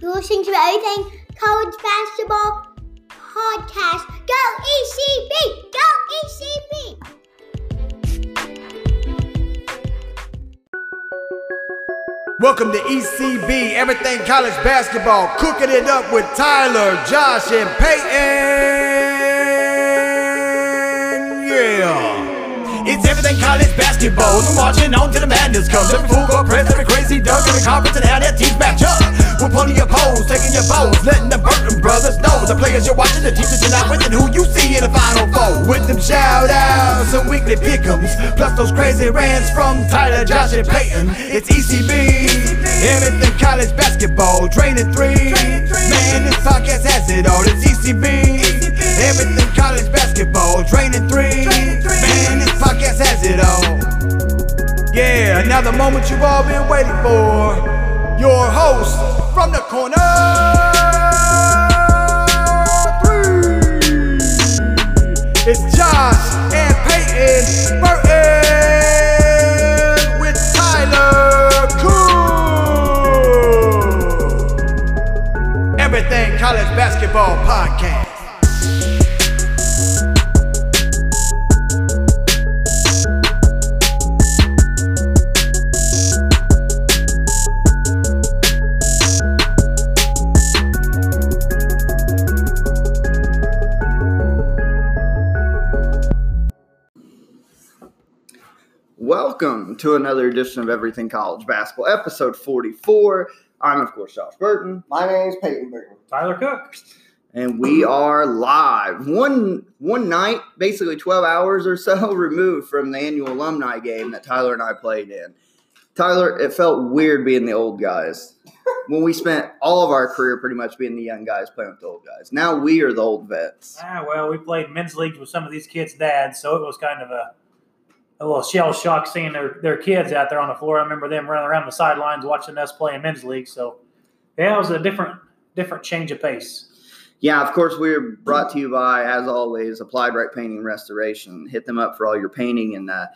You're listening to Everything College Basketball Podcast. Go ECB! Go ECB! Welcome to ECB, Everything College Basketball, cooking it up with Tyler, Josh, and Peyton. It's everything college basketball. I'm watching on till the madness comes. Every fool go press, every crazy dunk, every conference, and how that teams match up. We're pulling your polls, taking your votes, letting the Burton brothers know the players you're watching, the teachers you're not with, and who you see in the final four. With them shout outs and weekly pickums, plus those crazy rants from Tyler, Josh, and Peyton. It's ECB, everything college basketball, training three. Man, this podcast has it all. It's ECB, everything college basketball, training three. Man, this podcast has it all. Yeah, now the moment you've all been waiting for. Your host from the corner. It's Josh and Peyton Burton with Tyler Cool. Everything College Basketball Podcast. To another edition of Everything College Basketball, episode 44. I'm, of course, Josh Burton, My name's Peyton Burton. Tyler Cook. and we are live. One one night, basically 12 hours or so removed from the annual alumni game that Tyler and I played in. Tyler, it felt weird being the old guys when we spent all of our career pretty much being the young guys playing with the old guys. Now we are the old vets. Ah, well, we played men's leagues with some of these kids' dads, so it was kind of a a little shell shock seeing their, their kids out there on the floor. I remember them running around the sidelines watching us play in men's league. So yeah, it was a different different change of pace. Yeah, of course, we're brought to you by, as always, Applied Right Painting and Restoration. Hit them up for all your painting and uh,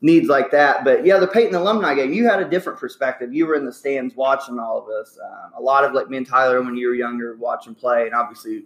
needs like that. But yeah, the Peyton alumni game, you had a different perspective. You were in the stands watching all of us. Um, a lot of like me and Tyler when you were younger watching play, and obviously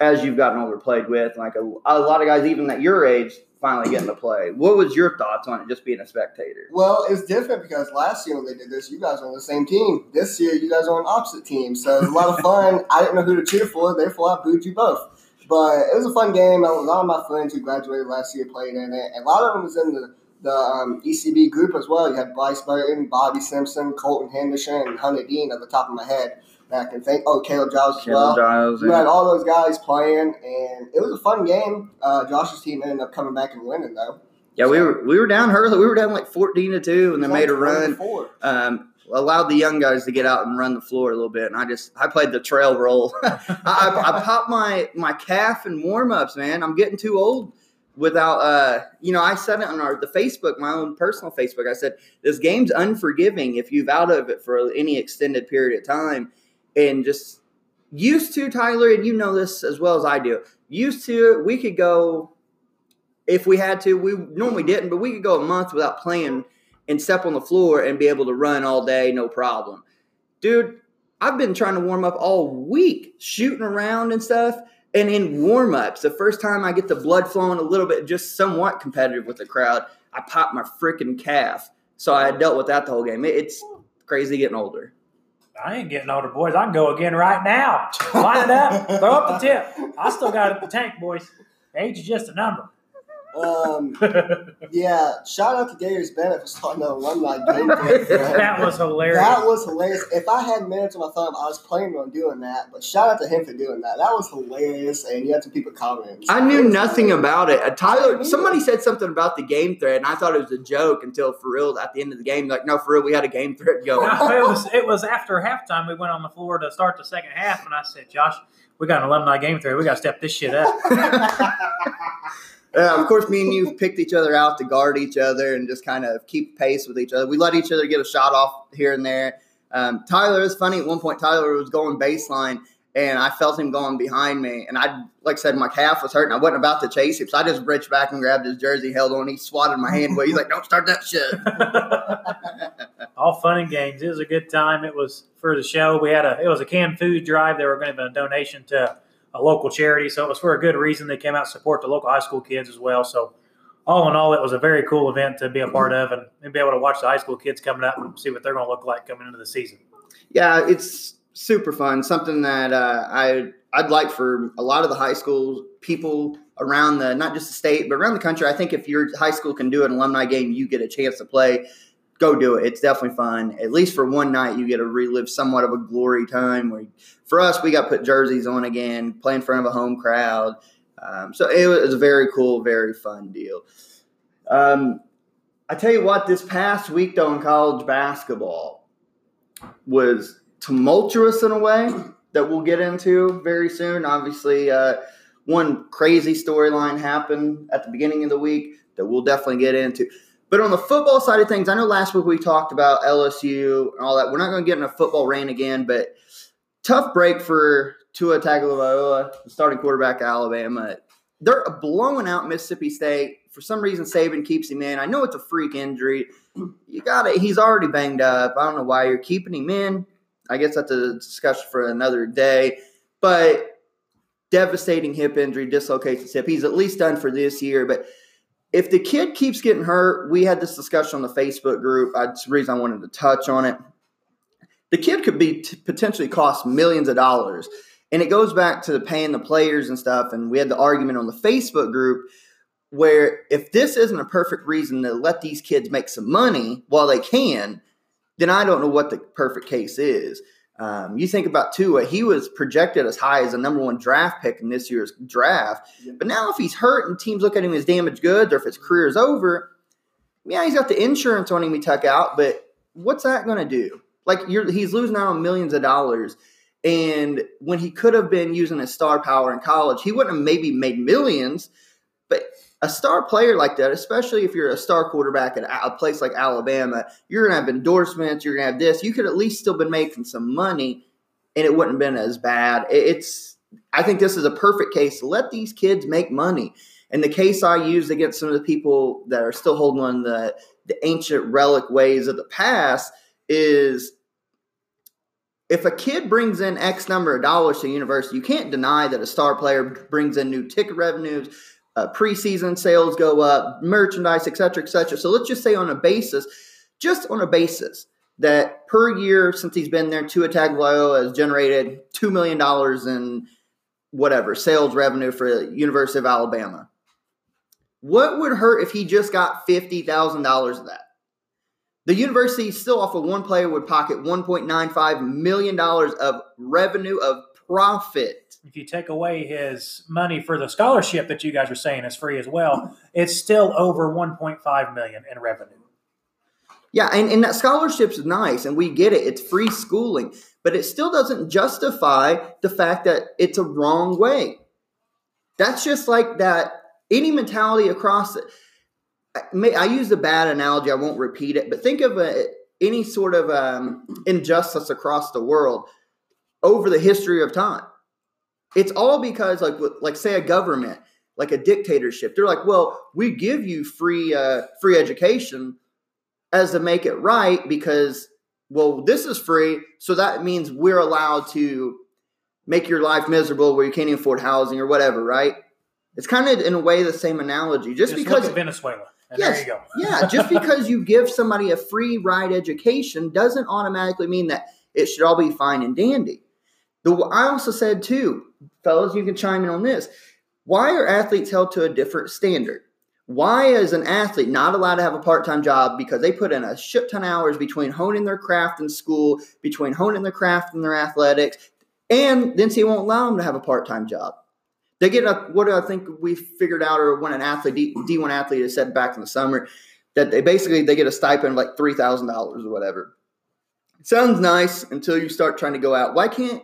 as you've gotten older, played with like a, a lot of guys even at your age finally getting to play. What was your thoughts on it, just being a spectator? Well, it's different because last year when they did this, you guys were on the same team. This year, you guys are on opposite teams. So it was a lot of fun. I didn't know who to cheer for, therefore I booed you both. But it was a fun game. A lot of my friends who graduated last year played in it. And a lot of them was in the, the um, ECB group as well. You had Bryce Burton, Bobby Simpson, Colton Henderson, and Hunter Dean at the top of my head. I can think. Oh, Caleb Giles as well. Giles, You yeah. had all those guys playing, and it was a fun game. Uh, Josh's team ended up coming back and winning, though. Yeah, we were we were down early. We were down like fourteen to two, and was made a run. Um, allowed the young guys to get out and run the floor a little bit, and I just I played the trail role. I, I, I popped my my calf in warm ups, man. I'm getting too old without uh you know I said it on our the Facebook my own personal Facebook. I said this game's unforgiving if you've out of it for any extended period of time, and just used to Tyler, and you know this as well as I do. Used to we could go if we had to. We normally didn't, but we could go a month without playing and step on the floor and be able to run all day, no problem. Dude, I've been trying to warm up all week, shooting around and stuff. And in warm ups, the first time I get the blood flowing a little bit, just somewhat competitive with the crowd, I pop my freaking calf. So I dealt with that the whole game. It's crazy getting older. I ain't getting older, boys. I can go again right now. Line it up, throw up the tip. I still got it in the tank, boys. Age is just a number. Um, yeah, shout out to Darius Bennett for starting the alumni game. day, that was hilarious. That was hilarious. If I had minutes on my thumb, I was planning on doing that. But shout out to him for doing that. That was hilarious, and you had some people commenting. I knew nothing about. about it. Uh, Tyler, somebody said something about the game thread, and I thought it was a joke until for real at the end of the game, like, no, for real, we had a game thread going. No, it was it was after halftime. We went on the floor to start the second half, and I said, "Josh, we got an alumni game thread. We got to step this shit up." Uh, of course, me and you picked each other out to guard each other and just kind of keep pace with each other. We let each other get a shot off here and there. Um, Tyler is funny. At one point, Tyler was going baseline, and I felt him going behind me. And I, like I said, my calf was hurting. I wasn't about to chase him, so I just reached back and grabbed his jersey, held on. He swatted my hand away. He's like, "Don't start that shit." all fun and games. It was a good time. It was for the show. We had a it was a canned food drive. They were going to have a donation to a local charity, so it was for a good reason. They came out to support the local high school kids as well. So all in all, it was a very cool event to be a part of and, be able to watch the high school kids coming up and see what they're going to look like coming into the season. Yeah, it's super fun. Something that uh, I I'd like for a lot of the high school people around the not just the state but around the country. I think if your high school can do an alumni game, you get a chance to play. Go do it. It's definitely fun. At least for one night, you get to relive somewhat of a glory time. Where for us, we got put jerseys on again, play in front of a home crowd. Um, so it was a very cool, very fun deal. Um, I tell you what, this past week though in college basketball was tumultuous in a way that we'll get into very soon. Obviously, uh, one crazy storyline happened at the beginning of the week that we'll definitely get into. But on the football side of things, I know last week we talked about LSU and all that. We're not going to get in a football rain again, but tough break for Tua Tagovailoa, the starting quarterback at Alabama. They're blowing out Mississippi State. For some reason, Saban keeps him in. I know it's a freak injury. You got it. He's already banged up. I don't know why you're keeping him in. I guess that's a discussion for another day. But devastating hip injury, dislocates his hip. He's at least done for this year. But if the kid keeps getting hurt, we had this discussion on the Facebook group. That's the reason I wanted to touch on it. The kid could be t- potentially cost millions of dollars. And it goes back to the paying the players and stuff. And we had the argument on the Facebook group where if this isn't a perfect reason to let these kids make some money while they can, then I don't know what the perfect case is. Um, you think about Tua, he was projected as high as a number one draft pick in this year's draft. But now, if he's hurt and teams look at him as damaged goods or if his career is over, yeah, he's got the insurance on him he took out, but what's that going to do? Like, he's losing out on millions of dollars. And when he could have been using his star power in college, he wouldn't have maybe made millions, but a star player like that, especially if you're a star quarterback at a place like Alabama, you're gonna have endorsements, you're gonna have this. You could at least still been making some money, and it wouldn't have been as bad. It's I think this is a perfect case. Let these kids make money. And the case I used against some of the people that are still holding on the the ancient relic ways of the past is if a kid brings in X number of dollars to university, you can't deny that a star player brings in new ticket revenues, uh, preseason sales go up, merchandise, et cetera, et cetera. So let's just say on a basis, just on a basis that per year since he's been there, Tua Tagovailoa has generated two million dollars in whatever sales revenue for the University of Alabama. What would hurt if he just got fifty thousand dollars of that? The university still off of one player would pocket $1.95 million of revenue of profit. If you take away his money for the scholarship that you guys are saying is free as well, it's still over 1.5 million in revenue. Yeah, and, and that scholarship's nice and we get it. It's free schooling, but it still doesn't justify the fact that it's a wrong way. That's just like that any mentality across it I use a bad analogy. I won't repeat it, but think of a, any sort of um, injustice across the world over the history of time. It's all because, like, like say a government, like a dictatorship. They're like, well, we give you free uh, free education as to make it right because, well, this is free, so that means we're allowed to make your life miserable where you can't even afford housing or whatever, right? It's kind of in a way the same analogy. Just, Just because Venezuela. And yes, yeah, just because you give somebody a free ride education doesn't automatically mean that it should all be fine and dandy. The, I also said too, fellas, you can chime in on this. Why are athletes held to a different standard? Why is an athlete not allowed to have a part-time job because they put in a shit ton of hours between honing their craft in school, between honing their craft in their athletics, and then he won't allow them to have a part-time job? They get a, what I think we figured out, or when an athlete, D one athlete, has said back in the summer, that they basically they get a stipend of like three thousand dollars or whatever. It sounds nice until you start trying to go out. Why can't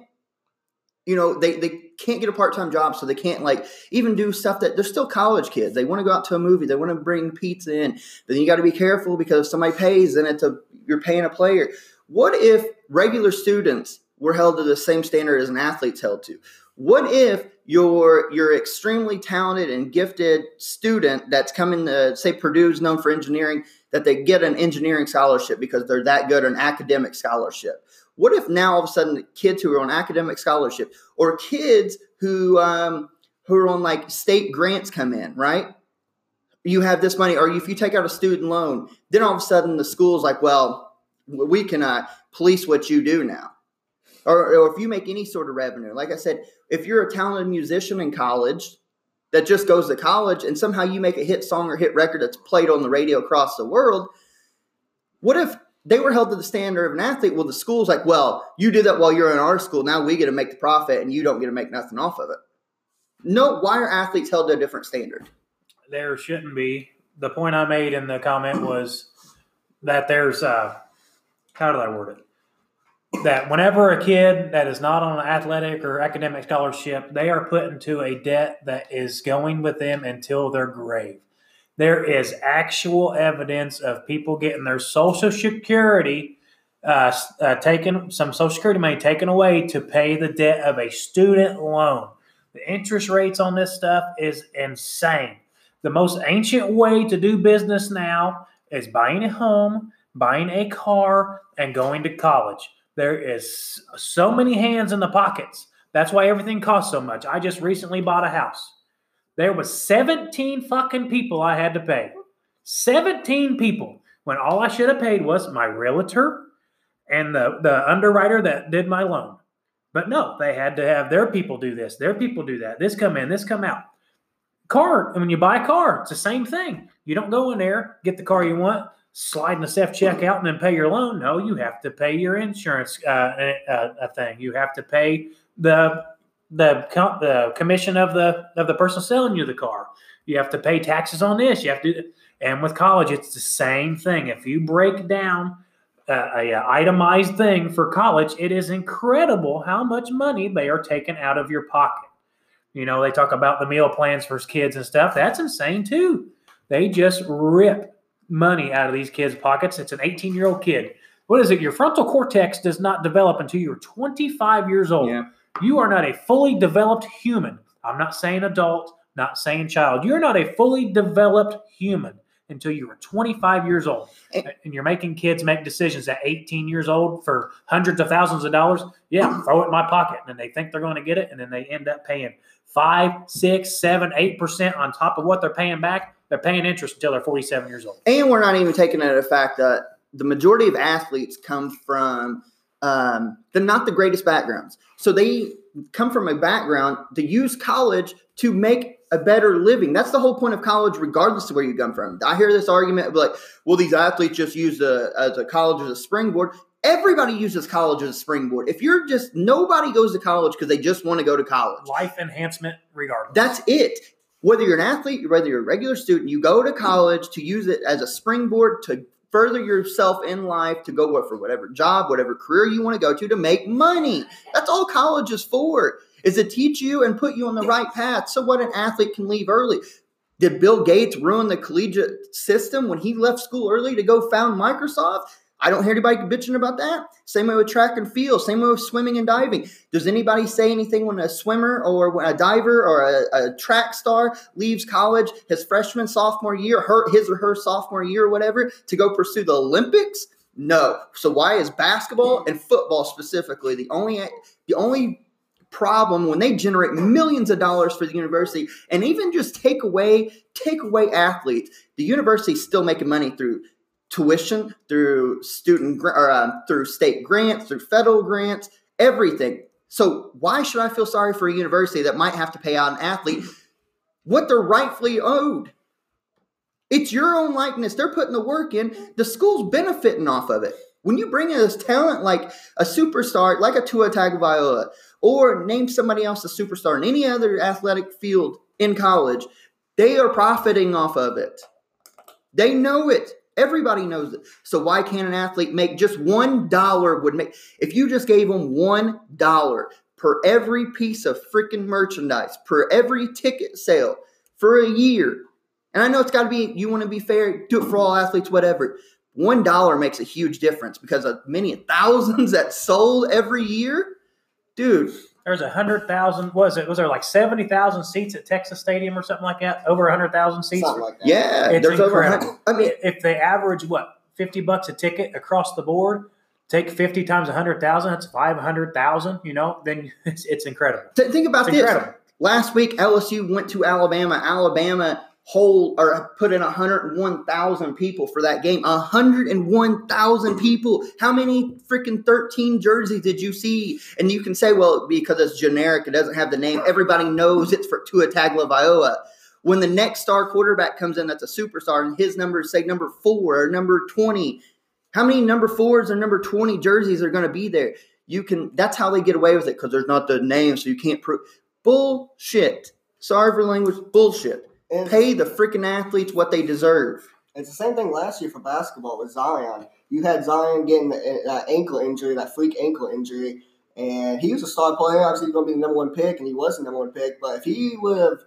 you know they they can't get a part time job, so they can't like even do stuff that they're still college kids. They want to go out to a movie, they want to bring pizza in. Then you got to be careful because if somebody pays, then it's a you're paying a player. What if regular students were held to the same standard as an athlete's held to? What if you're you're extremely talented and gifted student that's coming to say Purdue's known for engineering, that they get an engineering scholarship because they're that good, an academic scholarship. What if now all of a sudden kids who are on academic scholarship or kids who um, who are on like state grants come in, right? You have this money, or if you take out a student loan, then all of a sudden the school's like, well, we can uh, police what you do now. Or, or if you make any sort of revenue, like I said, if you're a talented musician in college that just goes to college and somehow you make a hit song or hit record that's played on the radio across the world, what if they were held to the standard of an athlete? Well, the school's like, well, you did that while you're in our school. Now we get to make the profit and you don't get to make nothing off of it. No, why are athletes held to a different standard? There shouldn't be. The point I made in the comment was that there's uh how did I word it? That whenever a kid that is not on an athletic or academic scholarship, they are put into a debt that is going with them until their grave. There is actual evidence of people getting their social security uh, uh, taken, some social security money taken away to pay the debt of a student loan. The interest rates on this stuff is insane. The most ancient way to do business now is buying a home, buying a car, and going to college. There is so many hands in the pockets. That's why everything costs so much. I just recently bought a house. There was 17 fucking people I had to pay. 17 people when all I should have paid was my realtor and the, the underwriter that did my loan. But no, they had to have their people do this, their people do that. This come in, this come out. Car, when you buy a car, it's the same thing. You don't go in there, get the car you want, slide in the self checkout, and then pay your loan. No, you have to pay your insurance uh, uh, a thing. You have to pay the the the commission of the of the person selling you the car. You have to pay taxes on this. You have to, and with college, it's the same thing. If you break down uh, a, a, itemized thing for college, it is incredible how much money they are taking out of your pocket. You know, they talk about the meal plans for kids and stuff. That's insane too. They just rip money out of these kids' pockets. It's an 18 year old kid. What is it? Your frontal cortex does not develop until you're 25 years old. Yeah. You are not a fully developed human. I'm not saying adult, not saying child. You're not a fully developed human until you are 25 years old. And you're making kids make decisions at 18 years old for hundreds of thousands of dollars. Yeah, throw it in my pocket. And then they think they're going to get it. And then they end up paying five, six, seven, eight percent on top of what they're paying back. They're paying interest until they're 47 years old. And we're not even taking into the fact that the majority of athletes come from um, the not the greatest backgrounds. So they come from a background to use college to make a better living. That's the whole point of college, regardless of where you come from. I hear this argument of like, well, these athletes just use the as a college as a springboard. Everybody uses college as a springboard. If you're just nobody goes to college because they just want to go to college. Life enhancement, regardless. That's it. Whether you're an athlete, whether you're a regular student, you go to college to use it as a springboard to further yourself in life to go for whatever job, whatever career you want to go to to make money. That's all college is for is to teach you and put you on the right path so what an athlete can leave early. Did Bill Gates ruin the collegiate system when he left school early to go found Microsoft? I don't hear anybody bitching about that. Same way with track and field, same way with swimming and diving. Does anybody say anything when a swimmer or when a diver or a, a track star leaves college his freshman, sophomore year, her, his or her sophomore year or whatever, to go pursue the Olympics? No. So why is basketball and football specifically the only the only problem when they generate millions of dollars for the university and even just take away take away athletes the university's still making money through tuition through student or uh, through state grants through federal grants everything. So why should i feel sorry for a university that might have to pay out an athlete what they're rightfully owed? It's your own likeness. They're putting the work in. The school's benefiting off of it. When you bring in this talent like a superstar, like a Tua Tagovailoa, or name somebody else a superstar in any other athletic field in college, they are profiting off of it. They know it. Everybody knows it. So why can't an athlete make just one dollar would make if you just gave them one dollar per every piece of freaking merchandise, per every ticket sale for a year. And I know it's got to be you want to be fair, do it for all athletes, whatever. One dollar makes a huge difference because of many thousands that sold every year dude, there's a hundred thousand. Was it? Was there like seventy thousand seats at Texas Stadium or something like that? Over a hundred thousand seats. Something like that. Yeah, It's there's incredible. hundred- I mean, if they average what fifty bucks a ticket across the board, take fifty times a hundred thousand. That's five hundred thousand. You know, then it's, it's incredible. th- think about It's this. incredible. Last week, LSU went to Alabama. Alabama hold or put in 101,000 people for that game. 101,000 people. How many freaking 13 jerseys did you see? And you can say, well, because it's generic, it doesn't have the name. Everybody knows it's for Tua Tagovailoa. When the next star quarterback comes in, that's a superstar, and his numbers say number four or number 20. How many number fours or number 20 jerseys are going to be there? You can. That's how they get away with it because there's not the name, so you can't prove. Bullshit. Sorry for language. Bullshit. And Pay the freaking athletes what they deserve. It's the same thing last year for basketball with Zion. You had Zion getting that that ankle injury, that freak ankle injury, and he was a star player. Obviously, he's going to be the number one pick, and he was the number one pick. But if he would have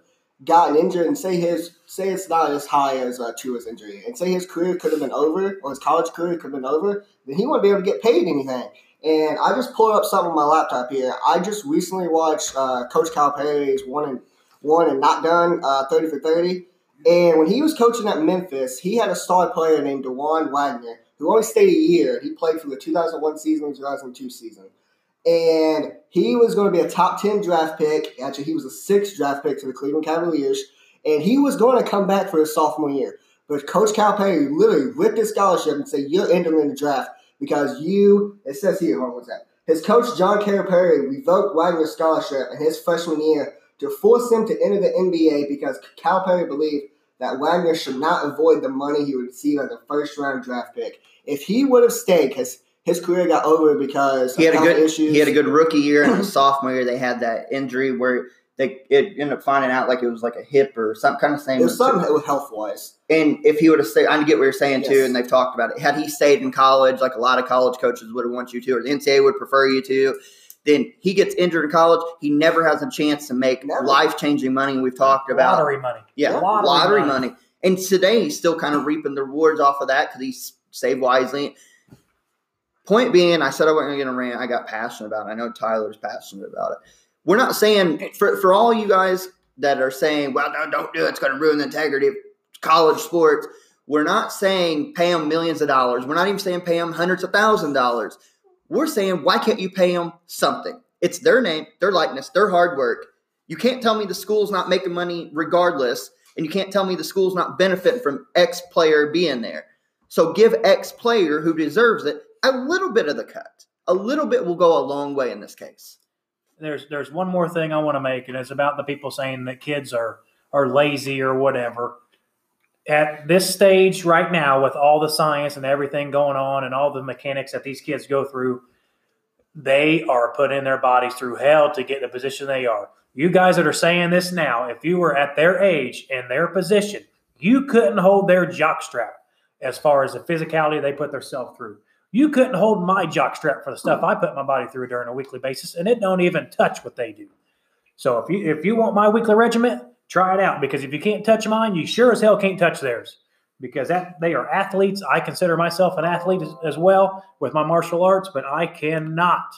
gotten injured, and say his say it's not as high as uh, Tua's injury, and say his career could have been over, or his college career could have been over, then he wouldn't be able to get paid anything. And I just pulled up something on my laptop here. I just recently watched uh, Coach Calipari's one and one and not done uh, thirty for thirty. And when he was coaching at Memphis, he had a star player named Dajuan Wagner, who only stayed a year. He played for the 2001 season and 2002 season. And he was going to be a top 10 draft pick. Actually, he was a sixth draft pick to the Cleveland Cavaliers. And he was going to come back for his sophomore year. But Coach Calipari literally ripped his scholarship and said, You're entering the draft because you, it says here, hold on one second. His coach, John Calipari, revoked Wagner's scholarship in his freshman year to force him to enter the NBA because Calipari believed that Wagner should not avoid the money he would receive as a first round draft pick. If he would have stayed, because his career got over because He had a good issues. he had a good rookie year, and his sophomore year they had that injury where they it ended up finding out like it was like a hip or some kind of same thing. It was something health wise. And if he would have stayed, I get what you're saying too, and they've talked about it. Had he stayed in college, like a lot of college coaches would have want you to, or the NCAA would prefer you to, then he gets injured in college. He never has a chance to make life changing money. We've talked about lottery money. Yeah, Lottery lottery, money. money. And today he's still kind of reaping the rewards off of that because he's saved wisely. Point being, I said I wasn't going to get a rant. I got passionate about it. I know Tyler's passionate about it. We're not saying, for, for all you guys that are saying, well, no, don't do it. It's going to ruin the integrity of college sports. We're not saying pay them millions of dollars. We're not even saying pay them hundreds of thousand dollars. We're saying, why can't you pay them something? It's their name, their likeness, their hard work. You can't tell me the school's not making money regardless, and you can't tell me the school's not benefiting from X player being there. So give X player who deserves it a little bit of the cut. A little bit will go a long way in this case. There's there's one more thing I want to make, and it's about the people saying that kids are are lazy or whatever. At this stage right now, with all the science and everything going on, and all the mechanics that these kids go through, they are putting their bodies through hell to get the position they are. You guys that are saying this now, if you were at their age and their position, you couldn't hold their jock strap as far as the physicality they put themselves through. You couldn't hold my jock strap for the stuff I put my body through during a weekly basis, and it don't even touch what they do. So if you if you want my weekly regiment, try it out because if you can't touch mine, you sure as hell can't touch theirs. Because that they are athletes. I consider myself an athlete as, as well with my martial arts, but I cannot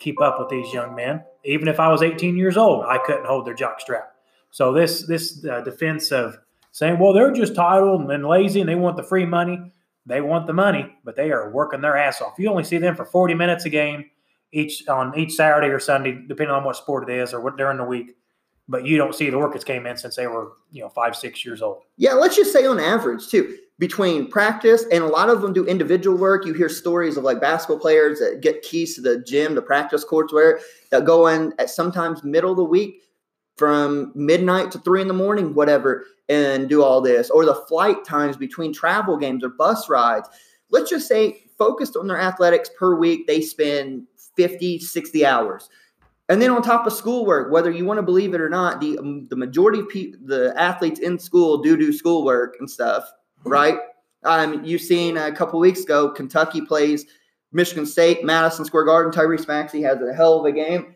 keep up with these young men. Even if I was 18 years old, I couldn't hold their jock strap. So this this uh, defense of saying, well, they're just titled and lazy and they want the free money. They want the money, but they are working their ass off. You only see them for 40 minutes a game each on each Saturday or Sunday, depending on what sport it is or what during the week. But you don't see the that's came in since they were, you know, five, six years old. Yeah, let's just say on average too, between practice and a lot of them do individual work. You hear stories of like basketball players that get keys to the gym, the practice courts, where that go in at sometimes middle of the week from midnight to three in the morning, whatever, and do all this, or the flight times between travel games or bus rides. Let's just say focused on their athletics per week, they spend 50, 60 hours. And then on top of schoolwork, whether you want to believe it or not, the um, the majority of pe- the athletes in school do do schoolwork and stuff, right? Um, you've seen a couple weeks ago, Kentucky plays Michigan State, Madison Square Garden. Tyrese Maxey has a hell of a game.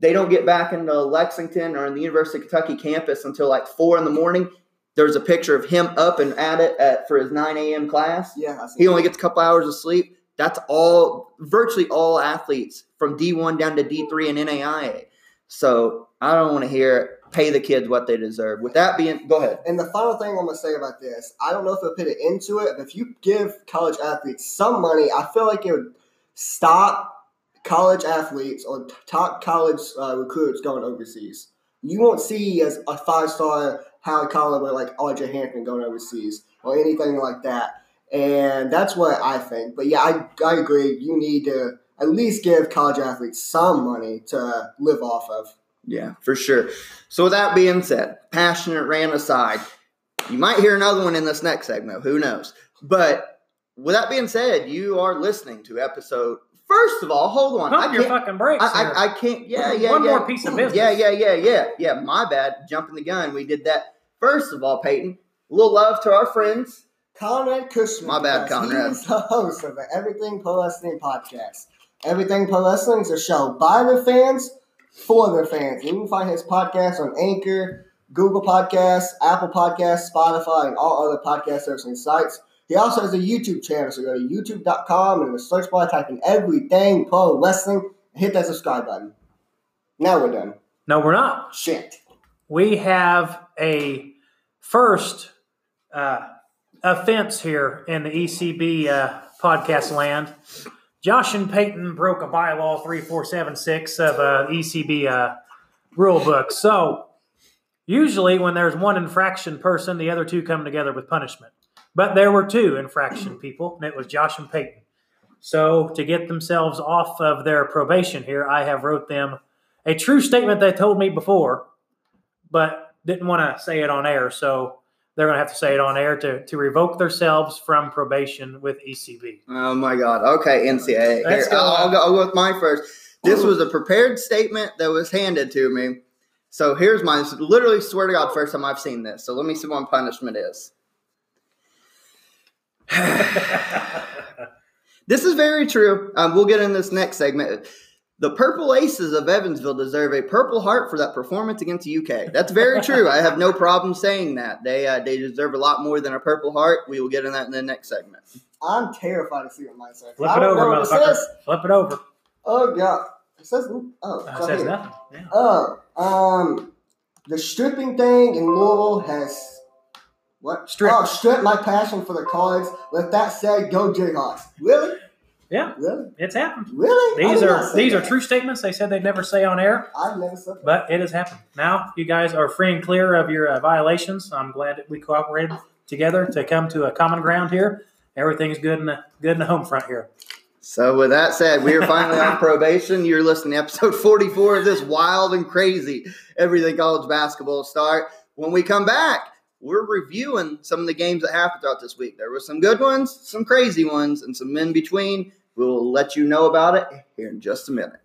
They don't get back into Lexington or in the University of Kentucky campus until like four in the morning. There's a picture of him up and at it at, for his 9 a.m. class. Yeah, He only gets a couple hours of sleep. That's all, virtually all athletes from D1 down to D3 and NAIA. So I don't want to hear pay the kids what they deserve. With that being, go ahead. And the final thing I'm gonna say about this, I don't know if they'll put it into it, but if you give college athletes some money, I feel like it would stop college athletes or top college uh, recruits going overseas. You won't see as a five star Howard Collins like RJ Hampton going overseas or anything like that. And that's what I think. But yeah, I, I agree. You need to at least give college athletes some money to live off of. Yeah, for sure. So with that being said, passionate rant aside, you might hear another one in this next segment. Who knows? But with that being said, you are listening to episode. First of all, hold on. Pump I your can't- fucking brakes. I. I, I can't. Yeah, yeah, yeah. One yeah. more piece of business. Yeah, yeah, yeah, yeah, yeah. My bad. Jumping the gun. We did that. First of all, Peyton, a little love to our friends. Conrad Cushman. My bad, Conrad. He's the host of the Everything Pro Wrestling podcast. Everything Pro Wrestling is a show by the fans for the fans. You can find his podcast on Anchor, Google Podcasts, Apple Podcasts, Spotify, and all other podcast servicing sites. He also has a YouTube channel, so go to youtube.com and in the search bar type in Everything Pro Wrestling and hit that subscribe button. Now we're done. no, we're not. Shit. we have a first uh, offense here in the ECB uh, podcast land. Josh and Peyton broke a bylaw 3476 of uh, ECB uh, rule book. So, usually when there's one infraction person, the other two come together with punishment. But there were two infraction people, and it was Josh and Peyton. So, to get themselves off of their probation here, I have wrote them a true statement they told me before but didn't want to say it on air. So they're going to have to say it on air to, to revoke themselves from probation with ECB. Oh my God. Okay, NCAA. Here. I'll, go, I'll go with my first. This was a prepared statement that was handed to me. So here's mine. This literally, swear to God, first time I've seen this. So let me see what my punishment is. This is very true. Um, we'll get in this next segment. The Purple Aces of Evansville deserve a Purple Heart for that performance against the UK. That's very true. I have no problem saying that. They uh, they deserve a lot more than a Purple Heart. We will get in that in the next segment. I'm terrified to see what mine says. Flip it over, know what it motherfucker. says. Flip it over. Oh, God. It says, oh, Uh, it's says here. nothing. Yeah. Oh, um, the stripping thing in Louisville has what? Strip. Oh, strip my passion for the cards. With that said, go Jayhawks. Really? Yeah, Really? it's happened. Really? These are these are true statements they said they'd never say on air, I've never said that. but it has happened. Now you guys are free and clear of your uh, violations. I'm glad that we cooperated together to come to a common ground here. Everything's good in the good in the home front here. So with that said, we are finally on probation. You're listening to episode 44 of this wild and crazy everything college basketball start. When we come back, we're reviewing some of the games that happened throughout this week. There were some good ones, some crazy ones, and some in between. We'll let you know about it here in just a minute.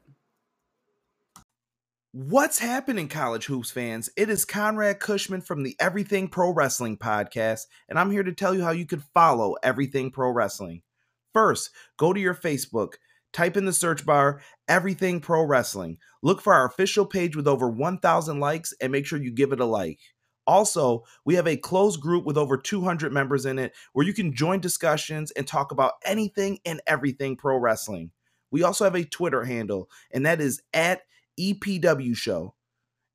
What's happening, college hoops fans? It is Conrad Cushman from the Everything Pro Wrestling podcast, and I'm here to tell you how you can follow Everything Pro Wrestling. First, go to your Facebook, type in the search bar Everything Pro Wrestling. Look for our official page with over 1,000 likes and make sure you give it a like. Also, we have a closed group with over 200 members in it where you can join discussions and talk about anything and everything pro wrestling. We also have a Twitter handle, and that is at EPW Show.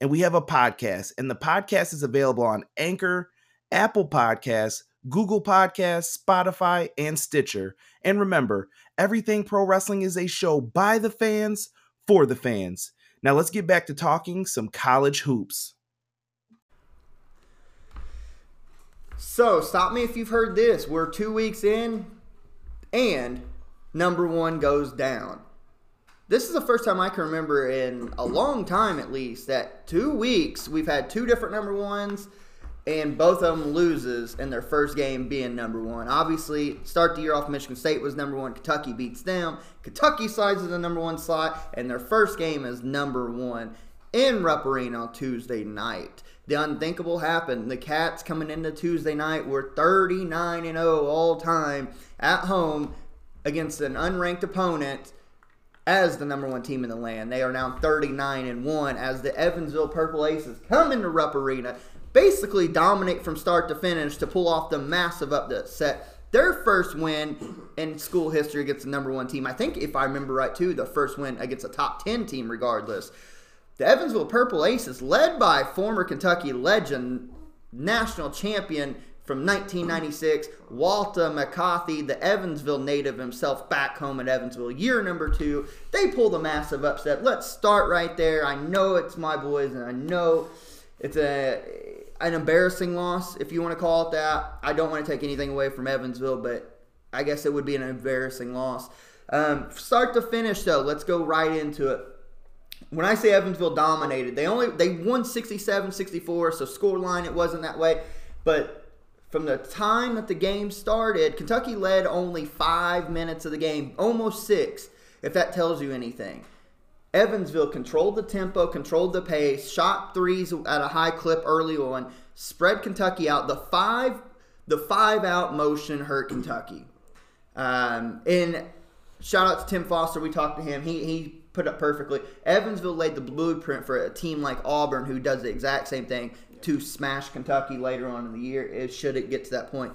And we have a podcast, and the podcast is available on Anchor, Apple Podcasts, Google Podcasts, Spotify, and Stitcher. And remember, Everything Pro Wrestling is a show by the fans for the fans. Now let's get back to talking some college hoops. So, stop me if you've heard this. We're two weeks in, and number one goes down. This is the first time I can remember in a long time, at least, that two weeks we've had two different number ones, and both of them loses in their first game being number one. Obviously, start the year off, Michigan State was number one. Kentucky beats them. Kentucky slides to the number one slot, and their first game is number one in Rupp Arena on Tuesday night. The unthinkable happened. The Cats coming into Tuesday night were 39 and 0 all time at home against an unranked opponent as the number one team in the land. They are now 39 and 1 as the Evansville Purple Aces come into Rupp Arena, basically dominate from start to finish to pull off the massive upset their first win in school history against the number one team. I think, if I remember right, too, the first win against a top 10 team, regardless. The Evansville Purple Aces, led by former Kentucky legend, national champion from 1996, Walter McCarty, the Evansville native himself, back home at Evansville, year number two. They pulled a massive upset. Let's start right there. I know it's my boys, and I know it's a an embarrassing loss, if you want to call it that. I don't want to take anything away from Evansville, but I guess it would be an embarrassing loss. Um, start to finish, though, let's go right into it. When I say Evansville dominated, they only they won 67-64, so score line it wasn't that way, but from the time that the game started, Kentucky led only five minutes of the game, almost six, if that tells you anything. Evansville controlled the tempo, controlled the pace, shot threes at a high clip early on, spread Kentucky out. The five, the five out motion hurt Kentucky. Um, and shout out to Tim Foster. We talked to him. He he put up perfectly. Evansville laid the blueprint for a team like Auburn, who does the exact same thing to smash Kentucky later on in the year. It should it get to that point.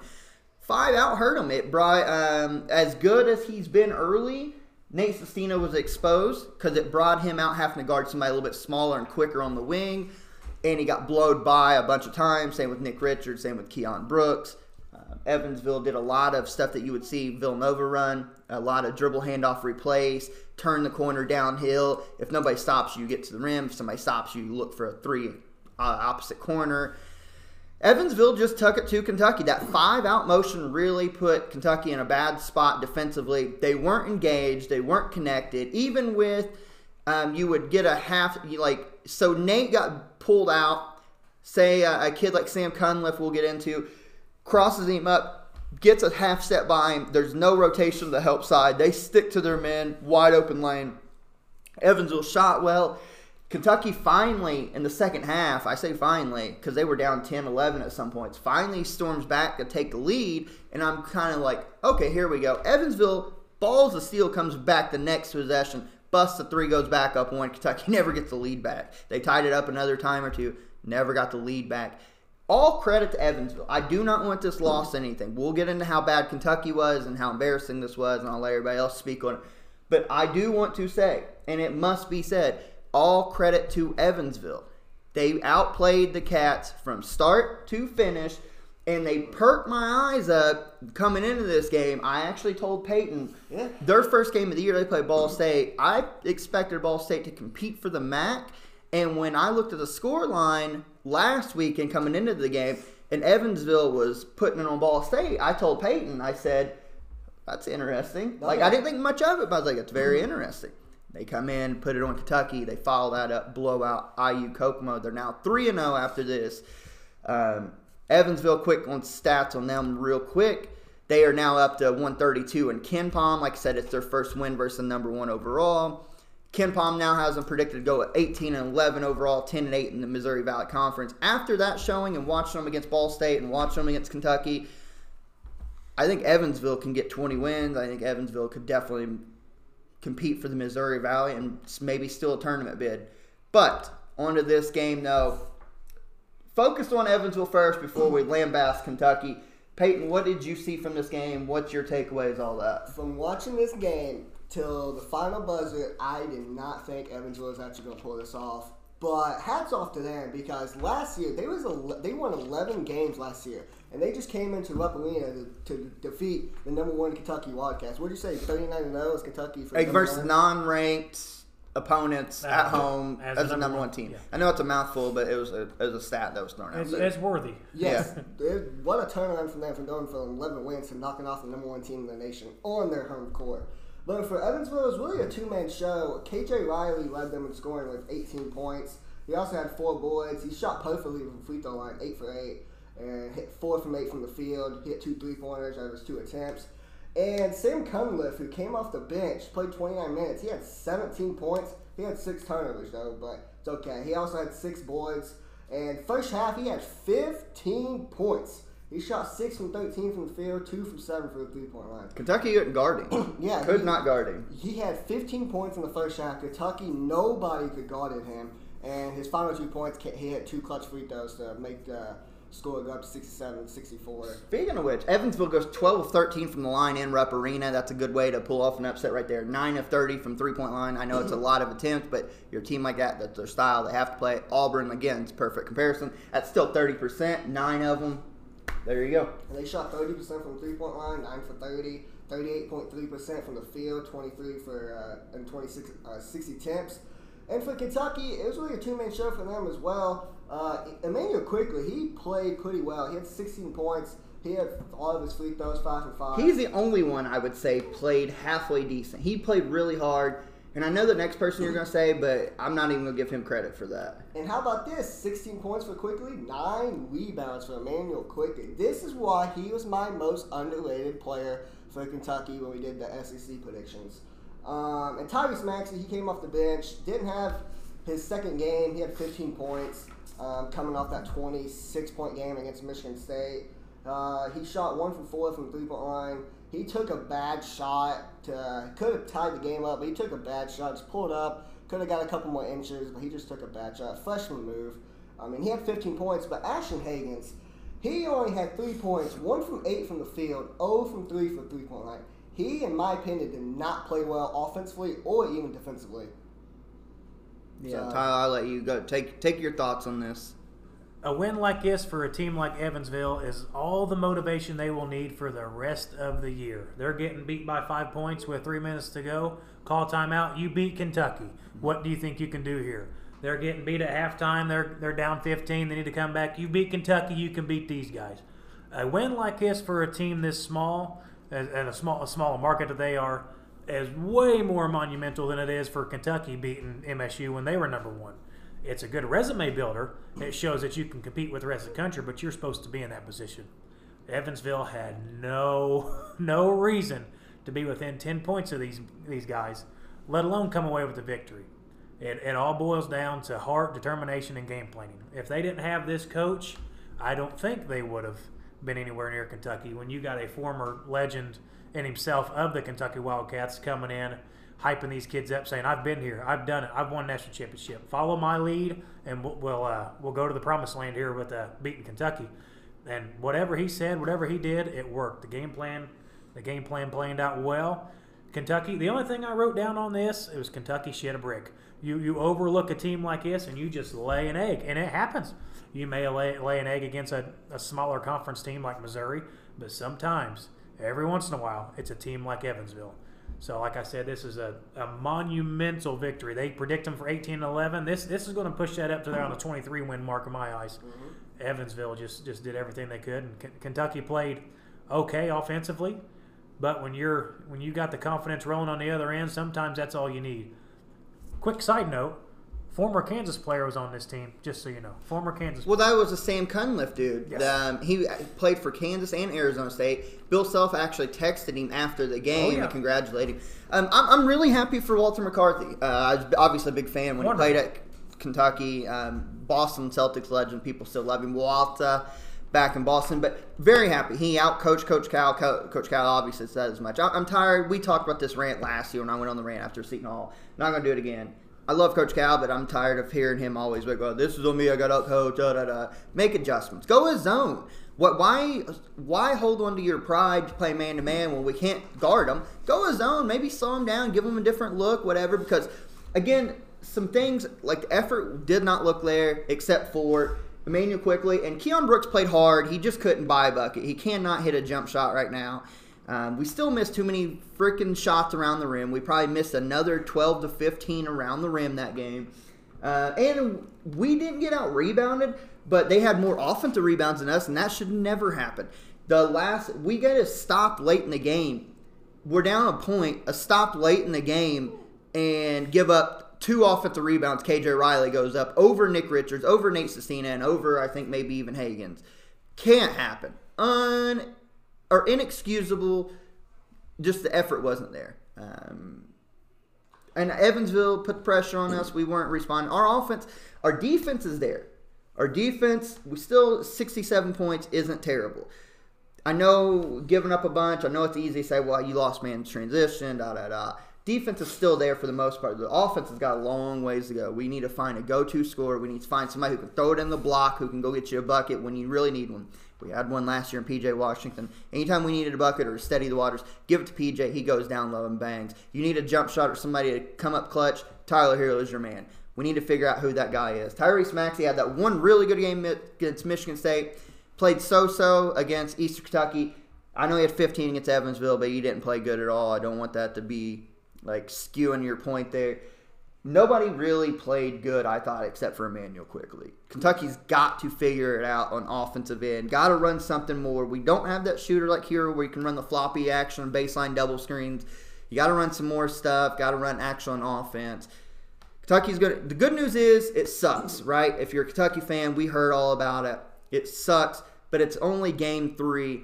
Five out hurt him. It brought um, as good as he's been early. Nate Sestina was exposed because it brought him out having to guard somebody a little bit smaller and quicker on the wing, and he got blowed by a bunch of times. Same with Nick Richards, same with Keion Brooks. Uh, Evansville did a lot of stuff that you would see Villanova run, a lot of dribble handoff replays, turn the corner downhill. If nobody stops you, you get to the rim. If somebody stops you, you look for a three uh, opposite corner. Evansville just took it to Kentucky. That five out motion really put Kentucky in a bad spot defensively. They weren't engaged, they weren't connected. Even with, um, you would get a half, like, so Nate got pulled out. Say a, a kid like Sam Cunliffe, we'll get into, crosses him up, gets a half step by him. There's no rotation to the help side. They stick to their men, wide open lane. Evansville shot well. Kentucky finally, in the second half, I say finally, because they were down 10 11 at some points, finally storms back to take the lead. And I'm kind of like, okay, here we go. Evansville, balls of steel, comes back the next possession, busts the three, goes back up one. Kentucky never gets the lead back. They tied it up another time or two, never got the lead back. All credit to Evansville. I do not want this loss anything. We'll get into how bad Kentucky was and how embarrassing this was, and I'll let everybody else speak on it. But I do want to say, and it must be said, all credit to Evansville. They outplayed the Cats from start to finish, and they perked my eyes up coming into this game. I actually told Peyton Yeah. their first game of the year they played Ball State. I expected Ball State to compete for the MAC, and when I looked at the score line last week and coming into the game, and Evansville was putting it on Ball State, I told Peyton, I said, "That's interesting." Like I didn't think much of it, but I was like, "It's very interesting." They come in, put it on Kentucky. They follow that up, blow out IU Kokomo. They're now 3 0 after this. Um, Evansville, quick on stats on them, real quick. They are now up to 132 in KenPom. Like I said, it's their first win versus the number one overall. KenPom now has them predicted to go at 18 and 11 overall, 10 and 8 in the Missouri Valley Conference. After that showing and watching them against Ball State and watching them against Kentucky, I think Evansville can get 20 wins. I think Evansville could definitely compete for the Missouri Valley and maybe still a tournament bid. But onto this game though. Focused on Evansville first before we lambast Kentucky. Peyton, what did you see from this game? What's your takeaways? All that. From watching this game till the final buzzer, I did not think Evansville was actually going to pull this off. But hats off to them because last year they was a, they won 11 games last year, and they just came into Rupp Arena to, to defeat the number one Kentucky Wildcats. What did you say? 39 and 0 is Kentucky for Like versus non-ranked opponents Uh, at home as as, the the number number one. one team. Yeah. I know it's a mouthful, but it was a, it was a stat that was thrown out. It's, there. it's worthy. Yes, It- what a turnaround from them from going from 11 wins to knocking off the number one team in the nation on their home court. But for Evansville, it was really a two-man show. KJ Riley led them in scoring with 18 points. He also had four boards. He shot perfectly from free throw line, eight for eight, and hit four from eight from the field. Hit two three-pointers out of his two attempts. And Sam Cunliffe, who came off the bench, played 29 minutes. He had 17 points. He had six turnovers though, but it's okay. He also had six boards. And first half, he had 15 points. He shot six from 13 from the field, two from seven from the three-point line. Kentucky couldn't guard him. Yeah, could he- not guard him. He had 15 points in the first half. Kentucky, nobody could guard him. And his final two points, he had two clutch free throws to make the score go up to 67, 64. Speaking of which, Evansville goes 12 of 13 from the line in Rupp Arena. That's a good way to pull off an upset right there. 9 of 30 from three point line. I know it's a lot of attempts, but your team like that, that's their style. They have to play. Auburn, again, it's perfect comparison. That's still 30%. Nine of them. There you go. And they shot 30% from three point line, 9 for 30, 38.3% from the field, 23 for uh, and 26, uh, 60 attempts. And for Kentucky, it was really a two man show for them as well. Uh, Immanuel Quickley, he played pretty well. He had 16 points. He had all of his free throws, five for five. He's the only one I would say played halfway decent. He played really hard. And I know the next person you're going to say, but I'm not even going to give him credit for that. And how about this? 16 points for Quickley, 9 rebounds for Immanuel Quickley. This is why he was my most underrated player for Kentucky when we did the SEC predictions. Um, and Tyrese Maxey, he came off the bench, didn't have his second game. He had 15 points um, coming off that 26 point game against Michigan State. Uh, he shot one from four from three point line. He took a bad shot to could have tied the game up, but he took a bad shot, just pulled up, could have got a couple more inches, but he just took a bad shot. Freshman move. I mean, he had 15 points, but Ashton Hagans, he only had three points, one from eight from the field, 0 from three for three point line. He, in my opinion, did not play well offensively or even defensively. Yeah, So- Tyler, I'll let you go. Take take your thoughts on this. A win like this for a team like Evansville is all the motivation they will need for the rest of the year. They're getting beat by five points with three minutes to go. Call timeout. You beat Kentucky. What do you think you can do here? They're getting beat at halftime. They're they're down 15. They need to come back. You beat Kentucky. You can beat these guys. A win like this for a team this small and a small a small market that they are is way more monumental than it is for Kentucky beating MSU when they were number one it's a good resume builder. It shows that you can compete with the rest of the country, but you're supposed to be in that position. Evansville had no no reason to be within ten points of these these guys, let alone come away with the victory. It, it all boils down to heart, determination, and game planning. If they didn't have this coach, I don't think they would have been anywhere near Kentucky. When you got a former legend in himself of the Kentucky Wildcats coming in hyping these kids up, saying, "I've been here, I've done it, I've won national championship. Follow my lead, and we'll we'll, uh, we'll go to the promised land here with uh, beating Kentucky." And whatever he said, whatever he did, it worked. The game plan, the game plan planned out well. Kentucky. The only thing I wrote down on this it was Kentucky shit a brick. You you overlook a team like this and you just lay an egg, and it happens. You may lay, lay an egg against a, a smaller conference team like Missouri, but sometimes, every once in a while, it's a team like Evansville. So, like I said, this is a, a monumental victory. They predict them for 18 and 11. This this is going to push that up to there on the 23 win mark in my eyes. Mm-hmm. Evansville just just did everything they could, and K- Kentucky played okay offensively. But when you're when you got the confidence rolling on the other end, sometimes that's all you need. Quick side note: former Kansas player was on this team. Just so you know, former Kansas. Well, that was the Sam Cunliffe dude. Yes. Um, he played for Kansas and Arizona State. Bill Self actually texted him after the game Oh, yeah. and congratulated him. Um, I'm, I'm really happy for Walter McCarty. Uh, I was obviously a big fan when Wonderful. he played at Kentucky. Um, Boston Celtics legend. People still love him. Walter back in Boston, but very happy. He out coached Coach Cal. Co- Coach Cal obviously said as much. I'm tired. We talked about this rant last year when I went on the rant after Seton Hall. Not going to do it again. I love Coach Cal, but I'm tired of hearing him always like, "Well, this is on me. I got out coach." Da da da. Make adjustments. Go his zone. What? Why? Why hold on to your pride to play man to man when we can't guard him? Go his zone. Maybe slow him down. Give him a different look. Whatever. Because again, some things like the effort did not look there, except for Immanuel Quickley and Keion Brooks played hard. He just couldn't buy a bucket. He cannot hit a jump shot right now. Um, we still missed too many freaking shots around the rim. We probably missed another 12 to 15 around the rim that game. Uh, and we didn't get out rebounded, but they had more offensive rebounds than us, and that should never happen. The last, we got to stop late in the game. We're down a point, a stop late in the game, and give up two offensive rebounds. KJ Riley goes up over Nick Richards, over Nate Sestina, and over, I think, maybe even Hagans. Can't happen. Un or inexcusable. Just the effort wasn't there. Um, and Evansville put pressure on us. We weren't responding. Our offense, our defense is there. Our defense, we still 67 points isn't terrible. I know giving up a bunch. I know it's easy to say, well, you lost man's transition, da da da. defense is still there for the most part. The offense has got a long ways to go. We need to find a go-to scorer. We need to find somebody who can throw it in the block, who can go get you a bucket when you really need one. We had one last year in PJ Washington. Anytime we needed a bucket or steady the waters, give it to PJ. He goes down low and bangs. You need a jump shot or somebody to come up clutch. Tyler Herro is your man. We need to figure out who that guy is. Tyrese Maxey had that one really good game against Michigan State. Played so-so against Eastern Kentucky. I know he had 15 against Evansville, but he didn't play good at all. I don't want that to be like skewing your point there. Nobody really played good, I thought, except for Immanuel Quickley. Kentucky's got to figure it out on offensive end. Got to run something more. We don't have that shooter like here where you can run the floppy action, baseline double screens. You got to run some more stuff. Got to run action on offense. Kentucky's good. The good news is it sucks, right? If you're a Kentucky fan, we heard all about it. It sucks, but it's only game three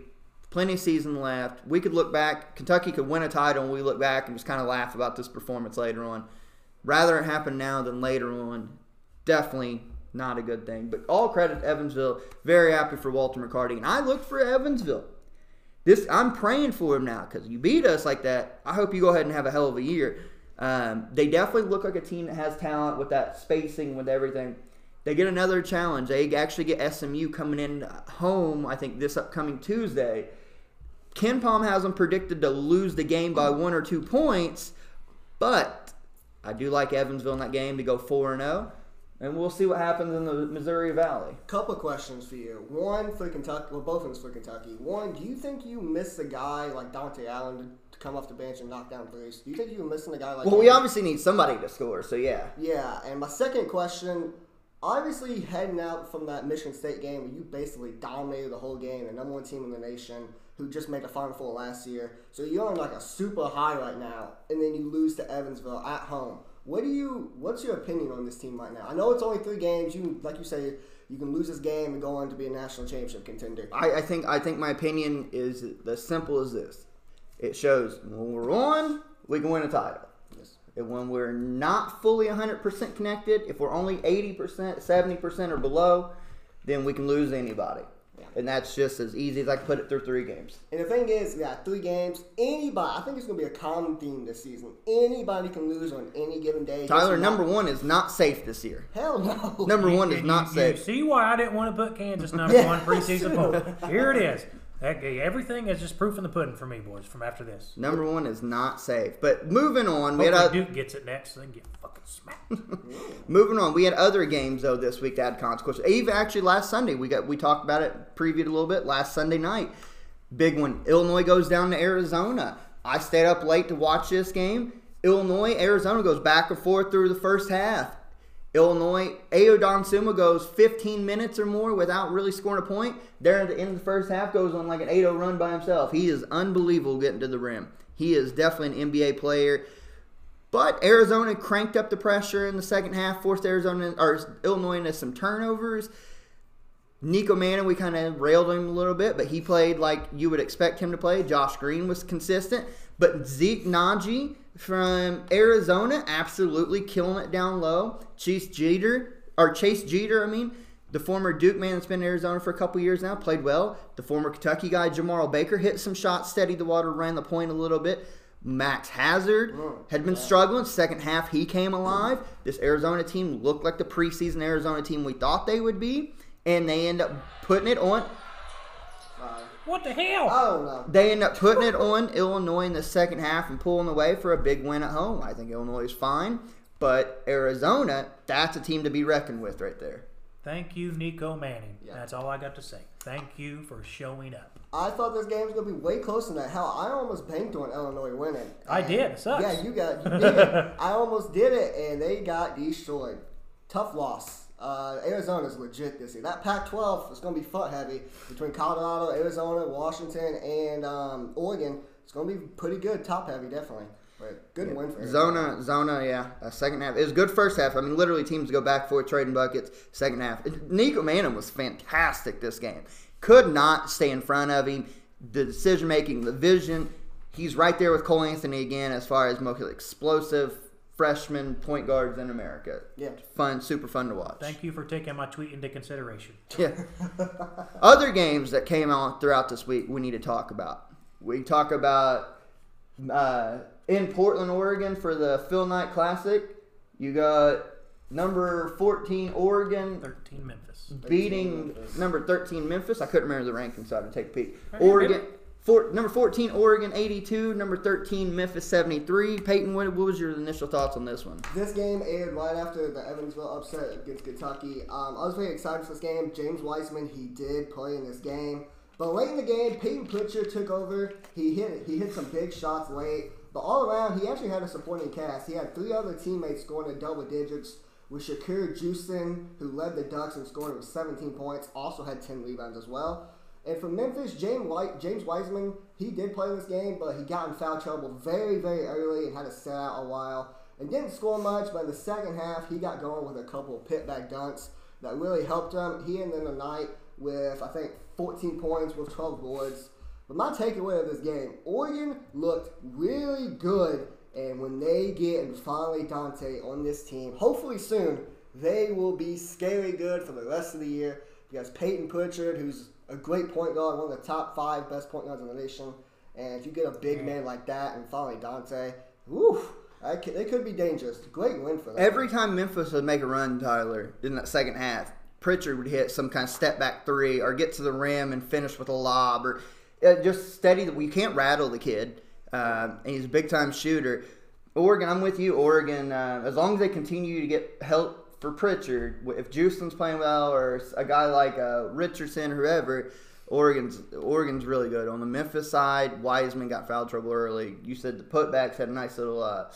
plenty of season left. We could look back. Kentucky could win a title, and we look back and just kind of laugh about this performance later on. Rather it happen now than later on. Definitely not a good thing. But all credit to Evansville. Very happy for Walter McCarty, and I look for Evansville. This I'm praying for him now because you beat us like that. I hope you go ahead and have a hell of a year. Um, they definitely look like a team that has talent with that spacing, with everything. They get another challenge. They actually get SMU coming in home. I think this upcoming Tuesday KenPom has them predicted to lose the game by one or two points, but I do like Evansville in that game to go 4 0. And we'll see what happens in the Missouri Valley. Couple questions for you. One for Kentucky, well, both of them for Kentucky. One, do you think you missed a guy like Dontaie Allen to come off the bench and knock down threes? Do you think you were missing a guy like? Well, we obviously need somebody to score, so yeah. Yeah, and my second question, obviously heading out from that Michigan State game where you basically dominated the whole game, the number one team in the nation who just made a Final Four last year. So you're on like a super high right now, and then you lose to Evansville at home. What do you? What's your opinion on this team right now? I know it's only three games. You like you say, you can lose this game and go on to be a national championship contender. I, I think I think my opinion is as simple as this. It shows when we're on, we can win a title. Yes. And when we're not fully 100% connected, if we're only 80%, 70% or below, then we can lose anybody. And that's just as easy as I can put it through three games. And the thing is, yeah, three games. Anybody, I think it's going to be a common theme this season. Anybody can lose on any given day. Tyler, number one is not safe this year. Hell no. Number one is not you, safe. You see why I didn't want to put Kansas number one preseason poll. Here it is. That, everything is just proof in the pudding for me, boys. From after this, number one is not safe. But moving on, we had a, Duke gets it next, then get fucking smacked. moving on, we had other games though this week that had consequences. Even actually last Sunday, we got we talked about it, previewed a little bit last Sunday night. Big one. Illinois goes down to Arizona. I stayed up late to watch this game. Illinois, Arizona goes back and forth through the first half. Illinois, Ayo Dosunmu goes 15 minutes or more without really scoring a point. There at the end of the first half goes on like an 8-0 run by himself. He is unbelievable getting to the rim. He is definitely an NBA player. But Arizona cranked up the pressure in the second half, forced Arizona or Illinois into some turnovers. Nico Mannion, we kind of railed him a little bit, but he played like you would expect him to play. Josh Green was consistent, but Zeke Nnaji from Arizona, absolutely killing it down low. Chase Jeter, or Chase Jeter, I mean, the former Duke man that's been in Arizona for a couple years now, played well. The former Kentucky guy, Jemarl Baker, hit some shots, steadied the water, ran the point a little bit. Max Hazzard oh, had been struggling. Second half, he came alive. This Arizona team looked like the preseason Arizona team we thought they would be, and they end up putting it on. What the hell? Oh no. They end up putting it on Illinois in the second half and pulling away for a big win at home. I think Illinois is fine, but Arizona, that's a team to be reckoned with right there. Thank you, Nico Mannion. Yeah. That's all I got to say. Thank you for showing up. I thought this game was gonna be way closer than that. Hell, I almost banked on Illinois winning. I did. It sucks. Yeah, you got you did. I almost did it, and they got destroyed. Tough loss. Uh, Arizona's legit this year. That Pac-12 is going to be foot heavy between Colorado, Arizona, Washington, and um, Oregon. It's going to be pretty good, top heavy, definitely. But good yeah. win for Arizona. Zona, Zona, yeah. Uh, second half. It was good first half. I mean, literally teams go back for trading buckets. Second half. Nico Mannion was fantastic this game. Could not stay in front of him. The decision making, the vision. He's right there with Cole Anthony again as far as most explosive, freshman point guards in America. Yeah. Fun, super fun to watch. Thank you for taking my tweet into consideration. Yeah. Other games that came out throughout this week we need to talk about. We talk about uh, in Portland, Oregon for the Phil Knight Classic. You got number 14 Oregon 13 Memphis. beating Memphis. number 13 Memphis. I couldn't remember the ranking, so I had to take a peek. Oregon, maybe. Four, number 14 Oregon 82, number 13 Memphis 73. Peyton, what, what was your initial thoughts on this one? This game aired right after the Evansville upset against Kentucky. Um, I was very excited for this game. James Wiseman, he did play in this game. But late in the game, Peyton Pritchard took over. He hit he hit some big shots late. But all around, he actually had a supporting cast. He had three other teammates scoring in double digits. With Shakur Juiston, who led the Ducks in scoring with 17 points, also had 10 rebounds as well. And for Memphis, James White, James Wiseman, he did play in this game, but he got in foul trouble very, very early and had to sit out a while. And didn't score much, but in the second half, he got going with a couple of pit back dunks that really helped him. He ended the night with, I think, 14 points with 12 boards. But my takeaway of this game, Oregon looked really good. And when they get and N'Faly Dante on this team, hopefully soon, they will be scary good for the rest of the year. Because Peyton Pritchard, who's a great point guard, one of the top five best point guards in the nation. And if you get a big man like that and N'Faly Dante, woo, I ca- they could be dangerous. Great win for them. Every time Memphis would make a run, Tyler, in that second half, Pritchard would hit some kind of step back three or get to the rim and finish with a lob or uh, just steady. We can't rattle the kid. Um, and he's a big time shooter. Oregon, I'm with you. Oregon, uh, as long as they continue to get help for Pritchard, if Juiston's playing well or a guy like uh, Richardson whoever, Oregon's Oregon's really good. On the Memphis side, Wiseman got foul trouble early. You said the putbacks had a nice little uh,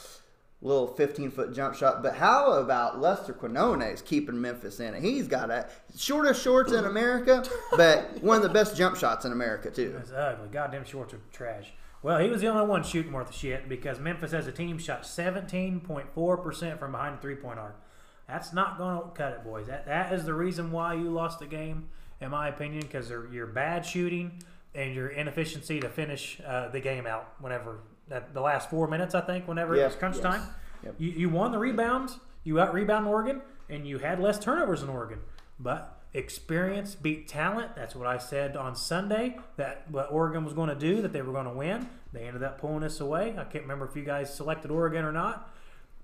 little 15 foot jump shot. But how about Lester Quinones keeping Memphis in it? He's got a shortest shorts in America, but one of the best jump shots in America too. It's ugly. Goddamn shorts are trash. Well, he was the only one shooting worth shit because Memphis as a team shot 17.4% from behind the three point arc. That's not going to cut it, boys. That, that is the reason why you lost the game, in my opinion, because your bad shooting and your inefficiency to finish uh, the game out whenever that the last four minutes, I think, whenever it was crunch Yes. time. Yep. You, you won the rebounds, you out rebound Oregon, and you had less turnovers in Oregon. But experience beat talent. That's what I said on Sunday. That what Oregon was going to do, that they were going to win. They ended up pulling us away. I can't remember if you guys selected Oregon or not,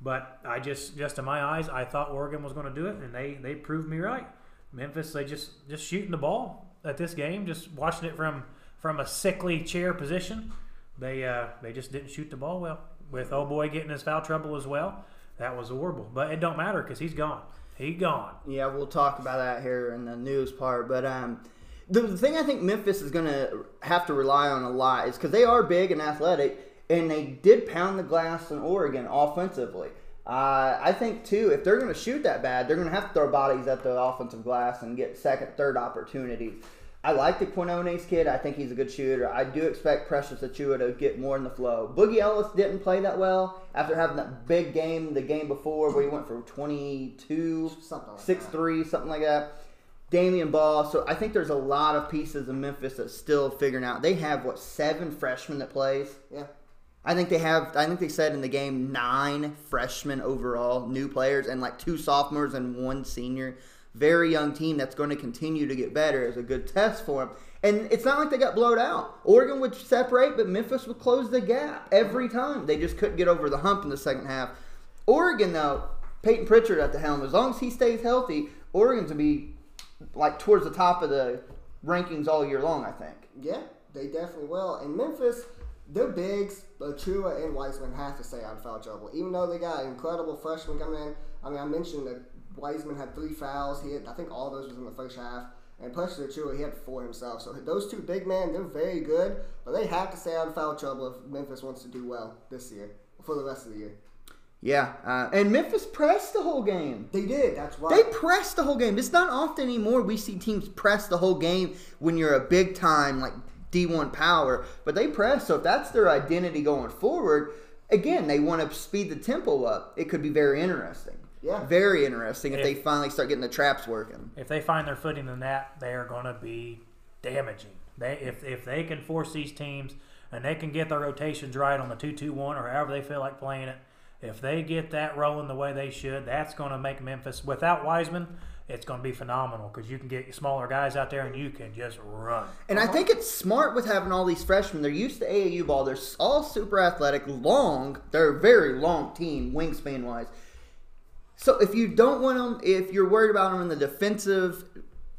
but I just, just in my eyes, I thought Oregon was going to do it, and they they proved me right. Memphis, they just just shooting the ball at this game, just watching it from from a sickly chair position. They uh, they just didn't shoot the ball well. With old boy getting his foul trouble as well, that was horrible. But it don't matter because he's gone. He gone. Yeah, we'll talk about that here in the news part. But um, the, the thing I think Memphis is going to have to rely on a lot is because they are big and athletic, and they did pound the glass in Oregon offensively. Uh, I think too, if they're going to shoot that bad, they're going to have to throw bodies at the offensive glass and get second, third opportunities. I like the Quinones kid. I think he's a good shooter. I do expect Precious Achiuwa to get more in the flow. Boogie Ellis didn't play that well after having that big game the game before where he went for 22, Something like six that. three, something like that. Damion Baugh. So I think there's a lot of pieces in Memphis that's still figuring out. They have what seven freshmen that plays. Yeah. I think they have. I think they said in the game nine freshmen overall, new players, and like two sophomores and one senior. Very young team that's going to continue to get better is a good test for them. And it's not like they got blowed out. Oregon would separate, but Memphis would close the gap every time. They just couldn't get over the hump in the second half. Oregon, though, Peyton Pritchard at the helm. As long as he stays healthy, Oregon's gonna be like towards the top of the rankings all year long. I think. Yeah, they definitely will. And Memphis, their bigs, Achiuwa and Wiseman have to stay out of foul trouble. Even though they got incredible freshmen coming in. I mean, I mentioned that Wiseman had three fouls. He had, I think all those was in the first half. And Precious Achiuwa, he had four himself. So those two big men, they're very good, but they have to stay out of foul trouble if Memphis wants to do well this year, for the rest of the year. Yeah, uh, and Memphis pressed the whole game. They did, that's why They pressed the whole game. It's not often anymore we see teams press the whole game when you're a big time like D1 power, but they press. So if that's their identity going forward, again, they want to speed the tempo up. It could be very interesting. Yeah. Very interesting if If- they finally start getting the traps working. If they find their footing in that, they are going to be damaging. They if if they can force these teams and they can get their rotations right on the two two one or however they feel like playing it. If they get that rolling the way they should, that's going to make Memphis without Wiseman. It's going to be phenomenal because you can get smaller guys out there and you can just run. And I think it's smart with having all these freshmen. They're used to AAU ball. They're all super athletic, long. They're a very long team, wingspan wise. So if you don't want them, if you're worried about them in the defensive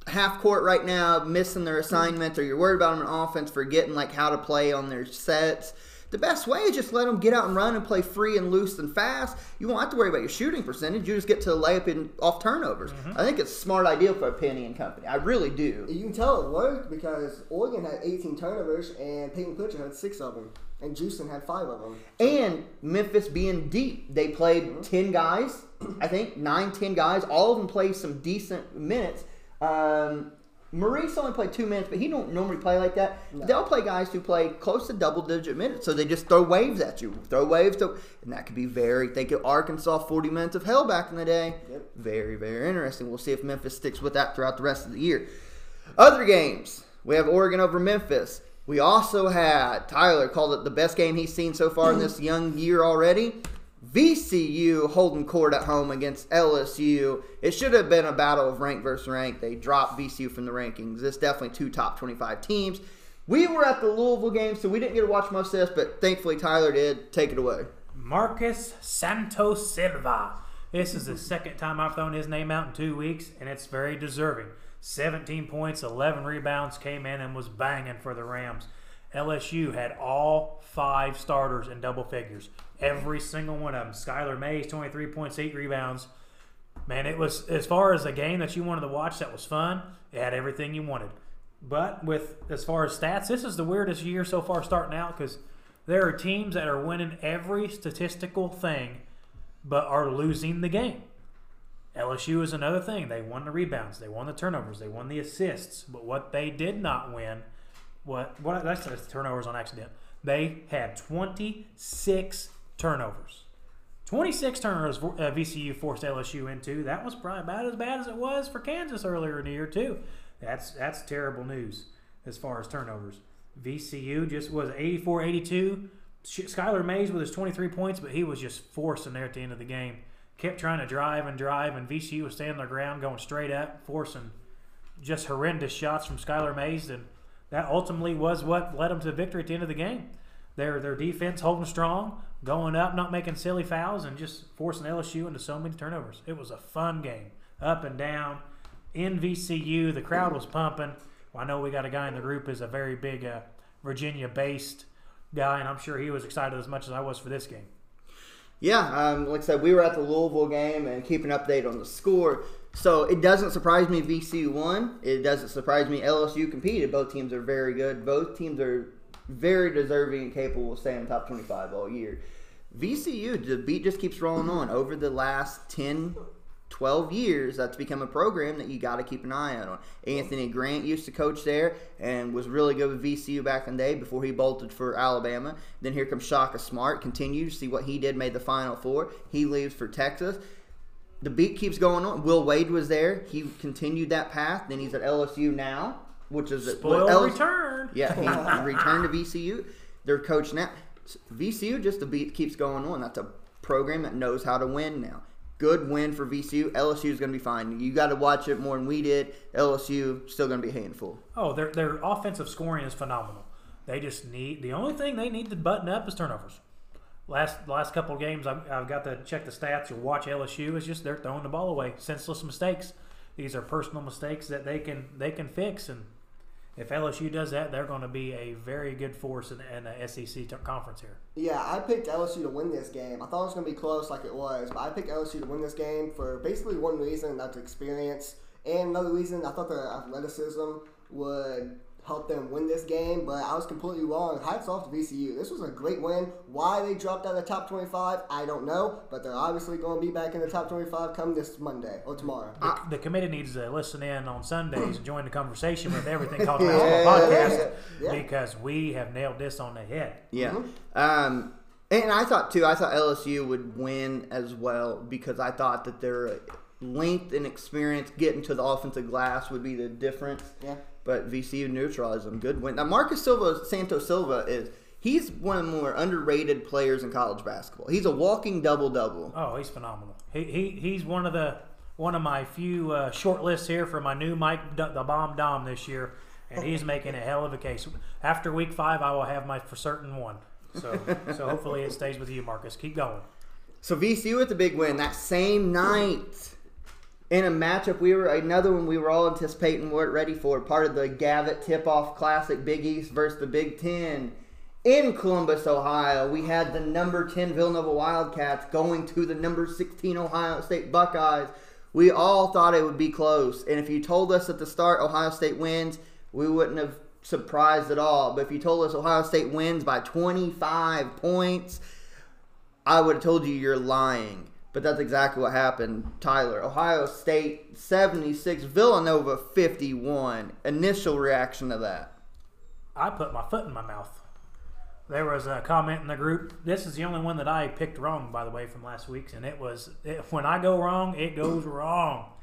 half court right now, missing their assignments, or you're worried about them in offense, forgetting like how to play on their sets. The best way is just let them get out and run and play free and loose and fast. You won't have to worry about your shooting percentage. You just get to lay up in off turnovers. I think it's a smart idea for Penny and company. I really do. You can tell it worked because Oregon had 18 turnovers and Peyton Pritchard had six of them, and Juiston had five of them. And Memphis being deep, they played 10 guys, I think, nine, 10 guys. All of them played some decent minutes. Um, Maurice only played two minutes, but he don't normally play like that. They'll play guys who play close to double digit minutes, so they just throw waves at you. Throw waves, to, and that could be very. Think of Arkansas 40 minutes of hell back in the day. Yep. Very, very interesting. We'll see if Memphis sticks with that throughout the rest of the year. Other games, we have Oregon over Memphis. We also had Tyler called it the best game he's seen so far in mm-hmm. this young year already. VCU holding court at home against LSU. It should have been a battle of rank versus rank. They dropped VCU from the rankings. This definitely two top 25 teams. We were at the Louisville game, so we didn't get to watch most of this, but thankfully Tyler did. Take it away. Marcus Santos Silva. This is the second time I've thrown his name out in two weeks, and it's very deserving. 17 points, 11 rebounds, came in and was banging for the Rams. LSU had all five starters in double figures. Every single one of them. Skylar Mays, 23 points, 8 rebounds. Man, it was, as far as a game that you wanted to watch that was fun, it had everything you wanted. But with, as far as stats, this is the weirdest year so far starting out because there are teams that are winning every statistical thing but are losing the game. LSU is another thing. They won the rebounds, they won the turnovers, they won the assists. But what they did not win, what what that's, that's turnovers on accident. They had 26 turnovers. 26 turnovers uh, VCU forced LSU into. That was probably about as bad as it was for Kansas earlier in the year too. That's that's terrible news as far as turnovers. VCU just was 84-82. Skylar Mays with his 23 points, but he was just forcing there at the end of the game. Kept trying to drive and drive, and VCU was standing their ground, going straight up, forcing just horrendous shots from Skylar Mays, and that ultimately was what led them to victory at the end of the game. Their their defense holding strong, going up, not making silly fouls, and just forcing LSU into so many turnovers. It was a fun game, up and down. In VCU, the crowd was pumping. Well, I know we got a guy in the group who's a very big uh, Virginia-based guy, and I'm sure he was excited as much as I was for this game. Yeah, um, like I said, we were at the Louisville game and keeping an update on the score. So it doesn't surprise me VCU won. It doesn't surprise me LSU competed. Both teams are very good. Both teams are very deserving and capable of staying top 25 all year. VCU, the beat just keeps rolling on. Over the last 10, 12 years, that's become a program that you got to keep an eye out on. Anthony Grant used to coach there and was really good with VCU back in the day before he bolted for Alabama. Then here comes Shaka Smart, continued to see what he did, made the Final Four. He leaves for Texas. The beat keeps going on. Will Wade was there. He continued that path. Then he's at LSU now, which is Spoiled LSU return. yeah, he returned to VCU. Their coach now. VCU just the beat keeps going on. That's a program that knows how to win now. Good win for VCU. LSU is going to be fine. You got to watch it more than we did. LSU still going to be a handful. Oh, their their offensive scoring is phenomenal. They just need the only thing they need to button up is turnovers. Last last couple of games, I've, I've got to check the stats or watch LSU. It's just they're throwing the ball away, senseless mistakes. These are personal mistakes that they can they can fix, and if LSU does that, they're going to be a very good force in, in the SEC conference here. Yeah, I picked LSU to win this game. I thought it was going to be close like it was, but I picked LSU to win this game for basically one reason, that's experience. And another reason, I thought their athleticism would help them win this game, but I was completely wrong. Hats off to VCU. This was a great win. Why they dropped out of the top 25, I don't know, but they're obviously going to be back in the top 25 come this Monday or tomorrow. The, the committee needs to listen in on Sundays and join the conversation with everything called basketball podcast Yeah. because we have nailed this on the head. Yeah. Um, and I thought too. I thought LSU would win as well because I thought that their length and experience getting to the offensive glass would be the difference. Yeah. But VCU neutralized them. Good win. Now Marcus Silva, Santos Silva is he's one of the more underrated players in college basketball. He's a walking double double. Oh, he's phenomenal. He, he he's one of the one of my few uh, short lists here for my new Mike, D- the Bomb Dom this year, and he's making a hell of a case. After week five, I will have my for certain one. So, so hopefully it stays with you, Marcus. Keep going. So VCU with the big win that same night in a matchup we were another one we were all anticipating weren't ready for part of the Gavitt Tip Off Classic Big East versus the Big Ten in Columbus, Ohio. We had the number ten Villanova Wildcats going to the number sixteen Ohio State Buckeyes. We all thought it would be close, and if you told us at the start Ohio State wins, we wouldn't have surprised at all. But if you told us Ohio State wins by 25 points, I would have told you you're lying. But that's exactly what happened, Tyler. Ohio State 76, Villanova 51. Initial reaction to that. I put my foot in my mouth. There was a comment in the group. This is the only one that I picked wrong, by the way, from last week's, and it was it, when I go wrong, it goes wrong.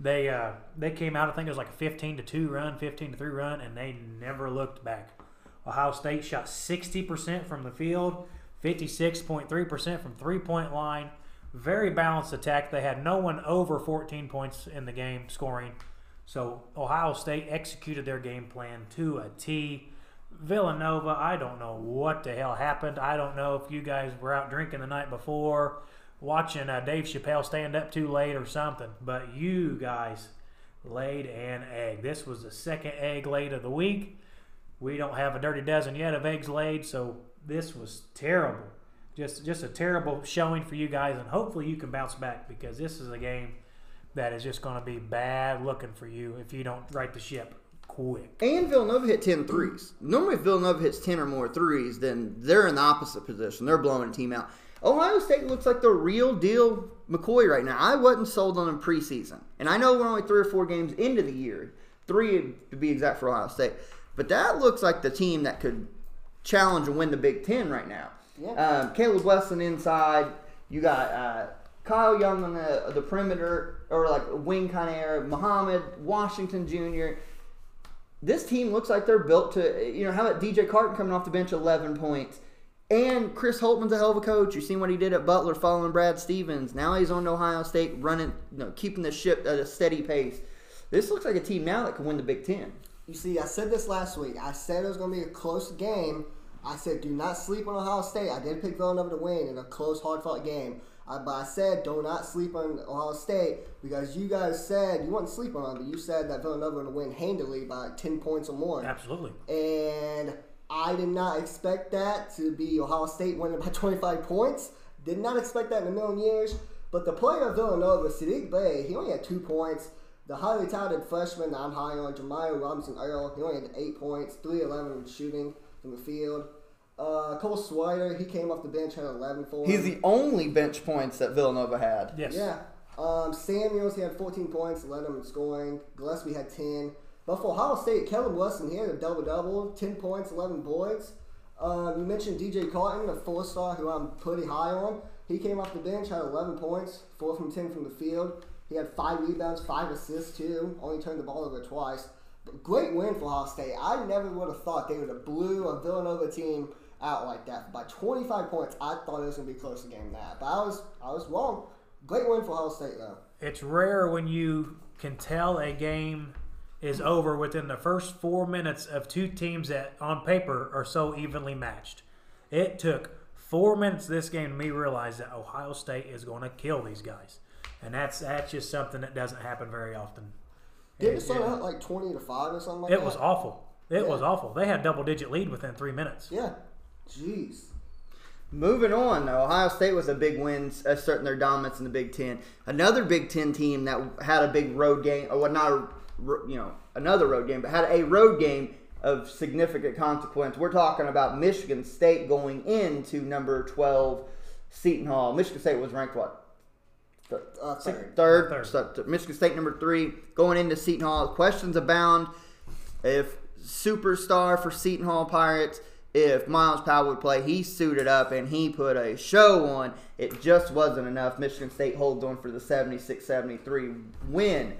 They uh, they came out. I think it was like a fifteen to two run, fifteen to three run, and they never looked back. Ohio State shot sixty percent from the field, fifty six point three percent from three point line. Very balanced attack. They had no one over fourteen points in the game scoring. So Ohio State executed their game plan to a T. Villanova, I don't know what the hell happened. I don't know if you guys were out drinking the night before, watching uh, Dave Chappelle stand up too late or something, but you guys laid an egg. This was the second egg laid of the week. We don't have a dirty dozen yet of eggs laid, so this was terrible. Just just a terrible showing for you guys, and hopefully you can bounce back because this is a game that is just going to be bad looking for you if you don't right the ship quick. And Villanova hit 10 threes. Normally, if Villanova hits 10 or more threes, then they're in the opposite position. They're blowing a team out. Ohio State looks like the real deal McCoy right now. I wasn't sold on them preseason. And I know we're only three or four games into the year, three to be exact for Ohio State. But that looks like the team that could challenge and win the Big Ten right now. Yeah. Um, Kaleb Wesson inside. You got uh, Kyle Young on the the perimeter or like wing kind of area. Muhammad Washington Jr. This team looks like they're built to. You know, how about DJ Carton coming off the bench, eleven points. And Chris Holtmann's a hell of a coach. You've seen what he did at Butler following Brad Stevens. Now he's on Ohio State, running, you know, keeping the ship at a steady pace. This looks like a team now that can win the Big Ten. You see, I said this last week. I said it was going to be a close game. I said do not sleep on Ohio State. I did pick Villanova to win in a close, hard-fought game. I, but I said do not sleep on Ohio State because you guys said you wouldn't sleep on them, but you said that Villanova would win handily by 10 points or more. Absolutely. And I did not expect that to be Ohio State winning by 25 points. Did not expect that in a million years. But the player of Villanova, Saddiq Bey, he only had two points. The highly touted freshman that I'm high on, Jeremiah Robinson Earl, he only had eight points, 311 shooting from the field. Uh, Cole Swider, he came off the bench, had 11 for him. He's the only bench points that Villanova had. Yes. Yeah. Um, Samuels, he had 14 points, led them in scoring. Gillespie had 10. But for Ohio State, Kaleb Wesson, he had a double double, 10 points, 11 boards. Um, you mentioned DJ Carton, a four star who I'm pretty high on. He came off the bench, had 11 points, 4 from 10 from the field. He had 5 rebounds, 5 assists too, only turned the ball over twice. But great win for Ohio State. I never would have thought they would have blew a Villanova team out like that. By 25 points, I thought it was going to be a closer game than that. But I was, I was wrong. Great win for Ohio State, though. It's rare when you can tell a game is over within the first four minutes of two teams that on paper are so evenly matched. It took four minutes this game to me realize that Ohio State is going to kill these guys. And that's that's just something that doesn't happen very often. Didn't It- it start out like 20 to 5 or something like It that? was awful. It Yeah. was awful. They had double digit lead within three minutes. Yeah. Jeez. Moving on, though, Ohio State was a big win, uh, asserting their dominance in the Big Ten. Another Big Ten team that had a big road game, or well, not a, you know, another road game, but had a road game of significant consequence. We're talking about Michigan State going into number twelve, Seton Hall. Michigan State was ranked what? Th- Uh, uh six- third. third. Third. So, Michigan State number three going into Seton Hall. Questions abound. If superstar for Seton Hall Pirates, if Myles Powell would play, he suited up and he put a show on. It just wasn't enough. Michigan State holds on for the 76-73 win.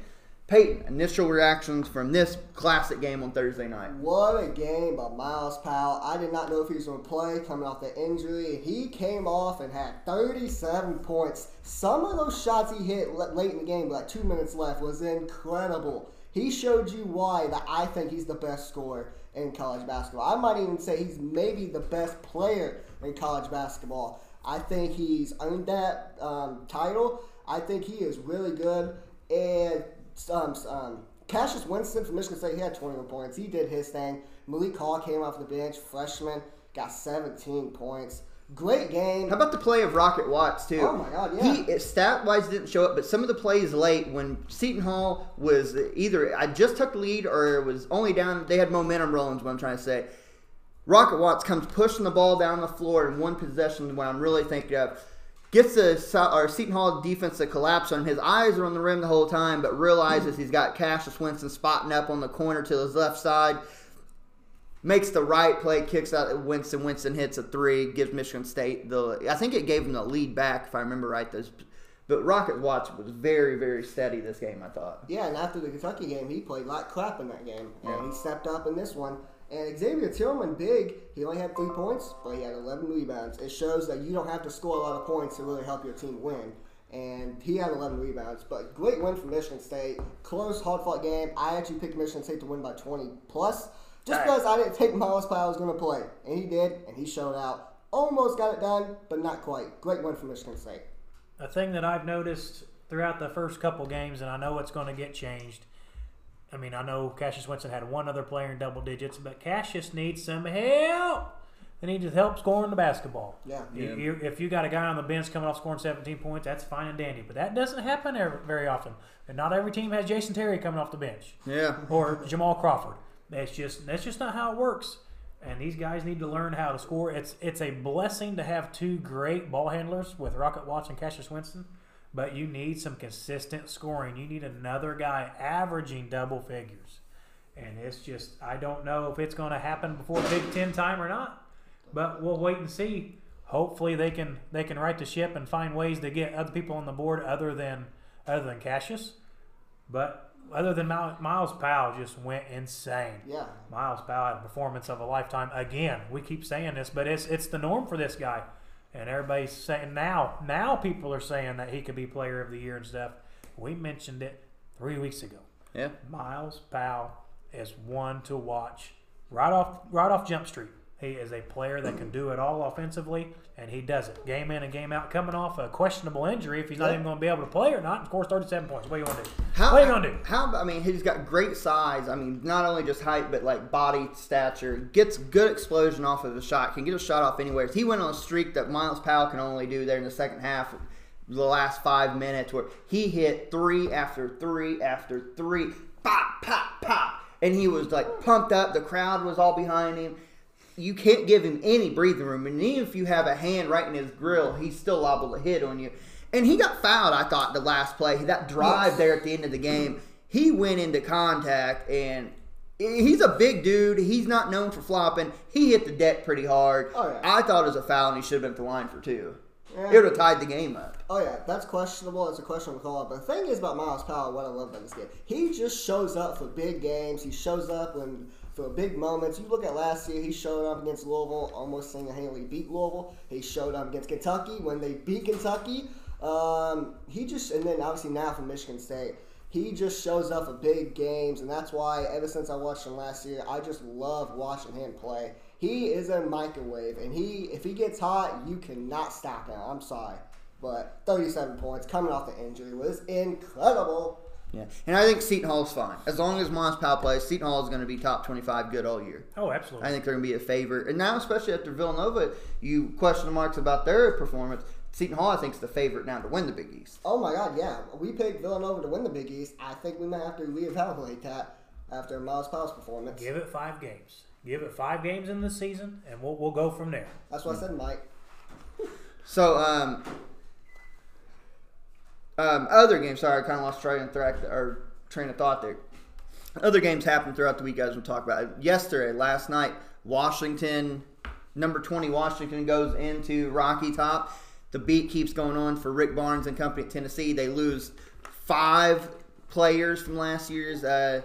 Peyton, initial reactions from this classic game on Thursday night. What a game by Myles Powell. I did not know if he was going to play coming off the injury. He came off and had 37 points. Some of those shots he hit late in the game, like two minutes left, was incredible. He showed you why that I think he's the best scorer in college basketball. I might even say he's maybe the best player in college basketball. I think he's earned that um, title. I think he is really good. And um, um, Cassius Winston from Michigan State, he had 21 points. He did his thing. Malik Hall came off the bench, freshman, got 17 points. Great game. How about the play of Rocket Watts too? Oh my God, yeah. He stat wise didn't show up, but some of the plays late when Seton Hall was either I just took the lead or it was only down. They had momentum rolling. Is what I'm trying to say. Rocket Watts comes pushing the ball down the floor in one possession. When I'm really thinking of gets the or Seton Hall defense to collapse on him. His eyes are on the rim the whole time, but realizes he's got Cassius Winston spotting up on the corner to his left side. Makes the right play, kicks out Winston. Winston hits a three, gives Michigan State the. I think it gave them the lead back, if I remember right. Those, but Rocket Watts was very, very steady this game. I thought. Yeah, and after the Kentucky game, he played like crap in that game. And Yeah. he stepped up in this one. And Xavier Tillman, big, he only had three points, but he had 11 rebounds. It shows that you don't have to score a lot of points to really help your team win. And he had 11 rebounds. But great win for Michigan State. Close, hard fought game. I actually picked Michigan State to win by 20 plus, just Nice. because I didn't think Myles Powell was going to play. And he did, and he showed out. Almost got it done, but not quite. Great win for Michigan State. A thing that I've noticed throughout the first couple games, and I know it's going to get changed. I mean, I know Cassius Winston had one other player in double digits, but Cassius needs some help. They need to help scoring the basketball. Yeah. Yeah. you- if you got a guy on the bench coming off scoring 17 points, that's fine and dandy. But that doesn't happen ever, very often. And not every team has Jason Terry coming off the bench Yeah. or Jamal Crawford. That's just that's just not how it works. And these guys need to learn how to score. It's it's a blessing to have two great ball handlers with Rocket Watts and Cassius Winston, but you need some consistent scoring. You need another guy averaging double figures. And it's just I don't know if it's going to happen before Big Ten time or not, but we'll wait and see. Hopefully they can they can right the ship and find ways to get other people on the board other than other than Cassius. But other than Myles Myles Powell just went insane. Yeah. Myles Powell had a performance of a lifetime. Again, we keep saying this, but it's it's the norm for this guy, and everybody's saying now. Now people are saying that he could be Player of the Year and stuff. We mentioned it three weeks ago. Yeah. Myles Powell is one to watch right off right off Jump Street. He is a player that can do it all offensively, and he does it game in and game out. Coming off a questionable injury, if he's not Yeah. even going to be able to play or not, of course, 37 points. What are you going to do? How, what are you going to do? How I mean, he's got great size. I mean, not only just height, but like body stature. Gets good explosion off of the shot. Can get a shot off anywhere. He went on a streak that Myles Powell can only do there in the second half. The last five minutes, where he hit three after three after three, pop, pop, pop, and he was like pumped up. The crowd was all behind him. You can't give him any breathing room, and even if you have a hand right in his grill, he's still liable to hit on you. And he got fouled, I thought, the last play. That drive Yes. there at the end of the game, he went into contact, and he's a big dude. He's not known for flopping. He hit the deck pretty hard. Oh, yeah. I thought it was a foul, and he should have been at the line for two. Yeah. It would have tied the game up. Oh yeah, that's questionable. It's a questionable call. But the thing is about Myles Powell, what I love about this game, he just shows up for big games. He shows up when for big moments. You look at last year, he showed up against Louisville, almost single-handedly beat Louisville. He showed up against Kentucky when they beat Kentucky. Um, he just and then obviously now from Michigan State. He just shows up for big games, and that's why ever since I watched him last year, I just love watching him play. He is a microwave, and he if he gets hot, you cannot stop him. I'm sorry. But 37 points coming off the injury was incredible. Yeah, and I think Seton Hall's fine as long as Myles Powell plays. Seton Hall is going to be top twenty-five good all year. Oh, absolutely. I think they're going to be a favorite, and now especially after Villanova, you question marks about their performance. Seton Hall, I think, is the favorite now to win the Big East. Oh my God, yeah. We picked Villanova to win the Big East. I think we might have to reevaluate that after Myles Powell's performance. Give it five games. Give it five games in the season, and we'll, we'll go from there. That's what I said, Mike. So, um, um, other games. Sorry, I kind of lost train of thread or train of thought there. Other games happened throughout the week, guys. We'll talk about it. yesterday, last night. Washington, number twenty, Washington goes into Rocky Top. The beat keeps going on for Rick Barnes and company at Tennessee. They lose five players from last year's uh,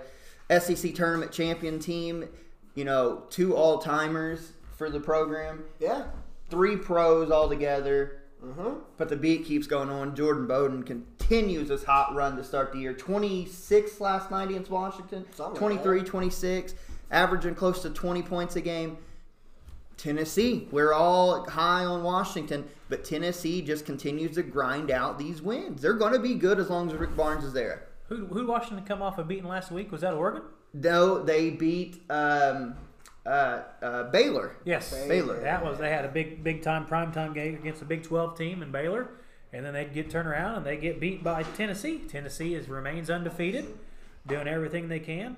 SEC tournament champion team. You know, two all timers for the program, Yeah. three pros altogether. Mm-hmm. But the beat keeps going on. Jordan Bowden continues his hot run to start the year. 26 last night against Washington. Something like 23, 26, averaging close to 20 points a game. Tennessee, we're all high on Washington, but Tennessee just continues to grind out these wins. They're going to be good as long as Rick Barnes is there. Who who Washington come off of beating last week? Was that Oregon? No, they beat um, uh, uh, Baylor. Yes, Baylor. That was they had a big big time prime time game against a Big Twelve team in Baylor, and then they'd get turned around and they get beat by Tennessee. Tennessee is remains undefeated, doing everything they can,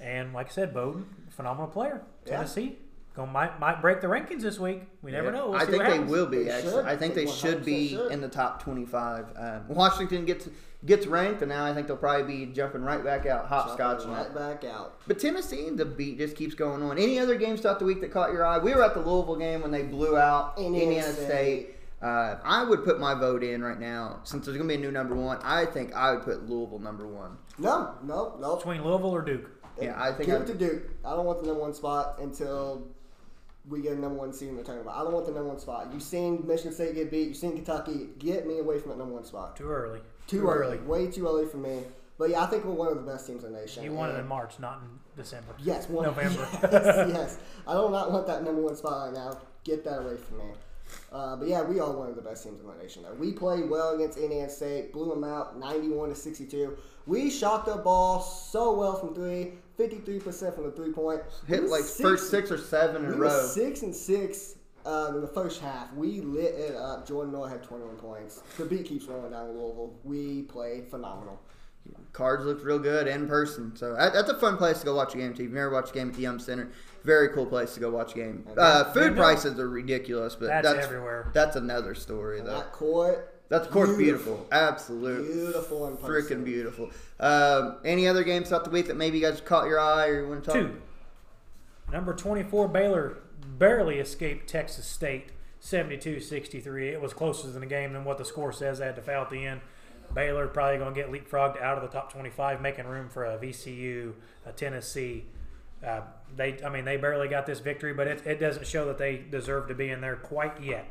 and like I said, Bowden, phenomenal player. Yeah. Tennessee going might might break the rankings this week. We never know. We'll I think they will be. They actually, should. I think they They should be should. in the top twenty-five. Um, Washington gets gets ranked, and now I think they'll probably be jumping right back out, hopscotch. Right back out. But Tennessee, the beat just keeps going on. Any other games throughout the week that caught your eye? We were at the Louisville game when they blew out Indiana Indiana, State. State. Uh, I would put my vote in right now since there's going to be a new number one. I think I would put Louisville number one. No, no, no. between Louisville or Duke. Yeah, I think Give I- it to Duke. I don't want the number one spot until we get a number one seed in the tournament. I don't want the number one spot. You've seen Michigan State get beat. You've seen Kentucky. Get me away from that number one spot. Too early. Too, early. Way too early for me. But yeah, I think we're one of the best teams in the nation. You want it in March, not in December. Yes, one, November. Yes, yes. I do not want that number one spot right now. Get that away from me. Uh, but yeah, we are one of the best teams in the nation. Though. We played well against Indiana State, blew them out, ninety-one to sixty-two. We shot the ball so well from three, 53% from the three point. hit We like six- first six or seven in We a row. six and six uh, in the first half. We lit it up. Jordan Nwora had 21 points. The beat keeps rolling down in Louisville. We played phenomenal. Cards looked real good in person, so that- that's a fun place to go watch a game. Too. If you've never watched a game at the Yum Center, very cool place to go watch a game. Uh, food prices are ridiculous, but That's that's everywhere. That's another story, And though. that court, That's of course beautiful. beautiful, absolute, beautiful in person. freaking beautiful. Um, any other games throughout the week that maybe you guys caught your eye or you want to talk? Two. Number 24, Baylor barely escaped Texas State 72 63. It was closer than the game than what the score says. They had to foul at the end. Baylor probably going to get leapfrogged out of the top 25, making room for a VCU, a Tennessee. Uh, they, I mean, they barely got this victory, but it, it doesn't show that they deserve to be in there quite yet.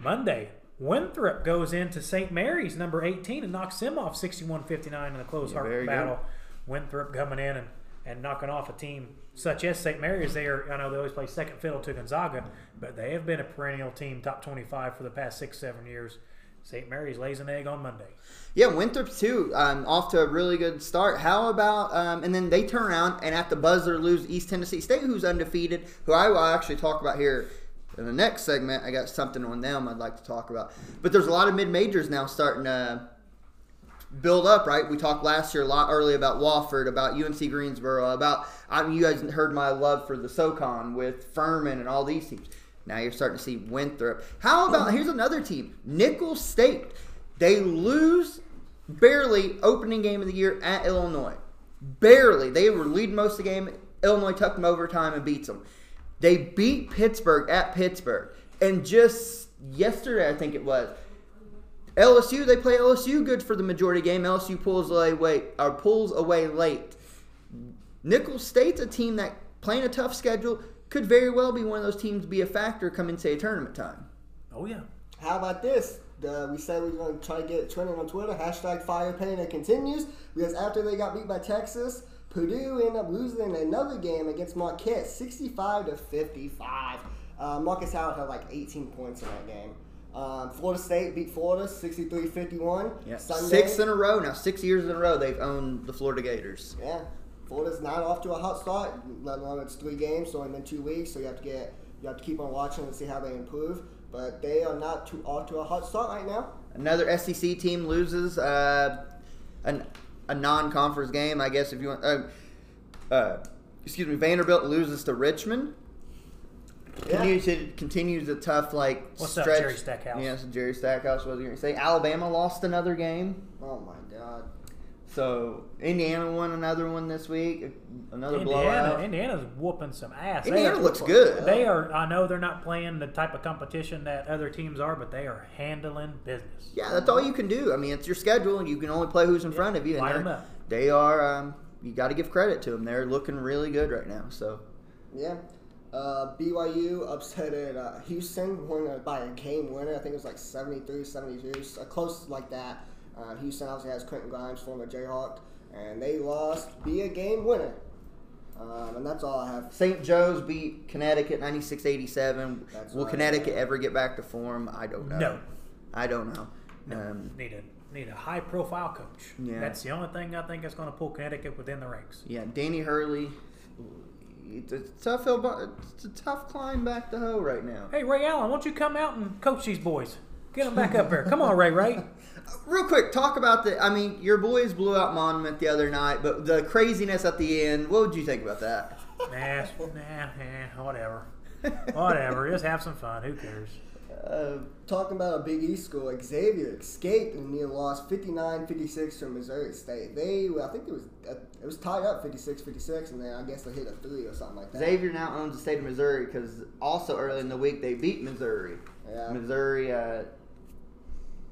Monday, Winthrop goes into St. Mary's, number 18, and knocks them off 61 59 in a close Yeah, heart good. battle. Winthrop coming in and, and knocking off a team such as St. Mary's. They are, I know they always play second fiddle to Gonzaga, but they have been a perennial team, top 25 for the past six, seven years. St. Mary's lays an egg on Monday. Yeah, Winthrop too. Um, off to a really good start. How about um, and then they turn around and at the buzzer lose East Tennessee State, who's undefeated. Who I will actually talk about here in the next segment. I got something on them I'd like to talk about. But there's a lot of mid majors now starting to build up. Right, we talked last year a lot early about Wofford, about UNC Greensboro, about I mean, you guys heard my love for the SoCon with Furman and all these teams. Now you're starting to see Winthrop. How about here's another team, Nicholls State. They lose barely opening game of the year at Illinois. Barely. They were leading most of the game. Illinois took them overtime and beats them. They beat Pittsburgh at Pittsburgh. And just yesterday, I think it was, LSU, they play LSU good for the majority game. LSU pulls away, wait, or pulls away late. Nicholls State's a team that playing a tough schedule could very well be one of those teams to be a factor coming say tournament time. Oh, yeah. How about this? Uh, we said we were going to try to get it trending on Twitter. Hashtag fire pain it continues because after they got beat by Texas, Purdue ended up losing another game against Marquette, 65 to 55. Uh, Markus Howard had like 18 points in that game. Um, Florida State beat Florida 63-51. Yeah. Sunday, Six in a row now. Six years in a row they've owned the Florida Gators. Yeah, Florida's not off to a hot start. Let alone it's three games, so it's been two weeks. So you have to get you have to keep on watching and see how they improve. But they are not too off to a hot start right now. Another SEC team loses uh, an, a non-conference game, I guess if you want. Uh, uh, excuse me, Vanderbilt loses to Richmond. Yeah. Continues, to, continues a tough like What's up, stretch. Jerry Stackhouse? Yes, Jerry Stackhouse. Was going to say? Alabama lost another game. Oh my god. So Indiana won another one this week. Another Indiana, blowout. Indiana's whooping some ass. Indiana are- looks good. They are. I know they're not playing the type of competition that other teams are, but they are handling business. Yeah, that's all you can do. I mean, it's your schedule, and you can only play who's in front of you. And Line they're- up. They are. Um, you got to give credit to them. They're looking really good right now. So Yeah. Uh, BYU upset at uh, Houston, won by a game winner. I think it was like 73 72, so close like that. Uh, Houston obviously has Quentin Grimes, former Jayhawk, and they lost be a game winner. Um, and that's all I have. St. Joe's beat Connecticut 96-87. That's Will right. Connecticut ever get back to form? I don't know. No. I don't know. Um, Need a need a high profile coach. Yeah. That's the only thing I think is going to pull Connecticut within the ranks. yeah, Danny Hurley. It's a tough hill, it's a tough climb back to hoe right now. Hey Ray Allen, why don't you come out and coach these boys? Get them back up there. Come on, Ray. Ray. Real quick, talk about the. I mean, your boys blew out Monument the other night, but the craziness at the end. What would you think about that? Nah, nah, nah, whatever. Whatever. Just have some fun. Who cares? Uh, talking about a Big East school, Xavier escaped and near lost 59-56 to Missouri State. They, I think it was uh, it was tied up 56-56, and then I guess they hit a three or something like that. Xavier now owns the state of Missouri because also early in the week they beat Missouri. Yeah. Missouri uh,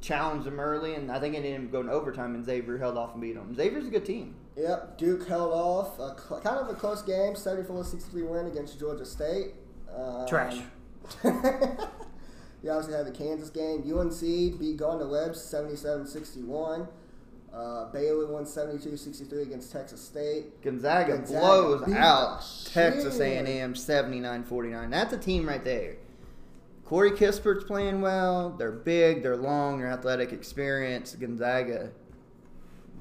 challenged them early, and I think it ended up going to overtime, and Xavier held off and beat them. Xavier's a good team. Yep, Duke held off. A cl- kind of a close game, 74-63 win against Georgia State. Um, Trash. you obviously had the Kansas game. UNC beat Gardner Webb 77-61. Uh, Baylor won 72-63 against Texas State. Gonzaga, Gonzaga blows out Texas. A&M 79-49. That's a team right there. Corey Kispert's playing well. They're big, they're long, they're athletic, experienced. Gonzaga,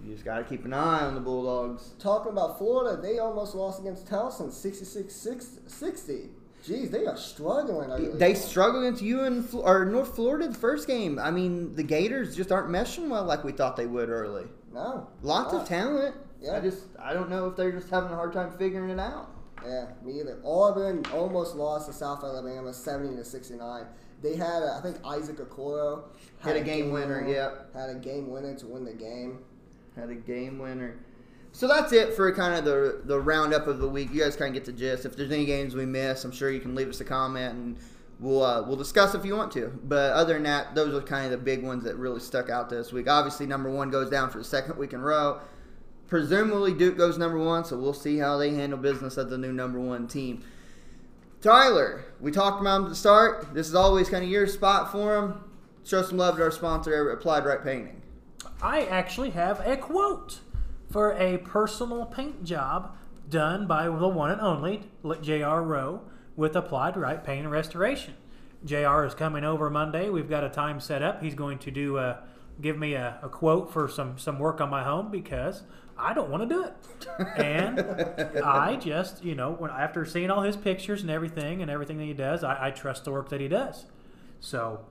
you just got to keep an eye on the Bulldogs. Talking about Florida, they almost lost against Towson 66-60. Jeez, they are struggling. They struggled against you in Fl- or North Florida the first game. I mean, the Gators just aren't meshing well like we thought they would early. No. Lots no. of talent. Yeah. I just I don't know if they're just having a hard time figuring it out. Yeah, me either. Auburn almost lost to South Alabama, seventy to sixty nine. They had, I think, Isaac Okoro Had a game winner, yep. Had a game winner to win the game. Had a game winner. So that's it for kind of the the roundup of the week. You guys kind of get the gist. If there's any games we miss, I'm sure you can leave us a comment and we'll uh, we'll discuss if you want to. But other than that, those are kind of the big ones that really stuck out this week. Obviously, number one goes down for the second week in a row. Presumably, Duke goes number one, so we'll see how they handle business as the new number one team. Tyler, we talked about him at the start. This is always kind of your spot for him. Show some love to our sponsor, Applied Right Painting. I actually have a quote for a personal paint job done by the one and only J.R. Rowe with Applied Right Paint and Restoration. J.R. is coming over Monday. We've got a time set up. He's going to do uh, give me a, a quote for some some work on my home because I don't want to do it. And I just, you know, when after seeing all his pictures and everything and everything that he does, I, I trust the work that he does. So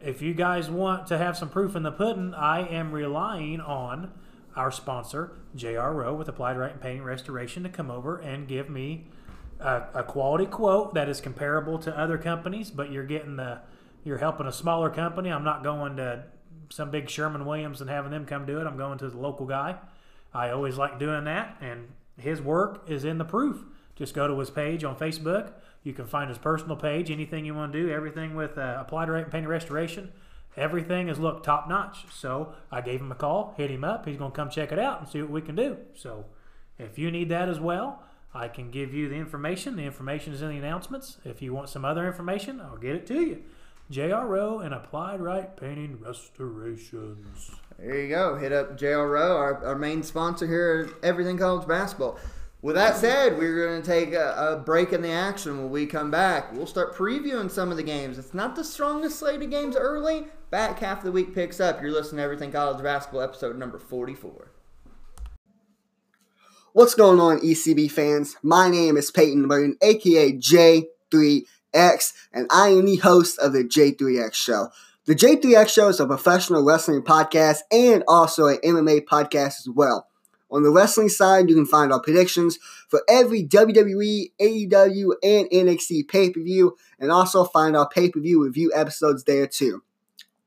if you guys want to have some proof in the pudding, I am relying on our sponsor, JR Rowe with Applied Right and Painting Restoration, to come over and give me a, a quality quote that is comparable to other companies, but you're getting the you're helping a smaller company. I'm not going to some big Sherwin-Williams and having them come do it. I'm going to the local guy. I always like doing that, and his work is in the proof. Just go to his page on Facebook. You can find his personal page. Anything you want to do, everything with uh, Applied Right and Painting Restoration, everything is look top notch. So I gave him a call, hit him up. He's going to come check it out and see what we can do. So if you need that as well, I can give you the information. The information is in the announcements. If you want some other information, I'll get it to you. JRO and Applied Right Painting Restorations. There you go. Hit up JRO, our, our main sponsor here at Everything College Basketball. With that said, we're going to take a, a break in the action. When we come back, we'll start previewing some of the games. It's not the strongest slate of games early. Back half of the week picks up. You're listening to Everything College Basketball, episode number 44. What's going on, ECB fans? My name is Peyton Burton, aka J3X, and I am the host of the J3X Show. The J3X Show is a professional wrestling podcast and also an MMA podcast as well. On the wrestling side, you can find our predictions for every WWE, AEW, and NXT pay per view, and also find our pay per view review episodes there too.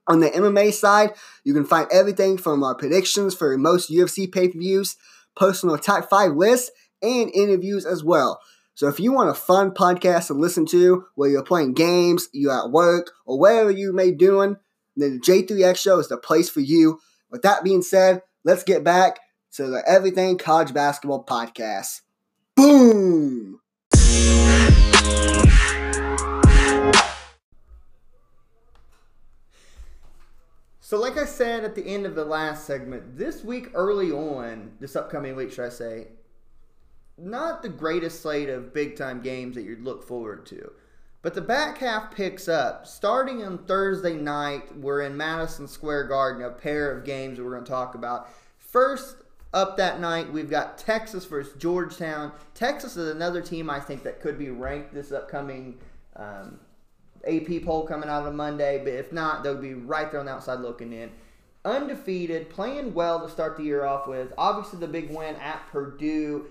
On the MMA side, you can find everything from our predictions for most UFC pay per views, personal top five lists, and interviews as well. So if you want a fun podcast to listen to while you're playing games, you're at work, or whatever you may be doing, then the J3X Show is the place for you. With that being said, let's get back to the Everything College Basketball Podcast. Boom! So, like I said at the end of the last segment, this week early on, this upcoming week, should I say, not the greatest slate of big time games that you'd look forward to. But the back half picks up. Starting on Thursday night, we're in Madison Square Garden, a pair of games that we're going to talk about. First up that night, we've got Texas versus Georgetown. Texas is another team I think that could be ranked this upcoming um, AP poll coming out on Monday, but if not, they'll be right there on the outside looking in. Undefeated, playing well to start the year off with. Obviously, the big win at Purdue.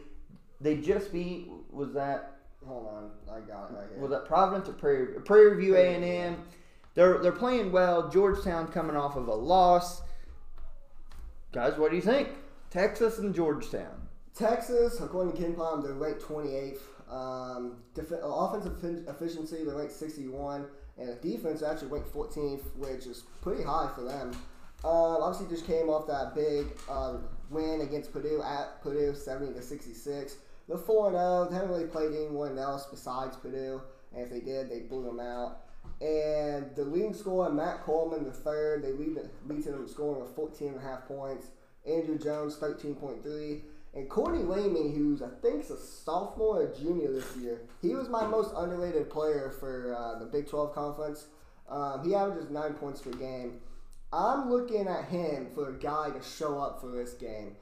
They just beat. Was that Hold on, I got it right here. was that Providence or Prairie, Prairie View A and M? They're they're playing well. Georgetown coming off of a loss. Guys, what do you think? Texas and Georgetown. Texas, according to KenPom, they're ranked 28th. Um, def- uh, offensive efficiency, they're ranked 61. And defense, actually ranked 14th, which is pretty high for them. Um, obviously, just came off that big uh, win against Purdue at Purdue, 70 to 66. They're 4 0. They haven't really played anyone else besides Purdue. And if they did, they blew them out. And the leading scorer, Matt Coleman, the third, they lead, lead to them scoring with 14 and a half points. Andrew Jones, 13.3. And Courtney Ramey, who's I think is a sophomore or junior this year, he was my most underrated player for uh, the Big 12 conference. Um, he averages nine points per game. I'm looking at him for a guy to show up for this game.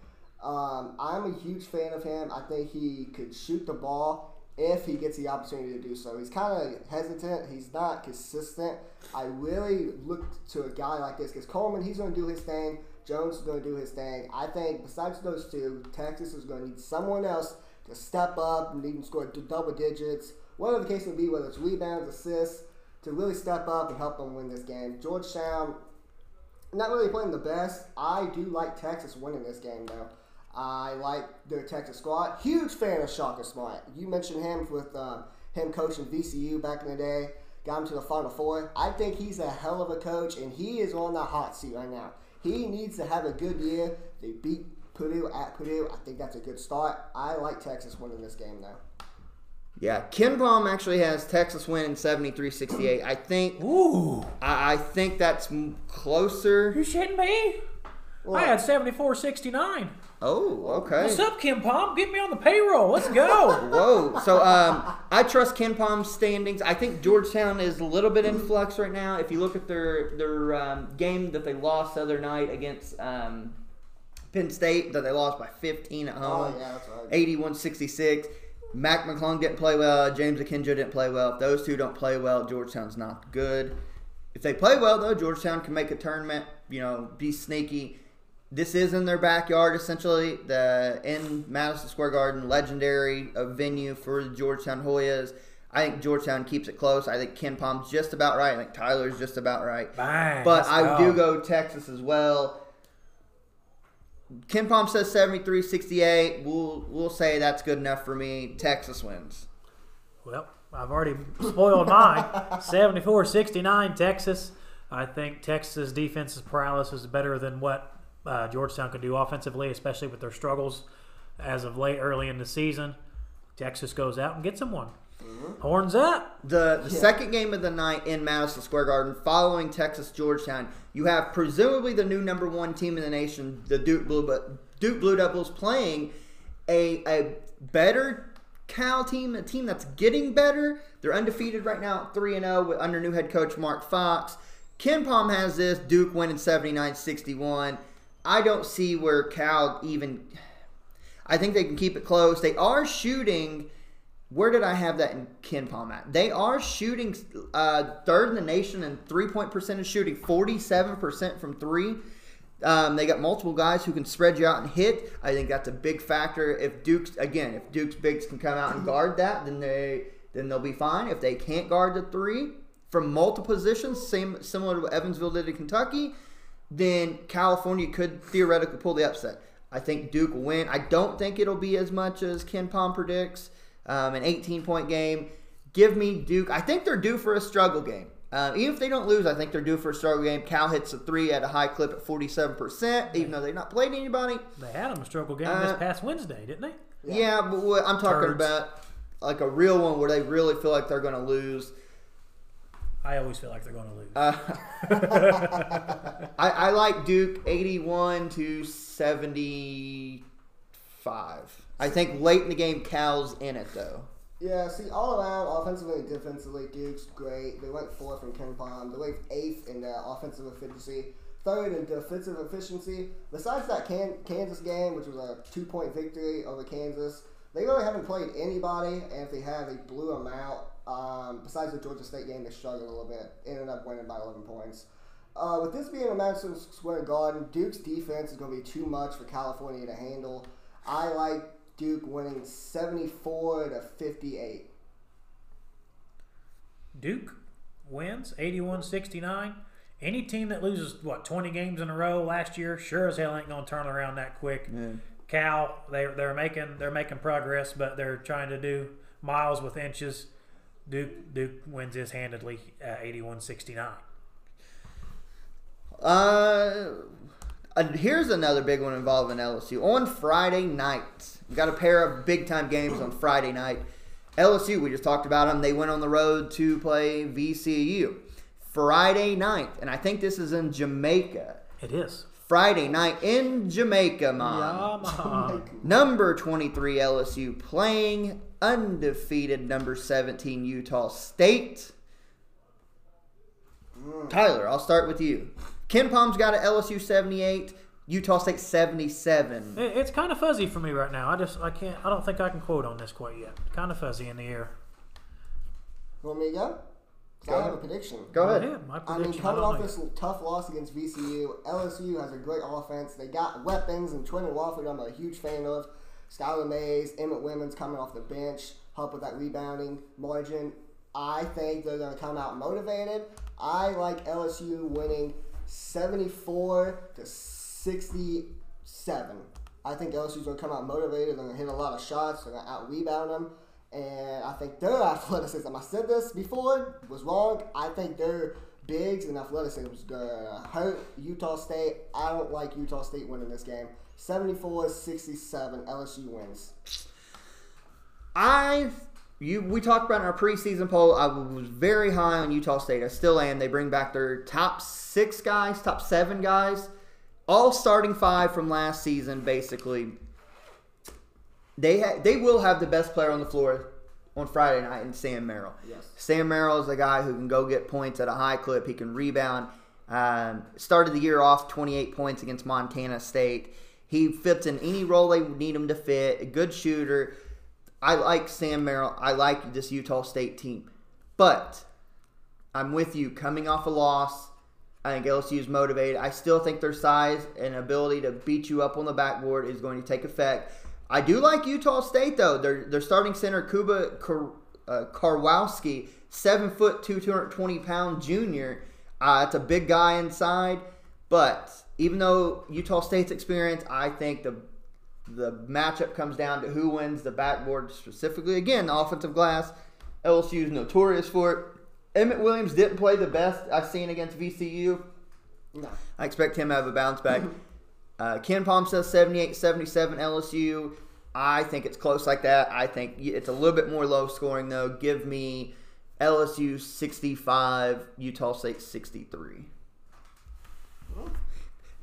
Um, I'm a huge fan of him. I think he could shoot the ball if he gets the opportunity to do so. He's kind of hesitant. He's not consistent. I really look to a guy like this because Coleman, he's going to do his thing. Jones is going to do his thing. I think besides those two, Texas is going to need someone else to step up and even score double digits, whatever the case may be, whether it's rebounds, assists, to really step up and help them win this game. Georgetown, not really playing the best. I do like Texas winning this game though. I like their Texas squad. Huge fan of Shaka Smart. You mentioned him with uh, him coaching VCU back in the day. Got him to the Final Four. I think he's a hell of a coach, and he is on the hot seat right now. He needs to have a good year. They beat Purdue at Purdue. I think that's a good start. I like Texas winning this game though. Yeah, KenPom actually has Texas winning 73-68. I think Ooh, I, I think that's closer. you shitting me? I had 74 69. Oh, okay. What's up, KenPom? Get me on the payroll. Let's go. Whoa. So um, I trust KenPom's standings. I think Georgetown is a little bit in flux right now. If you look at their their um, game that they lost the other night against um, Penn State, that they lost by 15 at home, Oh, yeah, that's right. 81-66. Mac McClung didn't play well. James Akinjo didn't play well. If those two don't play well, Georgetown's not good. If they play well, though, Georgetown can make a tournament. You know, be sneaky. This is in their backyard, essentially. The in Madison Square Garden, legendary uh, venue for the Georgetown Hoyas. I think Georgetown keeps it close. I think KenPom's just about right. I think Tyler's just about right. Bang. But I do go Texas as well. KenPom says 73-68. We'll we'll say that's good enough for me. Texas wins. Well, I've already spoiled mine. 74 69, Texas. I think Texas' defense's paralysis is better than what uh, Georgetown could do offensively, especially with their struggles as of late early in the season. Texas goes out and gets them one. Horns up. The the second game of the night in Madison Square Garden, following Texas Georgetown, you have presumably the new number one team in the nation, the Duke Blue but Duke Blue Devils, playing a a better Cal team, a team that's getting better. They're undefeated right now, three and zero under new head coach Mark Fox. KenPom has this Duke winning 79-61. I don't see where Cal even. I think they can keep it close. They are shooting. Where did I have that in KenPom at? They are shooting uh, third in the nation in three point percentage shooting, 47% from three. Um, they got multiple guys who can spread you out and hit. I think that's a big factor. If Duke's again, if Duke's bigs can come out and guard that, then they then they'll be fine. If they can't guard the three, from multiple positions, same similar to what Evansville did to Kentucky, then California could theoretically pull the upset. I think Duke will win. I don't think it'll be as much as KenPom predicts. Um, an 18 point game. Give me Duke. I think they're due for a struggle game. Uh, even if they don't lose, I think they're due for a struggle game. Cal hits a three at a high clip at 47%, even though they've not played anybody. They had them a struggle game Uh, this past Wednesday, didn't they? Yeah, but what I'm talking Turds. about like a real one where they really feel like they're going to lose. I always feel like they're going to lose. Uh, I, I like Duke 81 to 75. I think late in the game, Cal's in it though. Yeah, see, all around, offensively and defensively, Duke's great. They went fourth in KenPom. They ranked eighth in their offensive efficiency, third in defensive efficiency. Besides that Can- Kansas game, which was a two-point victory over Kansas, they really haven't played anybody, and if they have, they blew them out. Um, besides the Georgia State game, they struggled a little bit. Ended up winning by 11 points. Uh, with this being a Madison Square Garden, Duke's defense is going to be too much for California to handle. I like Duke winning 74 to 58. Duke wins 81-69. Any team that loses what 20 games in a row last year, sure as hell ain't going to turn around that quick. Cal, they they're making they're making progress, but they're trying to do miles with inches. Duke Duke wins this handedly at 81-69. Uh, uh, here's another big one involving LSU. On Friday night, we got a pair of big time games on Friday night. LSU, we just talked about them. They went on the road to play VCU. Friday night, and I think this is in Jamaica. It is. Friday night in Jamaica, man. Yamaha. Number 23 LSU playing undefeated number 17 Utah State. Mm. Tyler, I'll start with you. KenPom's got an LSU 78, Utah State 77. It's kind of fuzzy for me right now. I just I can't I don't think I can quote on this quite yet. Kind of fuzzy in the air. Want me to go? 'Cause Go I have a prediction. Go ahead. My I mean, coming don't off know this yet. tough loss against VCU, LSU has a great offense. They got weapons, and Trendon Watford, I'm a huge fan of. Skylar Mays, Emmitt Williams coming off the bench, help with that rebounding margin. I think they're going to come out motivated. I like LSU winning 74 to 67. I think LSU's going to come out motivated. They're going to hit a lot of shots. They're going to out rebound them. And I think their athleticism, I said this before, was wrong. I think their bigs and athleticism is going to hurt Utah State. I don't like Utah State winning this game. 74 67, LSU wins. I you we talked about in our preseason poll. I was very high on Utah State. I still am. They bring back their top six guys, top seven guys, all starting five from last season, basically. They ha- they will have the best player on the floor on Friday night in Sam Merrill. Yes. Sam Merrill is a guy who can go get points at a high clip. He can rebound. Um, started the year off 28 points against Montana State. He fits in any role they need him to fit. A good shooter. I like Sam Merrill. I like this Utah State team. But I'm with you. Coming off a loss, I think LSU is motivated. I still think their size and ability to beat you up on the backboard is going to take effect. I do like Utah State though. Their their starting center Kuba Kar, uh, Karwowski, seven foot two, two hundred twenty pound junior. Uh, it's a big guy inside, but even though Utah State's experience, I think the the matchup comes down to who wins the backboard specifically. Again, the offensive glass. LSU is notorious for it. Emmitt Williams didn't play the best I've seen against VCU. No. I expect him to have a bounce back. Uh, KenPom says 78 77 LSU. I think it's close like that. I think it's a little bit more low scoring, though. Give me LSU 65, Utah State 63.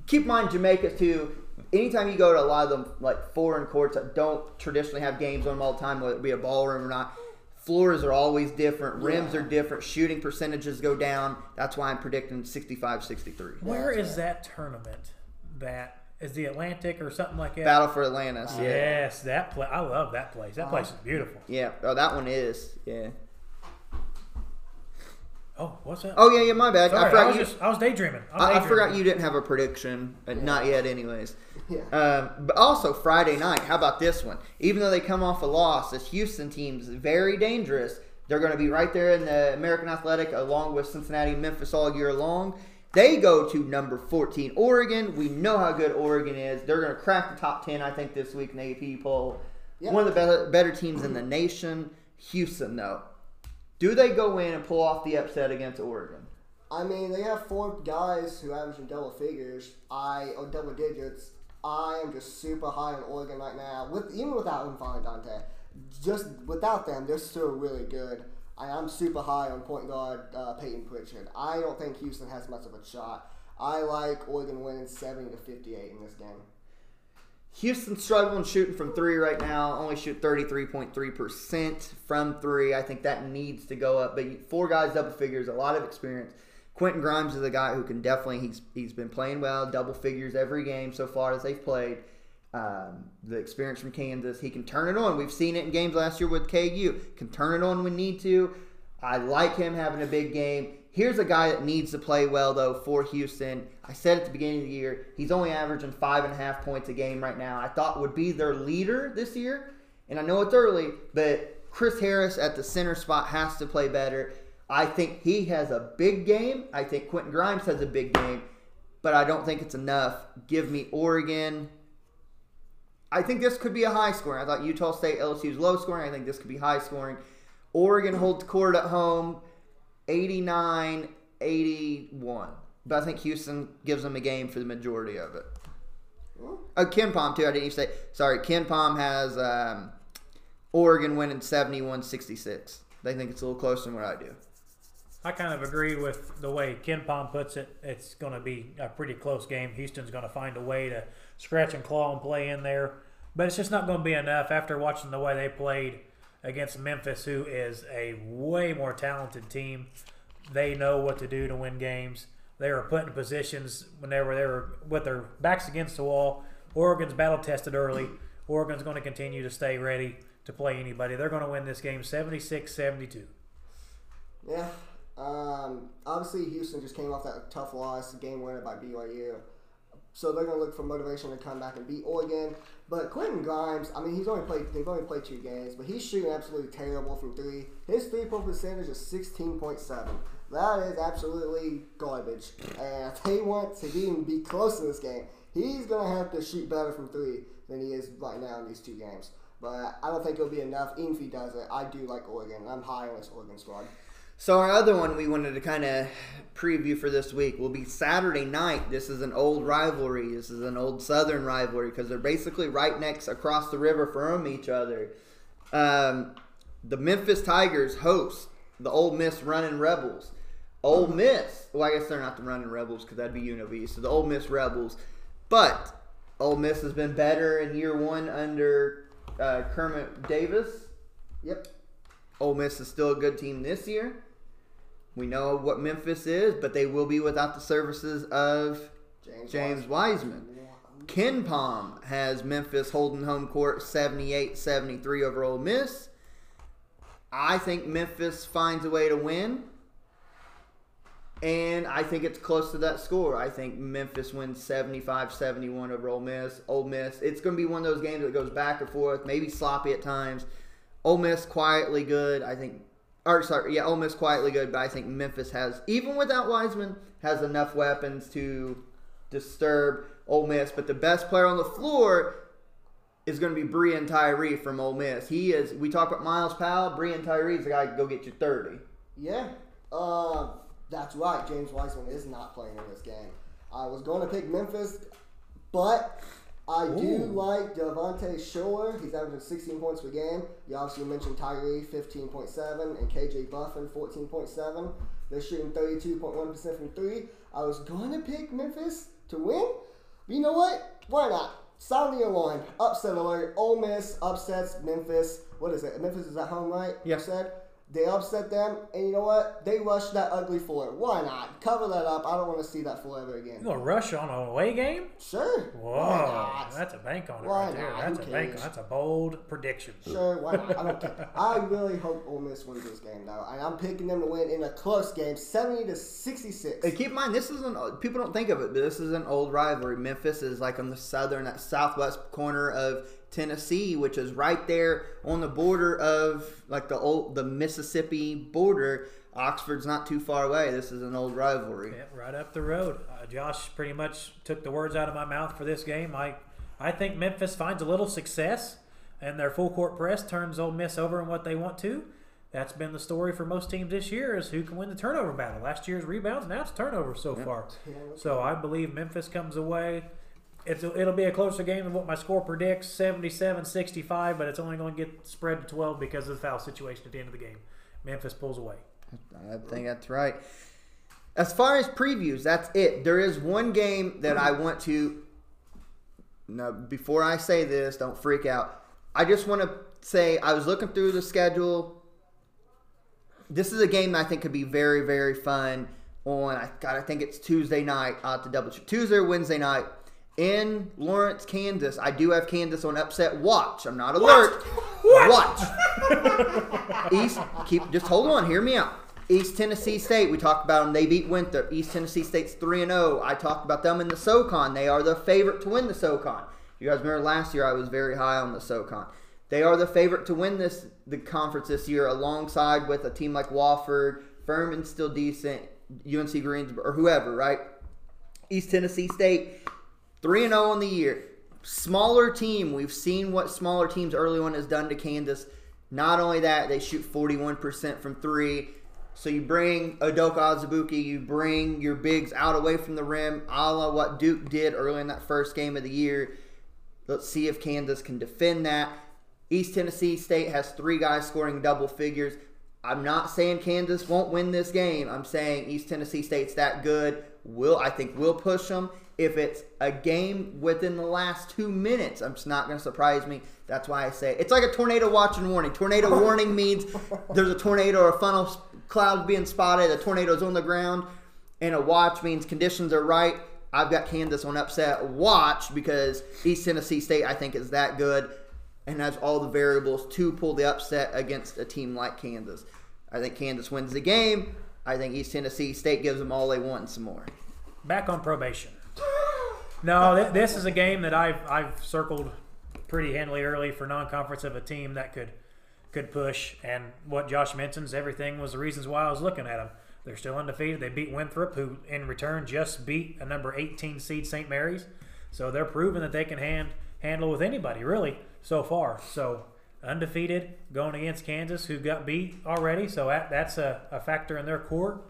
Keep in mind, Jamaica, too. Anytime you go to a lot of them, like foreign courts that don't traditionally have games on them all the time, whether it be a ballroom or not, floors are always different. Rims Yeah. are different. Shooting percentages go down. That's why I'm predicting 65 63. Where that's is that tournament? That is the Atlantic or something like that. Battle for Atlantis. Yeah. Yes, that place. I love that place. That place is beautiful. Yeah. Oh, that one is. Yeah. Oh, what's that? Oh yeah, yeah. My bad. Sorry, I I, forgot was you. just I was daydreaming. I'm I, I forgot you didn't have a prediction. Uh, Not yet, anyways. Yeah. Um, but also Friday night. How about this one? Even though they come off a loss, this Houston team's very dangerous. They're going to be right there in the American Athletic along with Cincinnati and Memphis all year long. They go to number 14, Oregon. We know how good Oregon is. They're going to crack the top 10, I think, this week in the AP poll. Yeah. One of the better, better teams in the nation. Houston, though. Do they go in and pull off the upset against Oregon? I mean, they have four guys who average in double figures. I or double digits. I am just super high on Oregon right now. With even without N'Faly Dante, just without them, they're still really good. I, I'm super high on point guard uh, Payton Pritchard. I don't think Houston has much of a shot. I like Oregon winning seventy to fifty-eight in this game. Houston's struggling shooting from three right now. Only shoot 33.3% from three. I think that needs to go up. But four guys, double figures, a lot of experience. Quentin Grimes is a guy who can definitely, he's, he's been playing well, double figures every game so far as they've played. Um, the experience from Kansas, he can turn it on. We've seen it in games last year with KU. Can turn it on when need to. I like him having a big game. Here's a guy that needs to play well though for Houston. I said at the beginning of the year, he's only averaging five and a half points a game right now. I thought would be their leader this year, and I know it's early, but Chris Harris at the center spot has to play better. I think he has a big game. I think Quentin Grimes has a big game, but I don't think it's enough. Give me Oregon. I think this could be a high scoring. I thought Utah State LSU was low scoring. I think this could be high scoring. Oregon holds court at home 89 81. But I think Houston gives them a game for the majority of it. Oh, KenPom, too. I didn't even say. Sorry, KenPom has um, Oregon winning 71 66. They think it's a little closer than what I do. I kind of agree with the way KenPom puts it. It's going to be a pretty close game. Houston's going to find a way to scratch and claw and play in there, but it's just not going to be enough after watching the way they played against Memphis, who is a way more talented team. They know what to do to win games. They were put in positions whenever they were with their backs against the wall. Oregon's battle tested early. Oregon's going to continue to stay ready to play anybody. They're going to win this game 76 72. Yeah. Um, obviously, Houston just came off that tough loss, game winner by BYU. So they're going to look for motivation to come back and beat Oregon. But Quentin Grimes, I mean, he's only played. They've only played two games, but he's shooting absolutely terrible from three. His three-point percentage is sixteen point seven. That is absolutely garbage. And if they want to even be close to this game, he's going to have to shoot better from three than he is right now in these two games. But I don't think it'll be enough. Even if he does it, I do like Oregon. I'm high on this Oregon squad. So our other one we wanted to kind of preview for this week will be Saturday night. This is an old rivalry. This is an old Southern rivalry because they're basically right next across the river from each other. Um, the Memphis Tigers host the Ole Miss Running Rebels. Ole Miss, well, I guess they're not the Running Rebels because that'd be UNLV. So the Ole Miss Rebels, but Ole Miss has been better in year one under uh, Kermit Davis. Yep. Ole Miss is still a good team this year. We know what Memphis is, but they will be without the services of James, James Wiseman. KenPom has Memphis holding home court 78 73 over Ole Miss. I think Memphis finds a way to win. And I think it's close to that score. I think Memphis wins 75 71 over Ole Miss. Ole Miss, it's going to be one of those games that goes back and forth, maybe sloppy at times. Ole Miss quietly good. I think, or sorry, yeah, Ole Miss quietly good, but I think Memphis has, even without Wiseman, has enough weapons to disturb Ole Miss. But the best player on the floor is going to be Breein Tyree from Ole Miss. He is. We talk about Myles Powell. Breein Tyree is the guy can go get you thirty. Yeah, uh, that's right. James Wiseman is not playing in this game. I was going to pick Memphis, but I do like Devontae Shuler. He's averaging 16 points per game. You obviously mentioned Tyree, 15.7, and KJ Buffen, 14.7. They're shooting 32.1% from three. I was going to pick Memphis to win. But you know what? Why not? Sound the alarm. Upset alert. Ole Miss upsets Memphis. What is it? Memphis is at home, right? Yeah. You said? They upset them, and you know what? They rushed that ugly floor. Why not? Cover that up. I don't want to see that floor ever again. You gonna rush on an away game? Sure. Whoa, Why not? that's a bank on it Why right there. not? That's Who a bank. cares? That's a bold prediction. Sure, why not? I don't care. I really hope Ole Miss wins this game, though. And I'm picking them to win in a close game, 70 to 66. And keep in mind, this isn't. Uh, people don't think of it, but this is an old rivalry. Memphis is like on the southern, that southwest corner of Tennessee, which is right there on the border of like the old the Mississippi border. Oxford's not too far away. This is an old rivalry. Yeah, right up the road. Uh, Josh pretty much took the words out of my mouth for this game. I, I think Memphis finds a little success, and their full court press turns Ole Miss over in what they want to. That's been the story for most teams this year: is who can win the turnover battle. Last year's rebounds, now it's turnovers so far. So I believe Memphis comes away. It's it'll be a closer game than what my score predicts, 77-65, but it's only going to get spread to 12 because of the foul situation at the end of the game. Memphis pulls away. I think that's right. As far as previews, that's it. There is one game that I want to. No, before I say this, don't freak out. I just want to say I was looking through the schedule. This is a game that I think could be very, very fun. On I God, I think it's Tuesday night. Have to double. Tuesday or Wednesday night in Lawrence, Kansas. I do have Kansas on upset watch. I'm not alert. Watch. East, keep just hold on. Hear me out. East Tennessee State. We talked about them. They beat Winthrop. East Tennessee State's three and zero. I talked about them in the SoCon. They are the favorite to win the SoCon. You guys remember last year I was very high on the SoCon. They are the favorite to win this the conference this year, alongside with a team like Wofford. Furman's still decent. UNC Greensboro or whoever, right? East Tennessee State, three and oh zero on the year. Smaller team. We've seen what smaller teams early on has done to Kansas. Not only that, they shoot forty one percent from three. So you bring Udoka Azubuike, you bring your bigs out away from the rim, a la what Duke did early in that first game of the year. Let's see if Kansas can defend that. East Tennessee State has three guys scoring double figures. I'm not saying Kansas won't win this game. I'm saying East Tennessee State's that good. Will I think we'll push them. If it's a game within the last two minutes, I'm just not going to surprise me. That's why I say it's like a tornado watch and warning. Tornado warning means there's a tornado or a funnel cloud being spotted, a tornado's on the ground, and a watch means conditions are right. I've got Kansas on upset watch because East Tennessee State I think is that good and has all the variables to pull the upset against a team like Kansas. I think Kansas wins the game. I think East Tennessee State gives them all they want and some more. back on probation. No, th- this is a game that I've I've circled pretty handily early for non-conference of a team that could could push. And what Josh mentions, everything was the reasons why I was looking at them. They're still undefeated. They beat Winthrop, who in return just beat a number 18 seed St. Mary's. So they're proving that they can hand handle with anybody really so far. So undefeated going against Kansas, who got beat already. So that, that's a, a factor in their court.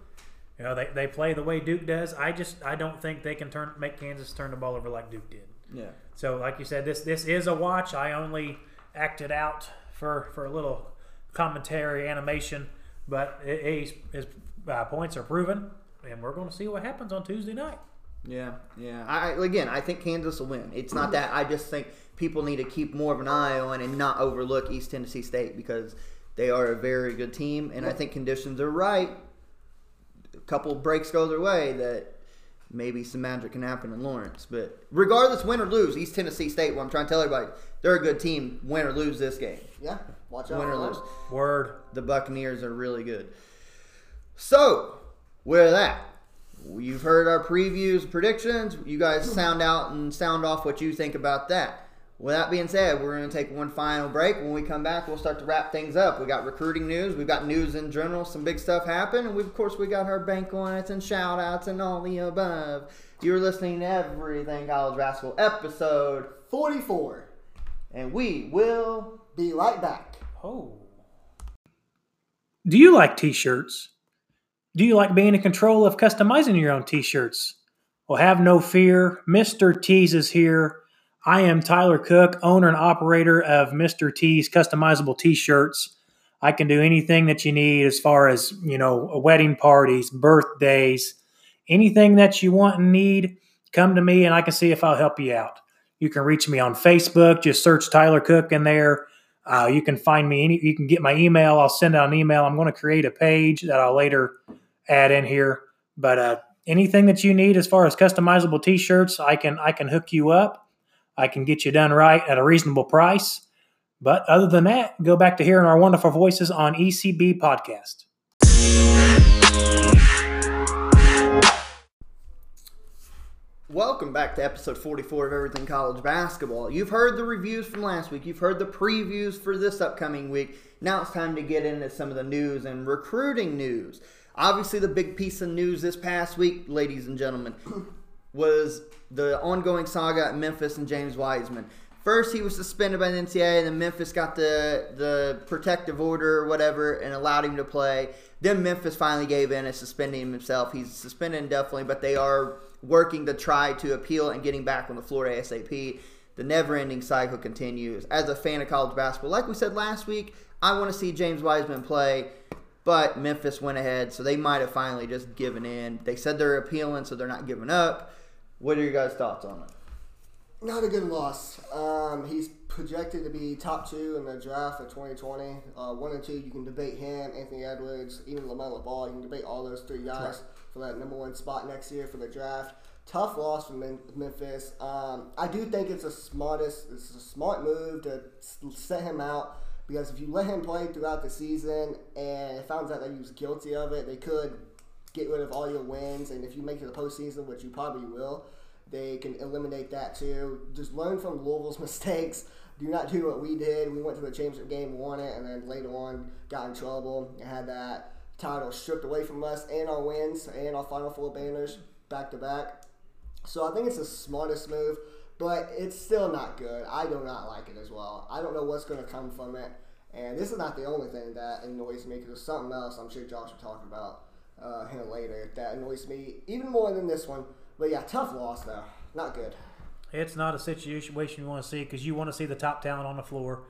You know, they, they play the way Duke does. I just I don't think they can turn make Kansas turn the ball over like Duke did. Yeah. So, like you said, this this is a watch. I only acted out for for a little commentary animation, but it, his, his uh, points are proven, and we're going to see what happens on Tuesday night. Yeah, yeah. I- again, I think Kansas will win. It's not that. I just think people need to keep more of an eye on and not overlook East Tennessee State because they are a very good team, and I think conditions are right. A couple breaks go their way that maybe some magic can happen in Lawrence. But regardless, win or lose, East Tennessee State. What I'm trying to tell everybody, they're a good team. Win or lose this game. Yeah, watch out. Win or lose. Word. The Buccaneers are really good. So, with that, you've heard our previews, predictions. You guys sound out and sound off what you think about that. With that being said, we're going to take one final break. When we come back, we'll start to wrap things up. We got recruiting news. We've got news in general. Some big stuff happened. And we, of course, we got our bank lines and shout outs and all the above. You're listening to Everything College Rascal, episode, 44. and we will Be right back. Oh. Do you like t-shirts? Do you like being in control of customizing your own t-shirts? Well, have no fear. Mr. T's is here. I am Tyler Cook, owner and operator of Mr. T's customizable t-shirts. I can do anything that you need as far as, you know, wedding parties, birthdays, anything that you want and need, come to me and I can see if I'll help you out. You can reach me on Facebook, just search Tyler Cook in there. Uh, you can find me. Any, you can get my email. I'll send out an email. I'm going to create a page that I'll later add in here. But uh, anything that you need as far as customizable T-shirts, I can I can hook you up. I can get you done right at a reasonable price. But other than that, go back to hearing our wonderful voices on ECB podcast. Welcome back to episode 44 of Everything College Basketball. You've heard the reviews from last week, you've heard the previews for this upcoming week. Now it's time to get into some of the news and recruiting news. Obviously, the big piece of news this past week, ladies and gentlemen, was the ongoing saga at Memphis and James Wiseman. First, he was suspended by the NCAA, and then Memphis got the the protective order or whatever and allowed him to play. Then Memphis finally gave in and suspended him himself. He's suspended indefinitely, but they are working to try to appeal and getting back on the floor ASAP. The never-ending cycle continues. As a fan of college basketball, like we said last week, I want to see James Wiseman play, but Memphis went ahead, so they might have finally just given in. They said they're appealing, so they're not giving up. What are your guys' thoughts on it? Not a good loss. Um, he's projected to be top two in the draft of 2020. Uh, one and two, you can debate him, Anthony Edwards, even LaMelo Ball. You can debate all those three guys for that number one spot next year for the draft. Tough loss from Mem- Memphis. Um, I do think it's a smartest, it's a smart move to set him out because if you let him play throughout the season and it found out that he was guilty of it, they could get rid of all your wins. And if you make it to the postseason, which you probably will, they can eliminate that too. Just learn from Louisville's mistakes. Do not do what we did. We went to the championship game, won it, and then later on got in trouble and had that title stripped away from us and our wins and our Final Four banners back to back. So I think it's the smartest move, but it's still not good. I do not like it as well. I don't know what's going to come from it. And this is not the only thing that annoys me because there's something else I'm sure Josh will talk about uh, here later that annoys me even more than this one. But yeah, tough loss though. Not good. It's not a situation you want to see because you want to see the top talent on the floor.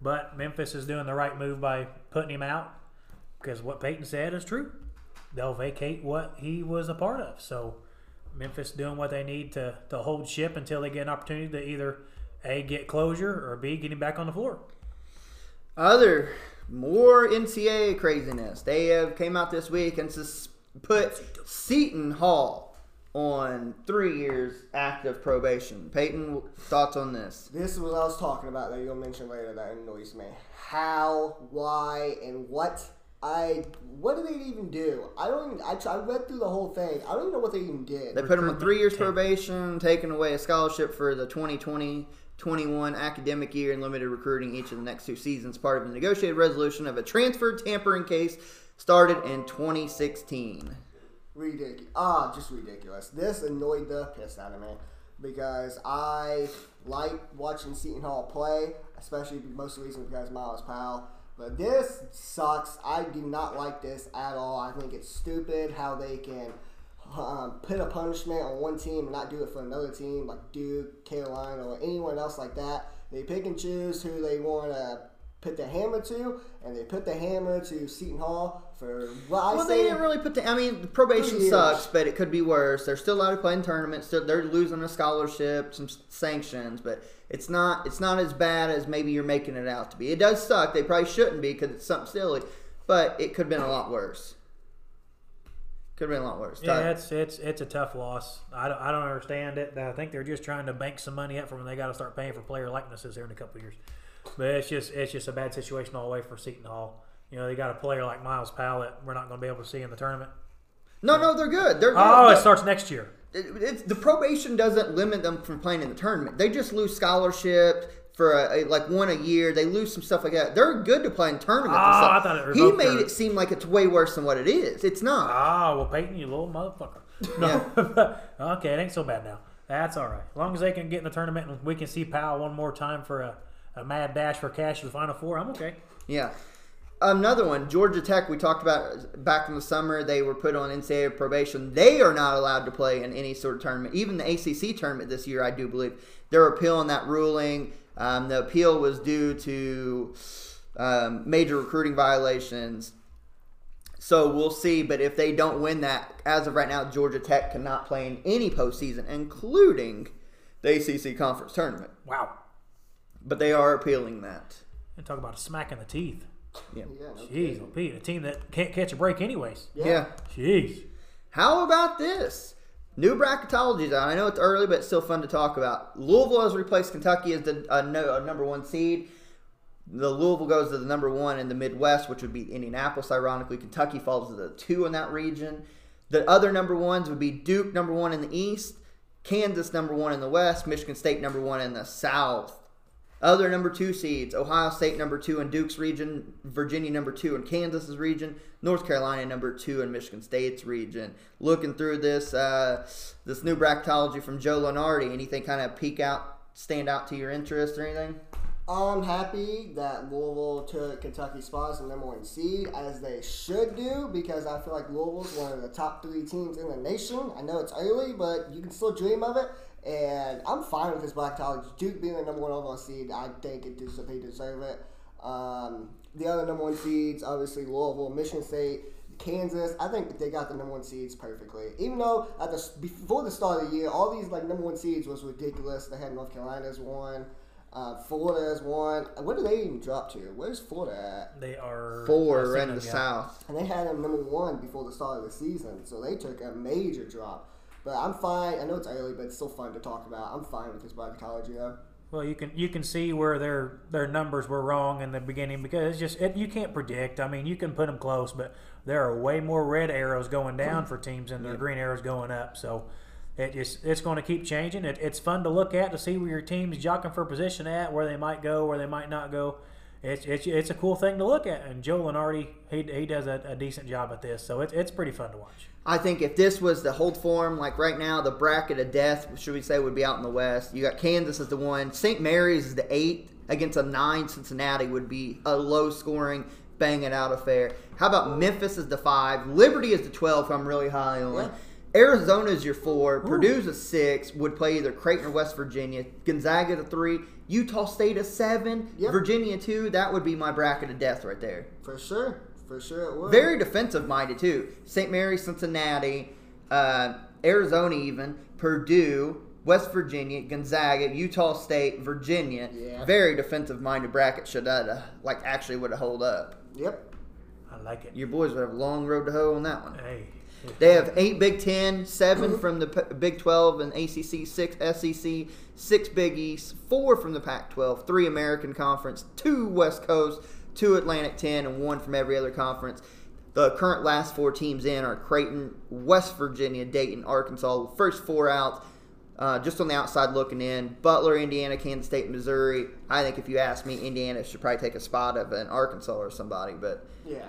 But Memphis is doing the right move by putting him out because what Peyton said is true. They'll vacate what he was a part of. So Memphis doing what they need to, to hold ship until they get an opportunity to either A, get closure or B, get him back on the floor. Other more NCAA craziness. They have came out this week and sus- put Seton Hall on three years active probation. Peyton, thoughts on this? This is what I was talking about that you'll mention later that annoys me. How, why, and what. I what did they even do? I don't. Even, I, I read through the whole thing. I don't even know what they even did. They put him on three years probation, taking away a scholarship for the 2020 21 academic year, and limited recruiting each of the next two seasons, part of the negotiated resolution of a transfer tampering case started in 2016. Ridiculous. Ah, just ridiculous. This annoyed the piss out of me because I like watching Seton Hall play, especially most reason because Myles Powell. But this sucks. I do not like this at all. I think it's stupid how they can um, put a punishment on one team and not do it for another team like Duke, Carolina, or anyone else like that. They pick and choose who they want to put the hammer to, and they put the hammer to Seton Hall for what I Well, say. they didn't really put the. I mean, probation sucks, but it could be worse. They're still allowed to play in tournaments. Still, they're losing a scholarship, some sanctions, but it's not. It's not as bad as maybe you're making it out to be. It does suck. They probably shouldn't be because it's something silly, but it could have been a lot worse. Could have been a lot worse. Yeah, it's it's it's a tough loss. I don't, I don't understand it. I think they're just trying to bank some money up from when they got to start paying for player likenesses here in a couple of years. But it's just it's just a bad situation all the way for Seton Hall. You know, they got a player like Myles Powell that we're not going to be able to see in the tournament. no, no, they're good. They're good. Oh, it starts next year. it- it's, the probation doesn't limit them from playing in the tournament. They just lose scholarships for a, a- like one a year. They lose some stuff like that. They're good to play in tournaments. and Oh, stuff. I thought it he made their- it seem like it's way worse than what it is. It's not. Ah, well, Peyton, you little motherfucker. No, okay, it ain't so bad now. That's all right. As long as they can get in the tournament and we can see Powell one more time for a, a mad dash for cash to the Final Four, I'm okay. Yeah. Another one, Georgia Tech. We talked about back in the summer. They were put on NCAA probation. They are not allowed to play in any sort of tournament, even the ACC tournament this year. I do believe they're appealing that ruling. Um, the appeal was due to um, major recruiting violations. So we'll see. But if they don't win that, as of right now, Georgia Tech cannot play in any postseason, including the ACC conference tournament. Wow. But they are appealing that. And talk about a smack in the teeth. Yeah. Yeah, no Jeez. Pete, a team that can't catch a break anyways. yeah. Jeez. How about this? New bracketology out. I know it's early, but it's still fun to talk about. Louisville has replaced Kentucky as the uh, no, uh, number one seed. The Louisville goes to the number one in the Midwest, which would be Indianapolis. Ironically, Kentucky falls to the two in that region. The other number ones would be Duke, number one in the East, Kansas number one in the West, Michigan State number one in the South. Other number two seeds: Ohio State number two in Duke's region, Virginia number two in Kansas's region, North Carolina number two in Michigan State's region. Looking through this uh, this new bracketology from Joe Lunardi, anything kind of peek out, stand out to your interest or anything? I'm happy that Louisville took Kentucky's spot as the number one seed, as they should do, because I feel like Louisville's one of the top three teams in the nation. I know it's early, but you can still dream of it. And I'm fine with this black college. Duke being the number one overall seed, I think it des- they deserve it. Um, the other number one seeds, obviously Louisville, Michigan State, Kansas. I think they got the number one seeds perfectly. Even though at the before the start of the year, all these like number one seeds was ridiculous. They had North Carolina as one. Uh, Florida is one. What did they even drop to? Where's Florida at? They are Four I've in the them, yeah. South. And they had them number one before the start of the season, so they took a major drop. But I'm fine. I know it's early, but it's still fun to talk about. I'm fine with this bracketology though. Well, you can you can see where their their numbers were wrong in the beginning because it's just it, you can't predict. I mean, you can put them close, but there are way more red arrows going down for teams than there are green arrows going up. So it just it's going to keep changing. It, it's fun to look at to see where your team's jockeying for position at, where they might go, where they might not go. It's, it's, it's a cool thing to look at, and Joe Lunardi he, he does a, a decent job at this, so it's it's pretty fun to watch. I think if this was the hold form, like right now, the bracket of death, should we say, would be out in the West. You got Kansas as the one, St. Mary's is the eight against a nine. Cincinnati would be a low scoring, bang it out affair. How about Memphis is the five, Liberty is the twelve. I'm really high on. Yeah. Arizona is your four, Purdue's a six. Would play either Creighton or West Virginia. Gonzaga the three, Utah State a seven, Yep. Virginia two. That would be my bracket of death right there. For sure. For sure it would. Very defensive minded too. St. Mary, Cincinnati, uh, Arizona, even Purdue, West Virginia, Gonzaga, Utah State, Virginia. Yeah. Very defensive minded bracket. Should that uh, like actually would have hold up? Yep. I like it. Your boys would have a long road to hoe on that one. Hey, They have eight Big Ten, seven from the P- Big Twelve and ACC, six SEC, six Big East, four from the Pac-12, three American Conference, two West Coast, two Atlantic Ten, and one from every other conference. The current last four teams in are Creighton, West Virginia, Dayton, Arkansas. First four out, uh, just on the outside looking in. Butler, Indiana, Kansas State, Missouri. I think if you ask me, Indiana should probably take a spot of an Arkansas or somebody, but Yeah.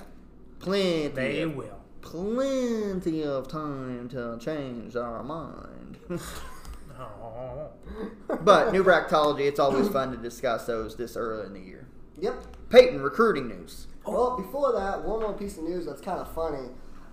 plenty. they of- will. Plenty of time to change our mind. But new bracketology, it's always fun to discuss those this early in the year. Yep. Peyton, recruiting news. Well, before that, one more piece of news that's kind of funny.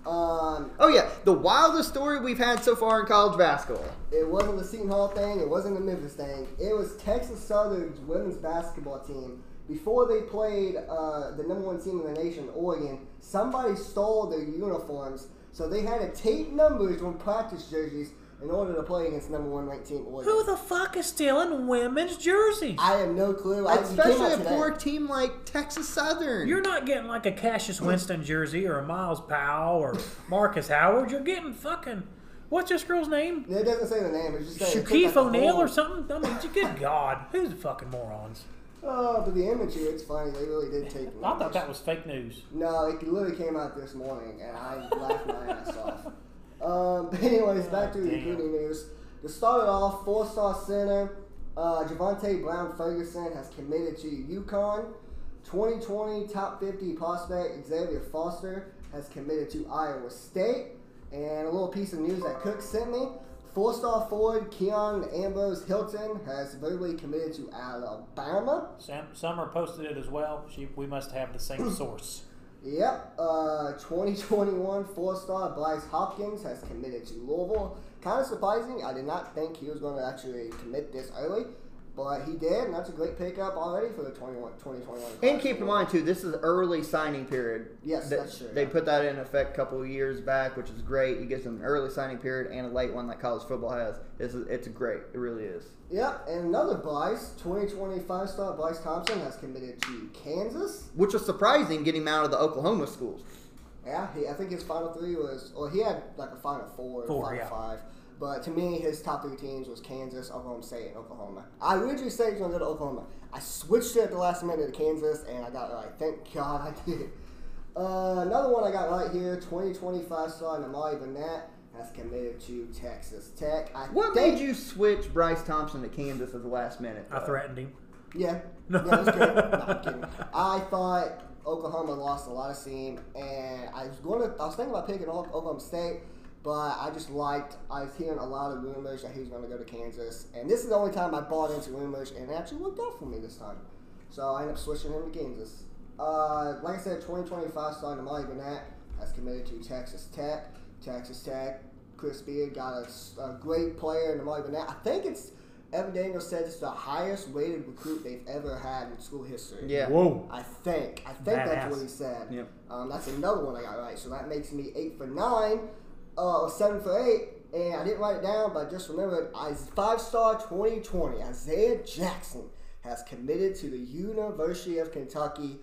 Um, Oh yeah, the wildest story we've had so far in college basketball. it wasn't the Seton Hall thing. It wasn't the Memphis thing. It was Texas Southern's women's basketball team. Before they played uh, the number one team in the nation, Oregon, somebody stole their uniforms, so they had to tape numbers on practice jerseys in order to play against number one ranked team Oregon. Who the fuck is stealing women's jerseys? I have no clue. I, Especially out a today. poor team like Texas Southern. You're not getting like a Cassius Winston jersey or a Myles Powell or Markus Howard. You're getting fucking what's this girl's name? It doesn't say the name. It's just saying it took Shaquille like O'Neal whole- or something? I mean, good God, who's the fucking morons? Oh, but the image here, it's funny. They really did take. I thought that was fake news. No, it literally came out this morning, and I laughed my ass off. Um, but anyways, back to the recruiting news. To start it off, four-star center uh, Javonte Brown Ferguson has committed to UConn. 2020 top 50 prospect Xavier Foster has committed to Iowa State. And a little piece of news that Cook sent me. Four-star forward Keon Ambrose Hilton has verbally committed to Alabama. Sam, Summer posted it as well. She, we must have the same source. Yep. Uh, 2021 four-star Bryce Hopkins has committed to Louisville. Kind of surprising. I did not think he was going to actually commit this early, but he did, and that's a great pickup already for the 21, 2021. and keep in mind too, this is early signing period. Yes, That- that's true, They yeah. put that in effect a couple of years back, which is great. You get an early signing period and a late one like college football has. It's it's great. It really is. Yep, and another Bryce, 2020 five-star Bryce Thompson has committed to Kansas. Which was surprising getting him out of the Oklahoma schools. Yeah, he, I think his final three was, well, he had like a final four, Four, final yeah. five. But to me, his top three teams was Kansas, Oklahoma State, and Oklahoma. I originally said he was going to go to Oklahoma. I switched it at the last minute to Kansas, and I got it right. Thank God I did. Uh, another one I got right here, 2025 star Nimari Burnett has committed to Texas Tech. I What think, made you switch Bryce Thompson to Kansas at the last minute? I threatened him. Yeah, yeah, that's good. no, I'm kidding. I thought Oklahoma lost a lot of steam, and I was going to. I was thinking about picking O- Oklahoma State, but I just liked. I was hearing a lot of rumors that he was going to go to Kansas, and this is the only time I bought into rumors, and it actually worked out for me this time. So I ended up switching him to Kansas. Uh, like I said, 2025 starting Amari Burnett has committed to Texas Tech. Texas Tech, Chris Beard got a great player in Amari Burnett. I think it's Evan Daniels said it's the highest rated recruit they've ever had in school history. Yeah. Whoa. I think. I think that's what he said. Yep. Um, that's another one I got right. So that makes me eight for nine, uh, seven for eight. And I didn't write it down, but I just remembered five star 2020. Isaiah Jackson has committed to the University of Kentucky.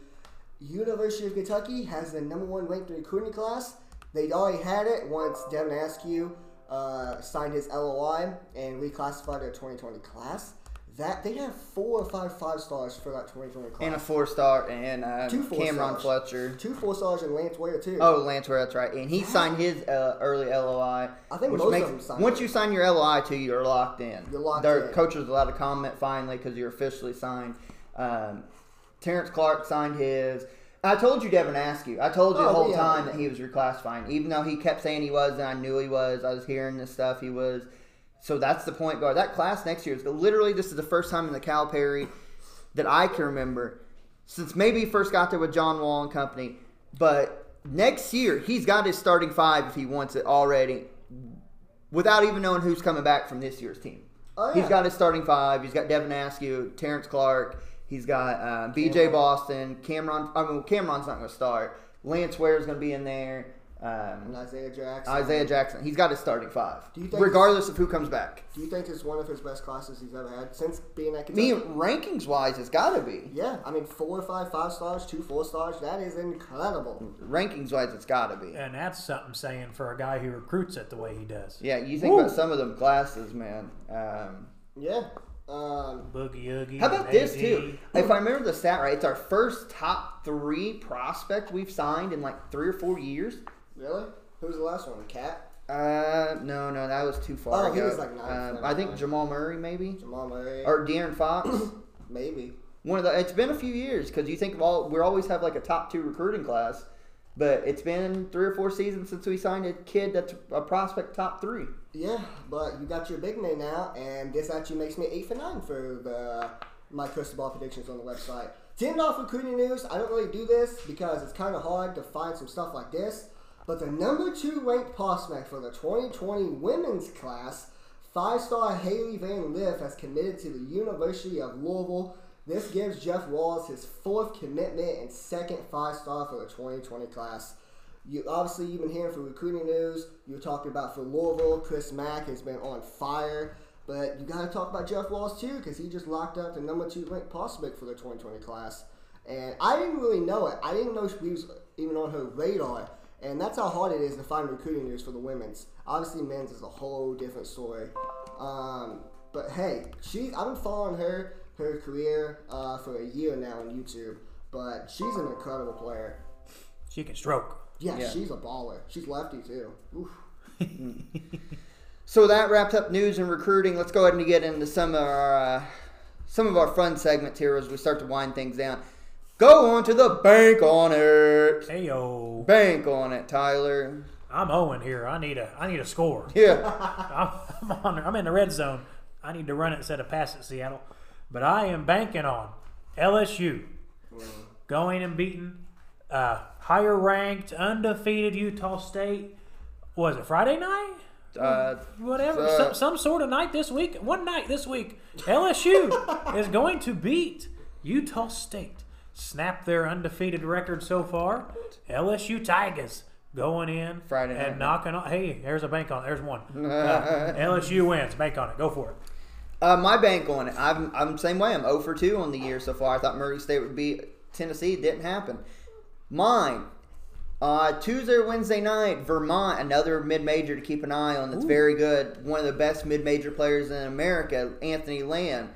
University of Kentucky has the number one ranked recruiting class. They'd already had it once Devin Askew uh, signed his LOI and reclassified their 2020 class. That they have four or five five stars for that 2020 class. And a four star and uh, Two four Cameron stars. Fletcher. Two four stars and Lance Ware too. Oh, Lance Ware, that's right. And he signed his uh, early LOI. I think most makes, of them signed Once it. you sign your LOI to, you're locked in. You're locked Their in. coach was allowed to comment finally because you're officially signed. Um, Terrence Clark signed his. I told you Devin Askew. I told you the Oh, whole yeah. time that he was reclassifying, even though he kept saying he was, and I knew he was. I was hearing this stuff. He was. So that's the point guard. That class next year is literally this is the first time in the Calipari that I can remember since maybe he first got there with John Wall and company. But next year he's got his starting five if he wants it already, without even knowing who's coming back from this year's team. Oh, He's yeah. got his starting five. He's got Devin Askew, Terrence Clark. He's got uh, B.J. Cameron. Boston, Cameron. I mean, Cameron's not going to start. Lance Ware is going to be in there. And Um, Isaiah Jackson. Isaiah Jackson. He's got his starting five, Do you think- regardless of who comes back. Do you think it's one of his best classes he's ever had since being at I mean, rankings wise, it's got to be. yeah, I mean four or five five stars, two four stars. That is incredible. Rankings wise, it's got to be. And that's something saying for a guy who recruits it the way he does. Yeah, you think Woo. about some of them classes, man. Um, Yeah. Um, Boogie Oogie. how about this AD. too? If I remember the stat right, it's our first top three prospect we've signed in like three or four years. Really? Who's the last one? Cat? Uh, no, no, that was too far Oh, he was like ninth, um, I think. Jamal Murray, maybe, Jamal Murray? or De'Aaron Fox. Maybe. One of the. It's been a few years because you think of all. We always have like a top two recruiting class, but it's been three or four seasons since we signed a kid that's a prospect top three. Yeah, but you got your big name now, and this actually makes me eight for nine for the my crystal ball predictions on the website. Ten off recruiting news. I don't really do this because it's kind of hard to find some stuff like this. But the number two ranked prospect for the 2020 women's class, five-star Hailey Van Lith, has committed to the University of Louisville. This gives Jeff Walz his fourth commitment and second five-star for the 2020 class. You obviously you've been hearing for recruiting news. You were talking about for Louisville, Chris Mack has been on fire. But you got to talk about Jeff Walz too, because he just locked up the number two ranked prospect for the 2020 class. And I didn't really know it. I didn't know she was even on her radar. And that's how hard it is to find recruiting news for the women's. Obviously, men's is a whole different story. Um, but hey, she I've been following her her career uh, for a year now on YouTube. But she's an incredible player. She can stroke. Yeah, Yeah. she's a baller. She's lefty too. Oof. So that wraps up news and recruiting. Let's go ahead and get into some of our uh, some of our fun segments here as we start to wind things down. Go on to the bank on it. Hey yo, Bank on it, Tyler. I'm Owen here. I need a I need a score. Yeah. I'm, I'm on. I'm in the red zone. I need to run it instead of pass it, Seattle. But I am banking on LSU going and beating uh, higher ranked, undefeated Utah State. Was it Friday night? Uh, Whatever, Uh, some, some sort of night this week. One night this week, LSU is going to beat Utah State. Snap their undefeated record so far. LSU Tigers going in Friday night. and knocking on. Hey, there's a bank on. it. There's one. Uh, LSU wins. Bank on it. Go for it. Uh, my bank on it. I'm I'm the same way. I'm 0 for 2 on the year so far. I thought Murray State would be Tennessee. It didn't happen. Mine. Uh, Tuesday or Wednesday night, Vermont, another mid-major to keep an eye on. That's very good. One of the best mid-major players in America, Anthony Lamb,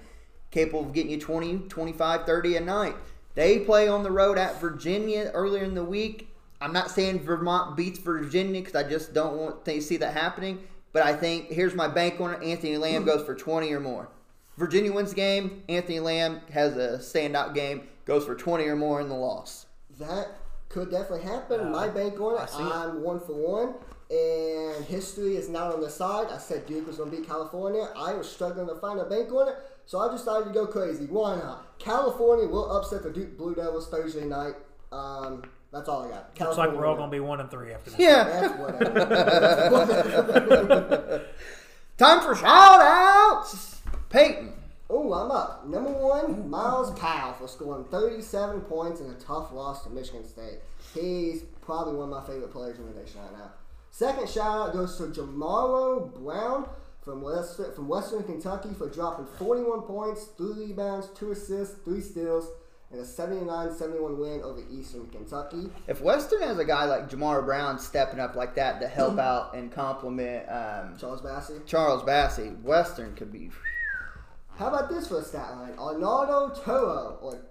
capable of getting you 20, 25, 30 a night. They play on the road at Virginia earlier in the week. I'm not saying Vermont beats Virginia because I just don't want to see that happening. But I think here's my bank on it: Anthony Lamb goes for 20 or more. Virginia wins the game. Anthony Lamb has a standout game, goes for 20 or more in the loss. That could definitely happen. Uh, My bank on I it, it. I'm one for one. And history is not on the side. I said Duke was going to beat California. I was struggling to find a bank on it, so I decided to go crazy. Why not? California will upset the Duke Blue Devils Thursday night. Um, that's all I got. Looks like we're all going to be one and three after this. Yeah. That's whatever. Time for shout outs. Peyton. oh, I'm up. Number one, Myles Powell for scoring 37 points in a tough loss to Michigan State. He's probably one of my favorite players in the nation right now. Second shout out goes to Jamaro Brown from West, from Western Kentucky for dropping 41 points, three rebounds, two assists, three steals, and a 79-71 win over Eastern Kentucky. If Western has a guy like Jamar Brown stepping up like that to help out and complement um, Charles Bassey. Charles Bassey, Western could be. How about this for a stat line? Arnaldo Toro, or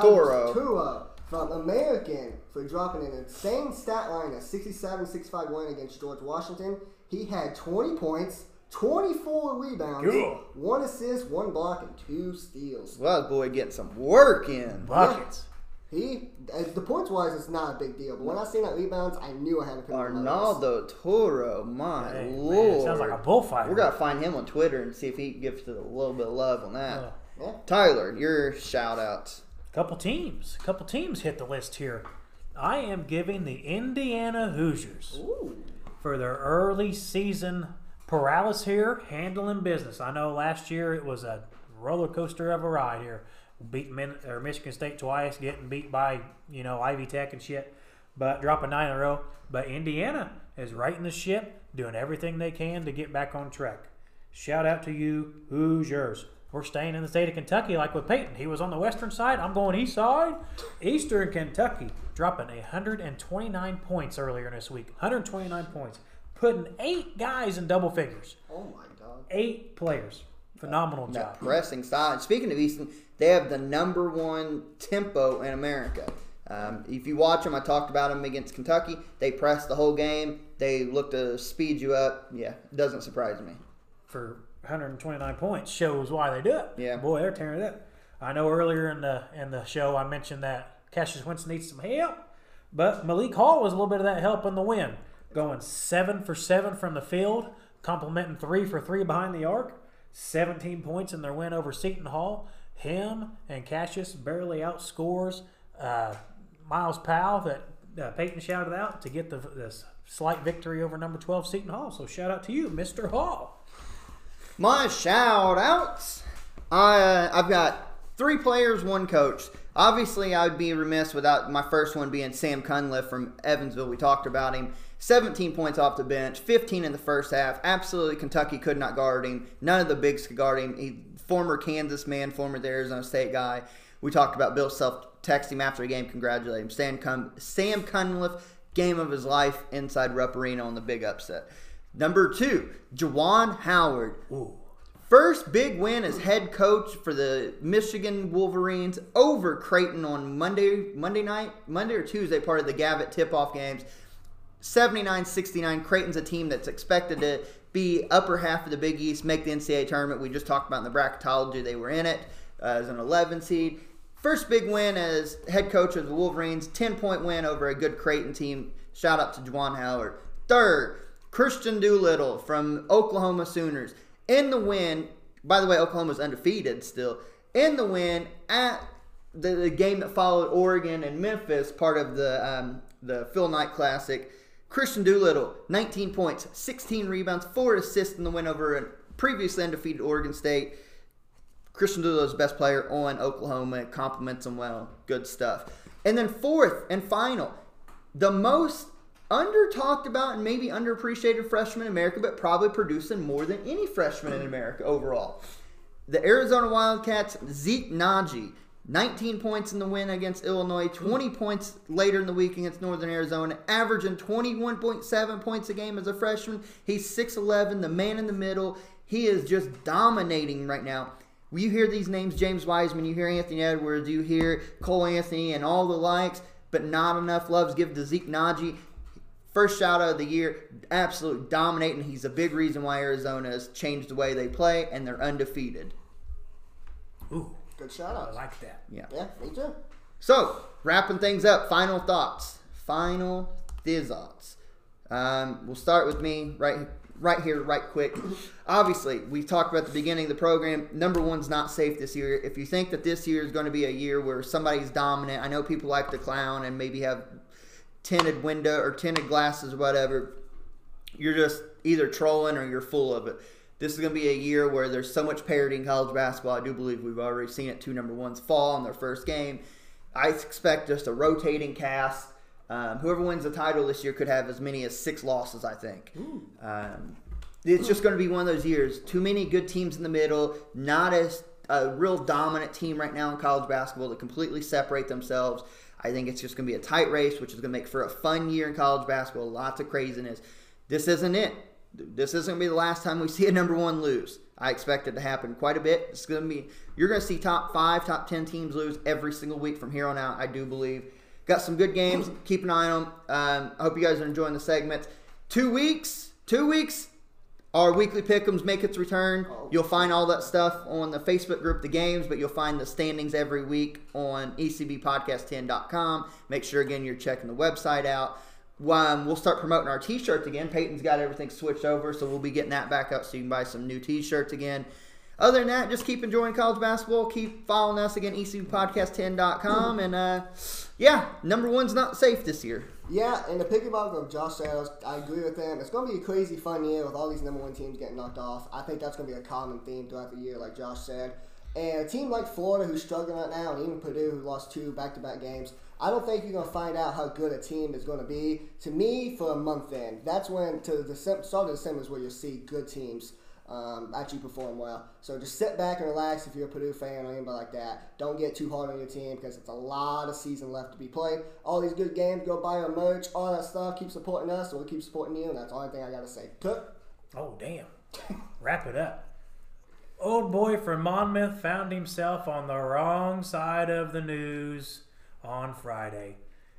Toro. Toro from American for dropping an insane stat line of 67-65 win against George Washington. He had 20 points, 24 rebounds, Cool. one assist, one block, and two steals. Well, boy, getting some work in. Buckets. He, uh, the points wise, it's not a big deal. But when I seen that rebounds, I knew I had to put him on my list. Arnaldo Toro, my Hey, man, lord. sounds like a bullfighter. We're gonna find him on Twitter and see if he gives a little bit of love on that. Uh, Yeah. Tyler, your shout outs. couple teams. couple teams hit the list here. I am giving the Indiana Hoosiers Ooh. for their early season paralysis here, handling business. I know last year it was a roller coaster of a ride here. Beat Min- or Michigan State twice, getting beat by you know Ivy Tech and shit, but dropping nine in a row. But Indiana is righting the ship, doing everything they can to get back on track. Shout out to you, Hoosiers. We're staying in the state of Kentucky, like with Peyton. He was on the western side. I'm going east side. Eastern Kentucky dropping 129 points earlier this week. 129 points, putting eight guys in double figures. Oh my god. Eight players. Phenomenal That job. pressing side. Speaking of Easton, they have the number one tempo in America. Um, if you watch them, I talked about them against Kentucky. They press the whole game. They look to speed you up. Yeah, it doesn't surprise me. for 129 points shows why they do it. Yeah. boy, they're tearing it up. I know earlier in the in the show I mentioned that Cassius Winston needs some help, but Malik Hall was a little bit of that help in the win, going seven for seven from the field, complementing three for three behind the arc. 17 points in their win over Seton Hall. Him and Cassius barely outscores uh, Myles Powell that uh, Peyton shouted out to get the this slight victory over number 12 Seton Hall. So shout out to you, Mr. Hall. My shout outs. I, uh, I've got three players, one coach. Obviously, I would be remiss without my first one being Sam Cunliffe from Evansville. We talked about him. 17 points off the bench, 15 in the first half. Absolutely, Kentucky could not guard him. None of the bigs could guard him. He, former Kansas man, former Arizona State guy. We talked about Bill Self text him after the game, congratulate him. Sam, Cun- Sam Cunliffe, game of his life inside Rupp Arena on the big upset. Number two, Juwan Howard. Ooh. First big win as head coach for the Michigan Wolverines over Creighton on Monday Monday night, Monday or Tuesday, part of the Gavitt tip-off games. 79-69. Creighton's a team that's expected to be upper half of the Big East, make the NCAA tournament. We just talked about in the bracketology they were in it uh, as an 11 seed. First big win as head coach of the Wolverines, 10-point win over a good Creighton team. Shout out to Juwan Howard. Third, Kristian Doolittle from Oklahoma Sooners in the win. By the way, Oklahoma's undefeated still. In the win at the, the game that followed Oregon and Memphis, part of the um, the Phil Knight Classic. Kristian Doolittle, 19 points, 16 rebounds, four assists in the win over a previously undefeated Oregon State. Kristian Doolittle's best player on Oklahoma. Compliments him well. Good stuff. And then fourth and final, the most under talked about and maybe underappreciated freshman in America, but probably producing more than any freshman in America overall. The Arizona Wildcats, Zeke Nnaji, 19 points in the win against Illinois, 20 hmm. points later in the week against Northern Arizona, averaging 21.7 points a game as a freshman. He's 6'11, the man in the middle. He is just dominating right now. You hear these names, James Wiseman, you hear Anthony Edwards, you hear Cole Anthony, and all the likes. but not enough love's given to Zeke Nnaji. First shout out of the year, absolute dominating. He's a big reason why Arizona has changed the way they play, and they're undefeated. Ooh, Good shout I out. like that. Yeah. Yeah, me too. So, wrapping things up, final thoughts. Final thoughts. Um, we'll start with me right right here, right quick. Obviously, we talked about the beginning of the program. Number one's not safe this year. If you think that this year is going to be a year where somebody's dominant, I know people like to clown and maybe have tinted window or tinted glasses or whatever. You're just either trolling or you're full of it. This is going to be a year where there's so much parity in college basketball. I do believe we've already seen it. Two number ones fall in their first game. I expect just a rotating cast. Um, whoever wins the title this year could have as many as six losses, I think. Um, it's just going to be one of those years. Too many good teams in the middle, not as a real dominant team right now in college basketball to completely separate themselves. I think it's just going to be a tight race, which is going to make for a fun year in college basketball. Lots of craziness. This isn't it. This isn't going to be the last time we see a number one lose. I expect it to happen quite a bit. It's going to be you're going to see top five, top ten teams lose every single week from here on out. I do believe. Got some good games. Keep an eye on them. Um, I hope you guys are enjoying the segments. Two weeks. Two weeks. Our weekly pickums make its return. You'll find all that stuff on the Facebook group, the games, but you'll find the standings every week on E ecbpodcast10.com. Make sure again you're checking the website out. Um, we'll start promoting our t-shirts again. Peyton's got everything switched over, so we'll be getting that back up so you can buy some new t-shirts again. Other than that, just keep enjoying college basketball. Keep following us again, E ecbpodcast10.com. And uh, yeah, number one's not safe this year. Yeah, and the piggyback of Josh I agree with him. It's going to be a crazy fun year with all these number one teams getting knocked off. I think that's going to be a common theme throughout the year, like Josh said. And a team like Florida, who's struggling right now, and even Purdue, who lost two back to back games, I don't think you're going to find out how good a team is going to be. To me, for a month in, that's when, to the start of December, is where you'll see good teams um, actually perform well. So just sit back and relax if you're a Purdue fan or anybody like that. Don't get too hard on your team because it's a lot of season left to be played. All these good games, go buy our merch, all that stuff. Keep supporting us, and we'll keep supporting you. And that's the only thing I got to say. Cook. Oh, damn. Wrap it up. Old boy from Monmouth found himself on the wrong side of the news on Friday.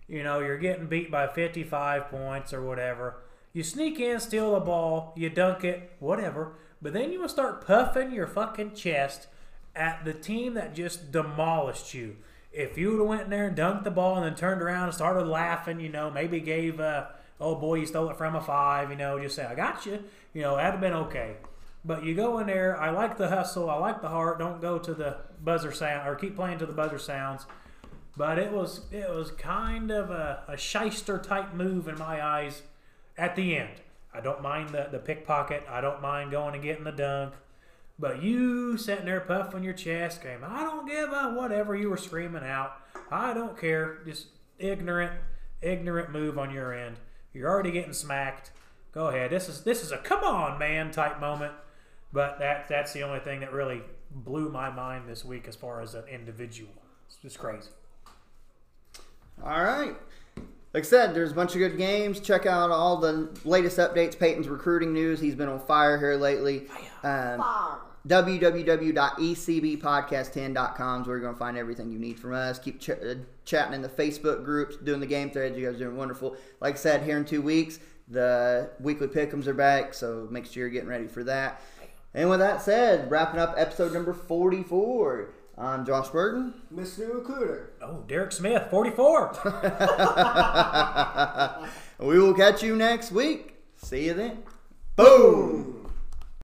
You know, you're getting beat by 55 points or whatever. You sneak in, steal the ball, you dunk it, whatever. But then you will start puffing your fucking chest at the team that just demolished you. If you would have went in there and dunked the ball and then turned around and started laughing, you know, maybe gave uh, oh boy, you stole it from a five, you know, just say I got you, you know, that'd have been okay. But you go in there. I like the hustle. I like the heart. Don't go to the buzzer sound or keep playing to the buzzer sounds. But it was it was kind of a, a shyster type move in my eyes at the end. I don't mind the, the pickpocket. I don't mind going and getting the dunk. But you sitting there puffing your chest, going, I don't give a whatever you were screaming out. I don't care. Just ignorant, ignorant move on your end. You're already getting smacked. Go ahead. This is this is a come on man type moment. But that that's the only thing that really blew my mind this week as far as an individual. It's just crazy. All right. Like I said, there's a bunch of good games. Check out all the latest updates. Peyton's recruiting news. He's been on fire here lately. Um, Fire. www.ecbpodcast10.com is where you're going to find everything you need from us. Keep ch- uh, chatting in the Facebook groups, doing the game threads. You guys are doing wonderful. Like I said, here in two weeks, the weekly pickums are back, so make sure you're getting ready for that. And with that said, wrapping up episode number 44. I'm Josh Burton. Mr. Recruiter. Oh, Derek Smith, 44. we will catch you next week. See you then. Boom.